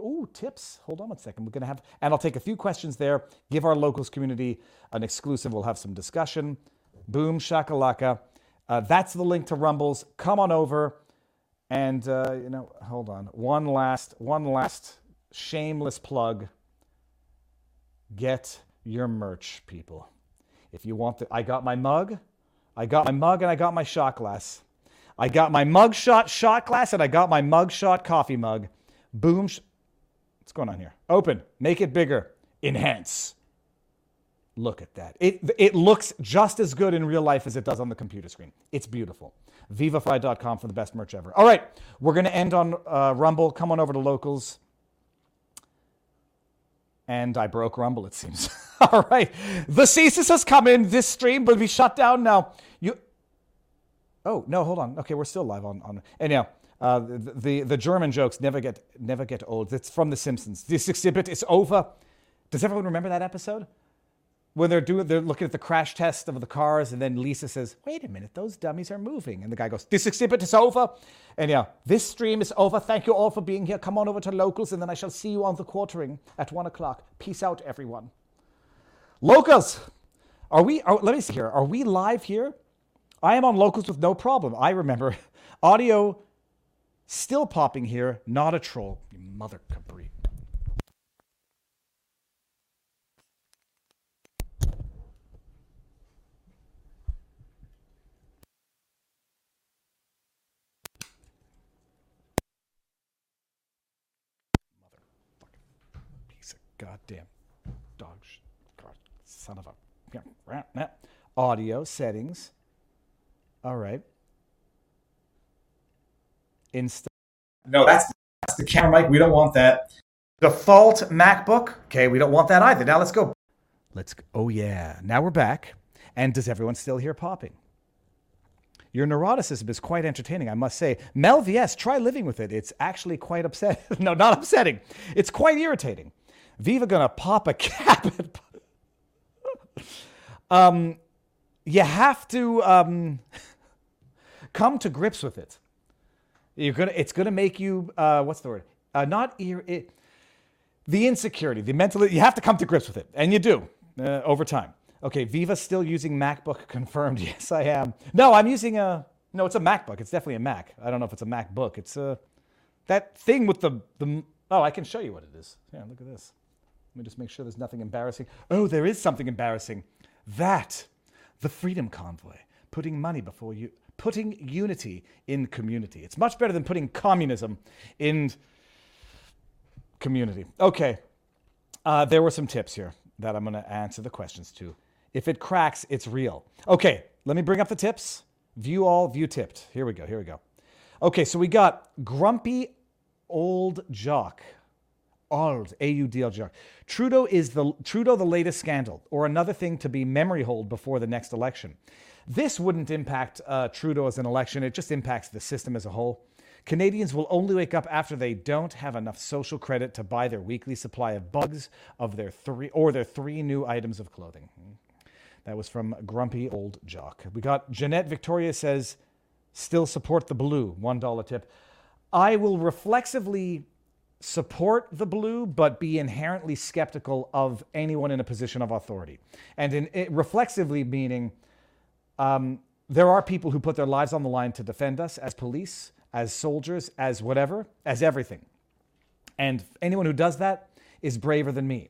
oh, tips. Hold on one second. We're going to have, and I'll take a few questions there. Give our locals community an exclusive. We'll have some discussion. Boom shakalaka. Uh, that's the link to Rumbles. Come on over. And uh, you know, hold on. One last, one last shameless plug. Get your merch, people. If you want the, I got my mug. I got my mug and I got my shot glass. I got my mug shot glass and I got my mug shot coffee mug. Boom. Sh- What's going on here? Open. Make it bigger. Enhance. Look at that. It, it looks just as good in real life as it does on the computer screen. It's beautiful. Vivafy.com for the best merch ever. All right, we're going to end on uh, Rumble. Come on over to locals. And I broke Rumble, it seems. All right. The CSIS has come in. This stream will be shut down now. Oh no! Hold on. Okay, we're still live on on. Anyhow, uh, the, the the German jokes never get never get old. It's from The Simpsons. This exhibit is over. Does everyone remember that episode? when they're doing they're looking at the crash test of the cars and then lisa says wait a minute those dummies are moving and the guy goes this exhibit is over and yeah this stream is over thank you all for being here come on over to locals and then i shall see you on the quartering at one o'clock peace out everyone locals are we are, let me see here are we live here i am on locals with no problem. I remember audio still popping here. Not a troll. You mother capri. Piece of goddamn dog sh- God, son of a audio settings. All right. Insta. No, that's that's the camera mic. We don't want that. Default MacBook. Okay, we don't want that either. Now let's go. Let's. Go. Oh yeah. Now we're back. And does everyone still hear popping? Your neuroticism is quite entertaining, I must say. Mel VS, try living with it. It's actually quite upsetting. no, not upsetting. It's quite irritating. Viva gonna pop a cap. um, you have to um, come to grips with it. You're gonna. It's gonna make you. Uh, what's the word? Uh, not ir- it, the insecurity, the mental. You have to come to grips with it, and you do uh, over time. Okay, Viva still using MacBook confirmed. Yes, I am. No, I'm using a. No, it's a MacBook. It's definitely a Mac. I don't know if it's a MacBook. It's a that thing with the the. Oh, I can show you what it is. Yeah, look at this. Let me just make sure there's nothing embarrassing. Oh, there is something embarrassing. That, the Freedom Convoy, putting money before you, putting unity in community. It's much better than putting communism in community. Okay, uh, there were some tips here that I'm going to answer the questions to. If it cracks, it's real. Okay, let me bring up the tips. View all, view tipped. Here we go, here we go. Okay, so we got grumpy old jock. Old, A-U-D-L jock. Trudeau is the Trudeau the latest scandal, or another thing to be memory hold before the next election. This wouldn't impact uh, Trudeau as an election. It just impacts the system as a whole. Canadians will only wake up after they don't have enough social credit to buy their weekly supply of bugs of their three or their three new items of clothing. That was from Grumpy Old Jock. We got Jeanette Victoria says, still support the blue. $1 tip. I will reflexively support the blue, but be inherently skeptical of anyone in a position of authority. And in, reflexively meaning um, there are people who put their lives on the line to defend us as police, as soldiers, as whatever, as everything. And anyone who does that is braver than me.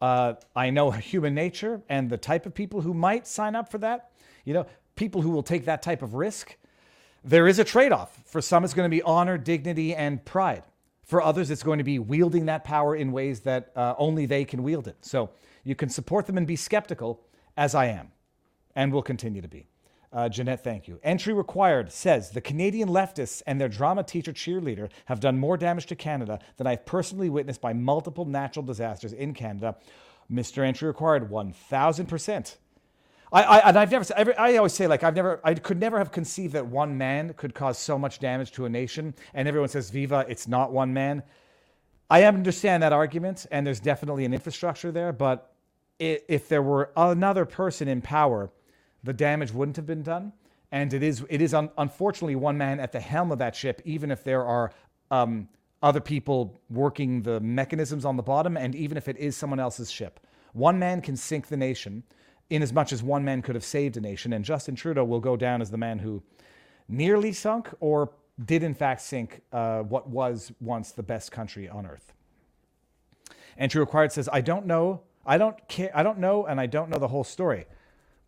Uh, I know human nature and the type of people who might sign up for that. You know, people who will take that type of risk. There is a trade off. For some, it's going to be honor, dignity, and pride. For others, it's going to be wielding that power in ways that uh, only they can wield it. So you can support them and be skeptical, as I am, and will continue to be. Uh, Jeanette, thank you. Entry required says the Canadian leftists and their drama teacher cheerleader have done more damage to Canada than I've personally witnessed by multiple natural disasters in Canada. Mr. Entry required 1000%. I, I, and I've never, I always say, like, I've never, I could never have conceived that one man could cause so much damage to a nation. And everyone says, Viva, it's not one man. I understand that argument, and there's definitely an infrastructure there. But if there were another person in power, the damage wouldn't have been done. And it is, it is un, unfortunately one man at the helm of that ship, even if there are um, other people working the mechanisms on the bottom, and even if it is someone else's ship. One man can sink the nation in as much as one man could have saved a nation. And Justin Trudeau will go down as the man who nearly sunk or did in fact sink uh, what was once the best country on earth. Entry required says, I don't know, I don't care, I don't know, and I don't know the whole story.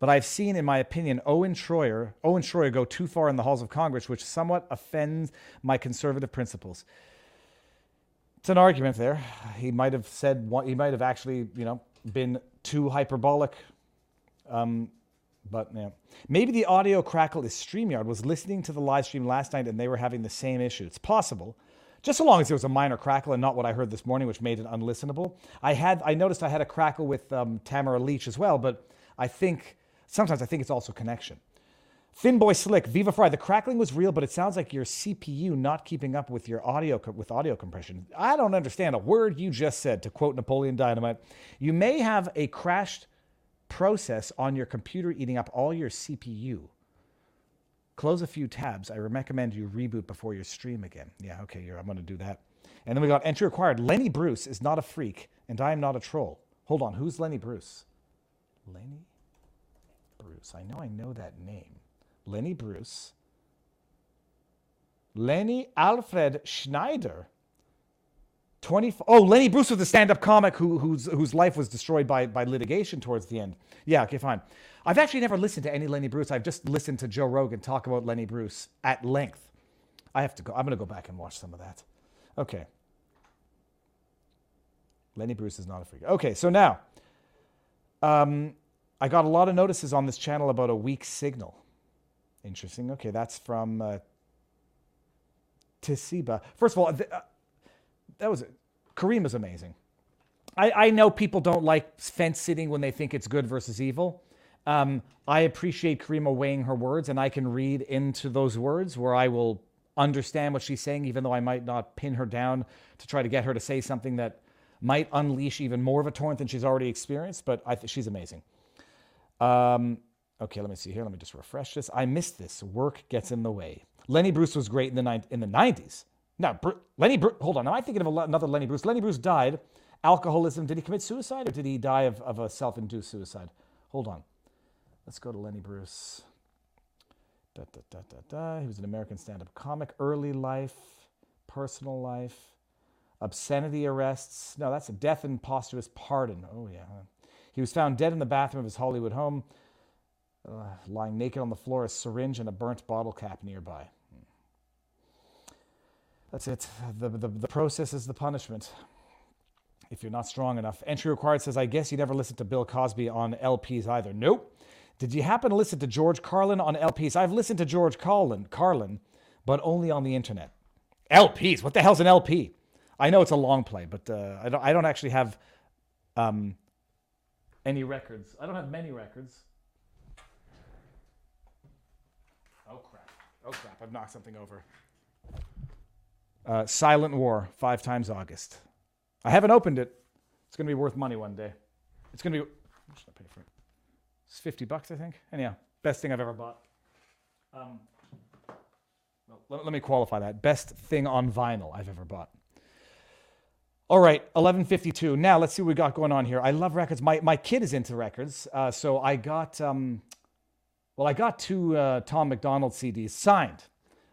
But I've seen, in my opinion, Owen Schroyer, Owen Schroyer go too far in the halls of Congress, which somewhat offends my conservative principles. It's an argument there. He might have said, he might have actually, you know, been too hyperbolic. Um, but yeah, maybe the audio crackle is Streamyard was listening to the live stream last night and they were having the same issue. It's possible, just so long as there was a minor crackle and not what I heard this morning, which made it unlistenable. I had I noticed I had a crackle with um, Tamara Lich as well, but I think sometimes I think it's also connection. Finboy Slick, Viva Frei. The crackling was real, but it sounds like your CPU not keeping up with your audio co- with audio compression. I don't understand a word you just said. To quote Napoleon Dynamite, you may have a crashed process on your computer eating up all your CPU. Close a few tabs. I recommend you reboot before your stream again. Yeah, okay, I'm going to do that. And then we got entry required. Lenny Bruce is not a freak, and I am not a troll. Hold on, who's Lenny Bruce? Lenny Bruce. I know I know that name. Lenny Bruce. Lenny Alfred Schneider. 20 oh lenny bruce was the stand-up comic who, whose, whose life was destroyed by, by litigation towards the end yeah okay fine i've actually never listened to any lenny bruce i've just listened to joe rogan talk about lenny bruce at length i have to go i'm going to go back and watch some of that okay lenny bruce is not a freak okay so now um, i got a lot of notices on this channel about a weak signal interesting okay that's from uh, Tisiba. First of all, th- uh, that was Caryma is amazing. I, I know people don't like fence sitting when they think it's good versus evil. Um, I appreciate Caryma weighing her words, and I can read into those words where I will understand what she's saying, even though I might not pin her down to try to get her to say something that might unleash even more of a torrent than she's already experienced. But I th- she's amazing. Um, okay, let me see here. Let me just refresh this. I missed this. Work gets in the way. Lenny Bruce was great in the ni- in the 90s. Now, Br- Lenny Bruce, hold on. Am I thinking of another Lenny Bruce? Lenny Bruce died. Alcoholism. Did he commit suicide or did he die of, of a self induced suicide? Hold on. Let's go to Lenny Bruce. Da, da, da, da, da. He was an American stand up comic. Early life, personal life, obscenity arrests. No, that's a death and posthumous pardon. Oh, yeah. He was found dead in the bathroom of his Hollywood home, uh, lying naked on the floor, a syringe and a burnt bottle cap nearby. That's it. The, the, the process is the punishment. If you're not strong enough. Entry required says, I guess you never listened to Bill Cosby on LPs either. Nope. Did you happen to listen to George Carlin on LPs? I've listened to George Carlin, Carlin, but only on the internet. LPs? What the hell's an LP? I know it's a long play, but uh, I, don't, I don't actually have um, any records. I don't have many records. Oh, crap. Oh, crap. I've knocked something over. Uh, Silent War, five times August. I haven't opened it. It's going to be worth money one day. It's going to be. How I pay for it? It's 50 bucks, I think. Anyhow, best thing I've ever bought. Um, well, let, let me qualify that. Best thing on vinyl I've ever bought. All right, 1152. Now let's see what we got going on here. I love records. My, my kid is into records. Uh, so I got, um, well, I got two uh, Tom MacDonald CDs signed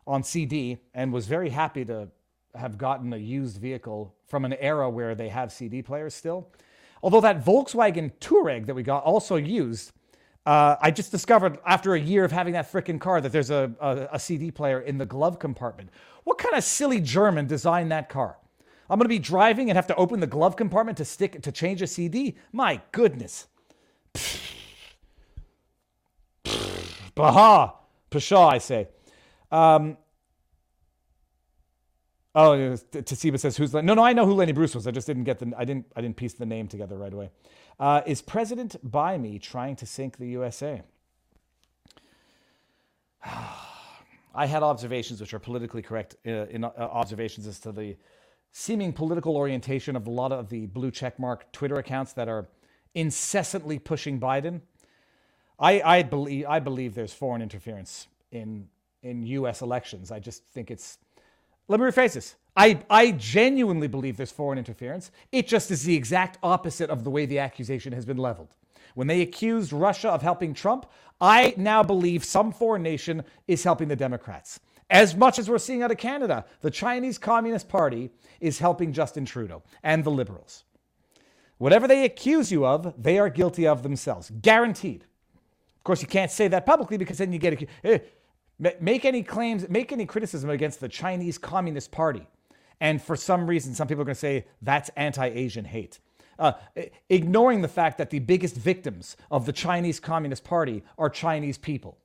on CD and was very happy to have gotten a used vehicle from an era where they have CD players still. Although that Volkswagen Touareg that we got also used, uh, I just discovered after a year of having that freaking car that there's a, a, a CD player in the glove compartment. What kind of silly German designed that car? I'm going to be driving and have to open the glove compartment to stick to change a CD. My goodness. Baha, Pshaw, I say. Um, oh, Tasiba says who's no, no. I know who Lenny Bruce was. I just didn't get the. I didn't. I didn't piece the name together right away. Uh, is President Biden trying to sink the USA? I had observations which are politically correct uh, in uh, observations as to the seeming political orientation of a lot of the blue checkmark Twitter accounts that are incessantly pushing Biden. I, I believe I believe there's foreign interference in in U.S. elections. I just think it's. Let me rephrase this. I, I genuinely believe there's foreign interference. It just is the exact opposite of the way the accusation has been leveled. When they accused Russia of helping Trump, I now believe some foreign nation is helping the Democrats. As much as we're seeing out of Canada, the Chinese Communist Party is helping Justin Trudeau and the Liberals. Whatever they accuse you of, they are guilty of themselves. Guaranteed. Of course, you can't say that publicly because then you get accused. Eh, make any claims, make any criticism against the Chinese Communist Party. And for some reason, some people are going to say that's anti Asian hate. uh, ignoring the fact that the biggest victims of the Chinese Communist Party are Chinese people.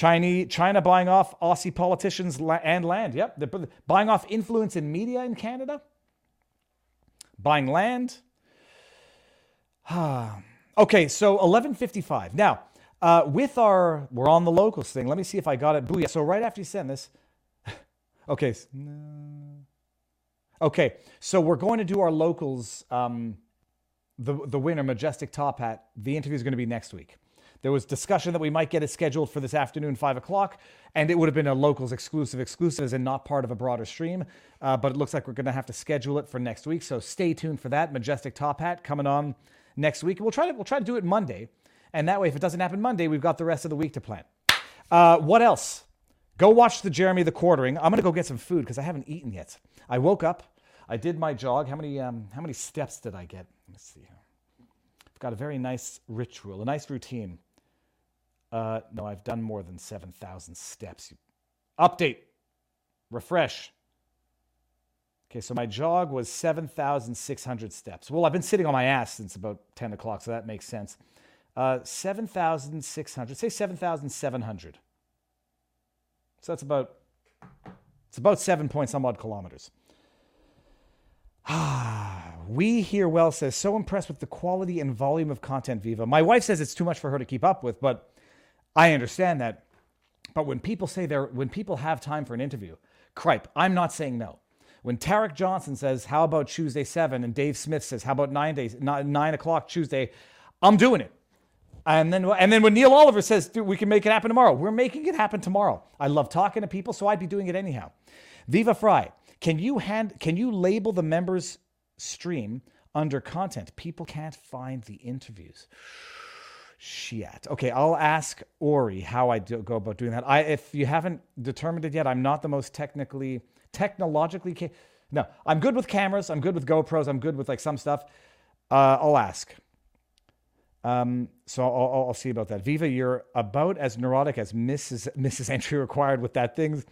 Chinese, China buying off Aussie politicians and land. Yep, they're buying off influence in media in Canada. Buying land. okay, so 11:55. Now, uh, with our we're on the locals thing. Let me see if I got it. Booyah! So right after you send this, okay, okay. So we're going to do our locals. Um, the the winner, Majestic Top Hat. The interview is going to be next week. There was discussion that we might get it scheduled for this afternoon, five o'clock, and it would have been a locals exclusive, exclusive, and not part of a broader stream. Uh, but it looks like we're going to have to schedule it for next week. So stay tuned for that. Majestic Top Hat coming on next week. We'll try to we'll try to do it Monday, and that way, if it doesn't happen Monday, we've got the rest of the week to plan. Uh, what else? Go watch the Jeremy the Quartering. I'm gonna go get some food because I haven't eaten yet. I woke up. I did my jog. How many um, how many steps did I get? Let's see here. I've got a very nice ritual, a nice routine. Uh, no, I've done more than 7,000 steps. Update. Refresh. Okay, so my jog was 7,600 steps. Well, I've been sitting on my ass since about 10 o'clock, so that makes sense. Uh, 7,600. Say 7,700. So that's about it's about seven point some odd kilometers. Ah, we here well says so impressed with the quality and volume of content Viva. My wife says it's too much for her to keep up with, but I understand that. But when people say they're when people have time for an interview, cripe, I'm not saying no. When Tarek Johnson says, "How about Tuesday seven?" and Dave Smith says, "How about nine days nine, nine o'clock Tuesday?" I'm doing it. And then, and then when Neil Oliver says, we can make it happen tomorrow, we're making it happen tomorrow. I love talking to people, so I'd be doing it anyhow. Viva Frei, can you hand, can you label the members stream under content? People can't find the interviews. Shit. Okay, I'll ask Ori how I do, go about doing that. I, if you haven't determined it yet, I'm not the most technically, technologically. Ca- no, I'm good with cameras. I'm good with GoPros. I'm good with like some stuff. Uh, I'll ask. Um, so I'll, I'll, see about that. Viva, you're about as neurotic as Mrs. Mrs. Entry required with that thing,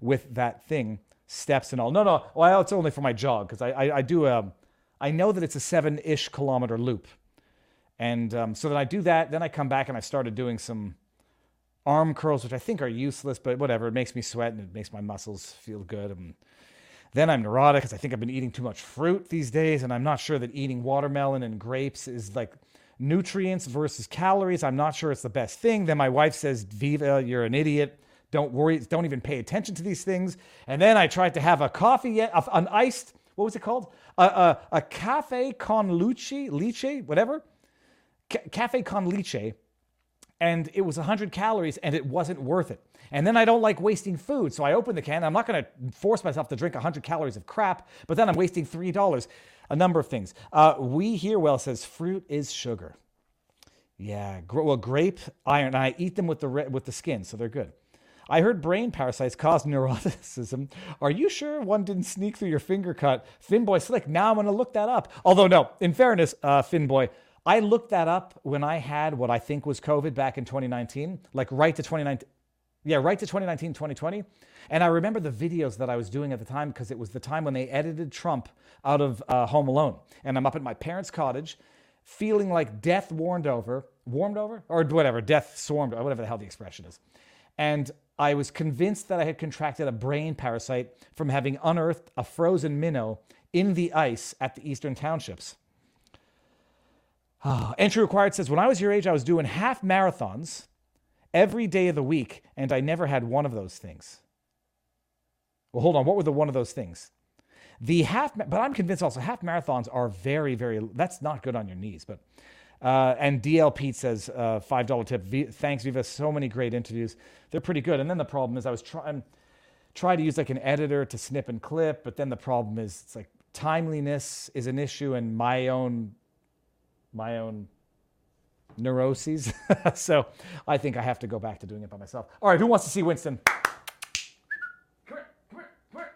with that thing, steps and all. No, no, well, it's only for my jog because I, I, I do um, I know that it's a seven-ish kilometer loop, and um, so then I do that. Then I come back and I started doing some arm curls, which I think are useless, but whatever. It makes me sweat and it makes my muscles feel good. And then I'm neurotic because I think I've been eating too much fruit these days, and I'm not sure that eating watermelon and grapes is like nutrients versus calories. I'm not sure it's the best thing. Then my wife says, Viva, you're an idiot. Don't worry. Don't even pay attention to these things. And then I tried to have a coffee, yet, an iced, what was it called? A, a, a cafe con luce, leche, whatever. Ca- cafe con leche. And it was 100 calories and it wasn't worth it. And then I don't like wasting food. So I open the can. I'm not going to force myself to drink 100 calories of crap, but then I'm wasting $3 a number of things. Uh, we here well says fruit is sugar. Yeah, gr- well, grape, iron. I eat them with the re- with the skin, so they're good. I heard brain parasites cause neuroticism. Are you sure one didn't sneak through your finger cut? Finboy Slick. Now I'm going to look that up. Although no, in fairness, uh, Finboy, I looked that up when I had what I think was COVID back in 2019, like right to 2019. Yeah, right to 2019, 2020. And I remember the videos that I was doing at the time because it was the time when they edited Trump out of uh, Home Alone. And I'm up at my parents' cottage feeling like death warmed over, warmed over, or whatever, death swarmed, or whatever the hell the expression is. And I was convinced that I had contracted a brain parasite from having unearthed a frozen minnow in the ice at the Eastern Townships. Ah, entry required says, when I was your age, I was doing half marathons every day of the week, and I never had one of those things. Well, hold on. What were the one of those things? The half, but I'm convinced also half marathons are very, very. That's not good on your knees. But uh, and DL Pete says uh, five dollar tip. V, thanks Viva. So many great interviews. They're pretty good. And then the problem is I was trying try to use like an editor to snip and clip, but then the problem is it's like timeliness is an issue and my own my own neuroses. so I think I have to go back to doing it by myself. All right, who wants to see Winston? Come here, come here, come here.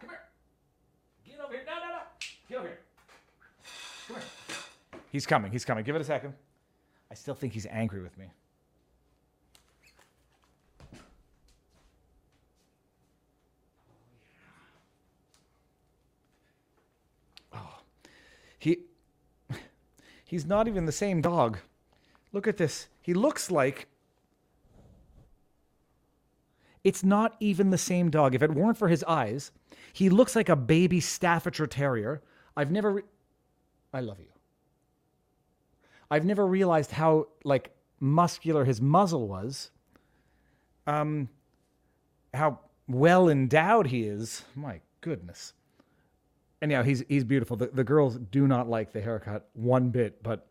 Come here. Get over here. No, no, no. Get over here. Come here. He's coming. He's coming. Give it a second. I still think he's angry with me. Oh, He he's not even the same dog. Look at this. He looks like it's not even the same dog. If it weren't for his eyes, he looks like a baby Staffordshire Terrier. I've never. Re- I love you. I've never realized how like muscular his muzzle was. Um, how well endowed he is. My goodness. Anyhow, he's he's beautiful. The, the girls do not like the haircut one bit, but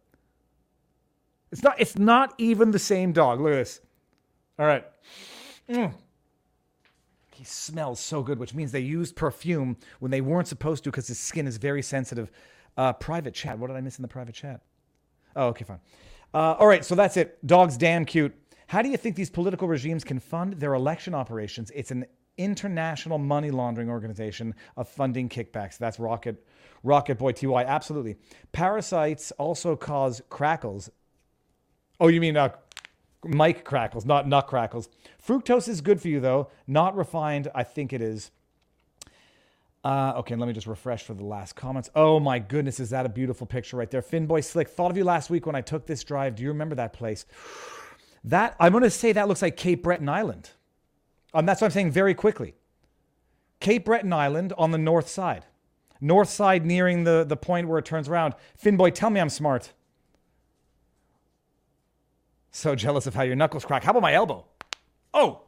it's not it's not even the same dog. Look at this. All right. Mm. He smells so good, which means they used perfume when they weren't supposed to because his skin is very sensitive. Uh, private chat. What did I miss in the private chat? Oh, okay, fine. Uh, all right, so that's it. Dog's damn cute. How do you think these political regimes can fund their election operations? It's an international money laundering organization of funding kickbacks. That's Rocket, Rocket Boy TY. Absolutely. Parasites also cause crackles. Oh, you mean uh, mic crackles, not nut crackles. Fructose is good for you though, not refined. I think it is. Uh, okay, let me just refresh for the last comments. Oh my goodness, is that a beautiful picture right there? Finboy Slick, thought of you last week when I took this drive. Do you remember that place? That I'm to say that looks like Cape Breton Island. Um, that's what I'm saying very quickly. Cape Breton Island on the north side. North side nearing the, the point where it turns around. Finboy, tell me I'm smart. So jealous of how your knuckles crack. How about my elbow? Oh.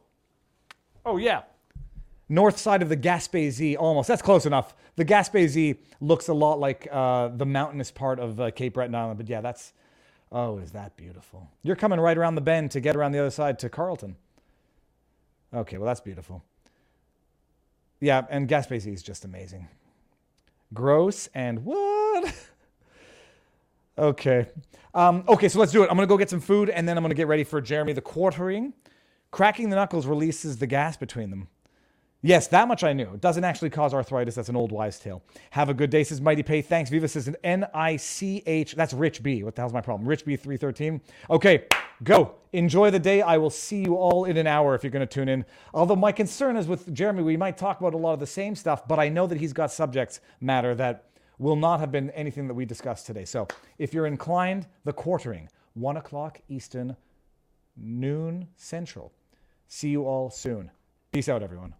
Oh, yeah. North side of the Gaspésie, almost. That's close enough. The Gaspésie looks a lot like uh, the mountainous part of uh, Cape Breton Island. But yeah, that's. Oh, is that beautiful? You're coming right around the bend to get around the other side to Carleton. Okay, well, that's beautiful. Yeah, and Gaspésie is just amazing. Gross and what? okay. Um, okay, so let's do it. I'm going to go get some food and then I'm going to get ready for Jeremy the quartering. Cracking the knuckles releases the gas between them. Yes, that much I knew. It doesn't actually cause arthritis. That's an old wives' tale. Have a good day, says Mighty Pay. Thanks. Viva says an N I C H. That's Rich B. What the hell's my problem? Rich B 313. Okay, go. Enjoy the day. I will see you all in an hour if you're going to tune in. Although my concern is with Jeremy, we might talk about a lot of the same stuff, but I know that he's got subjects matter that will not have been anything that we discussed today. So if you're inclined, the quartering, 1 o'clock Eastern, noon Central. See you all soon. Peace out, everyone.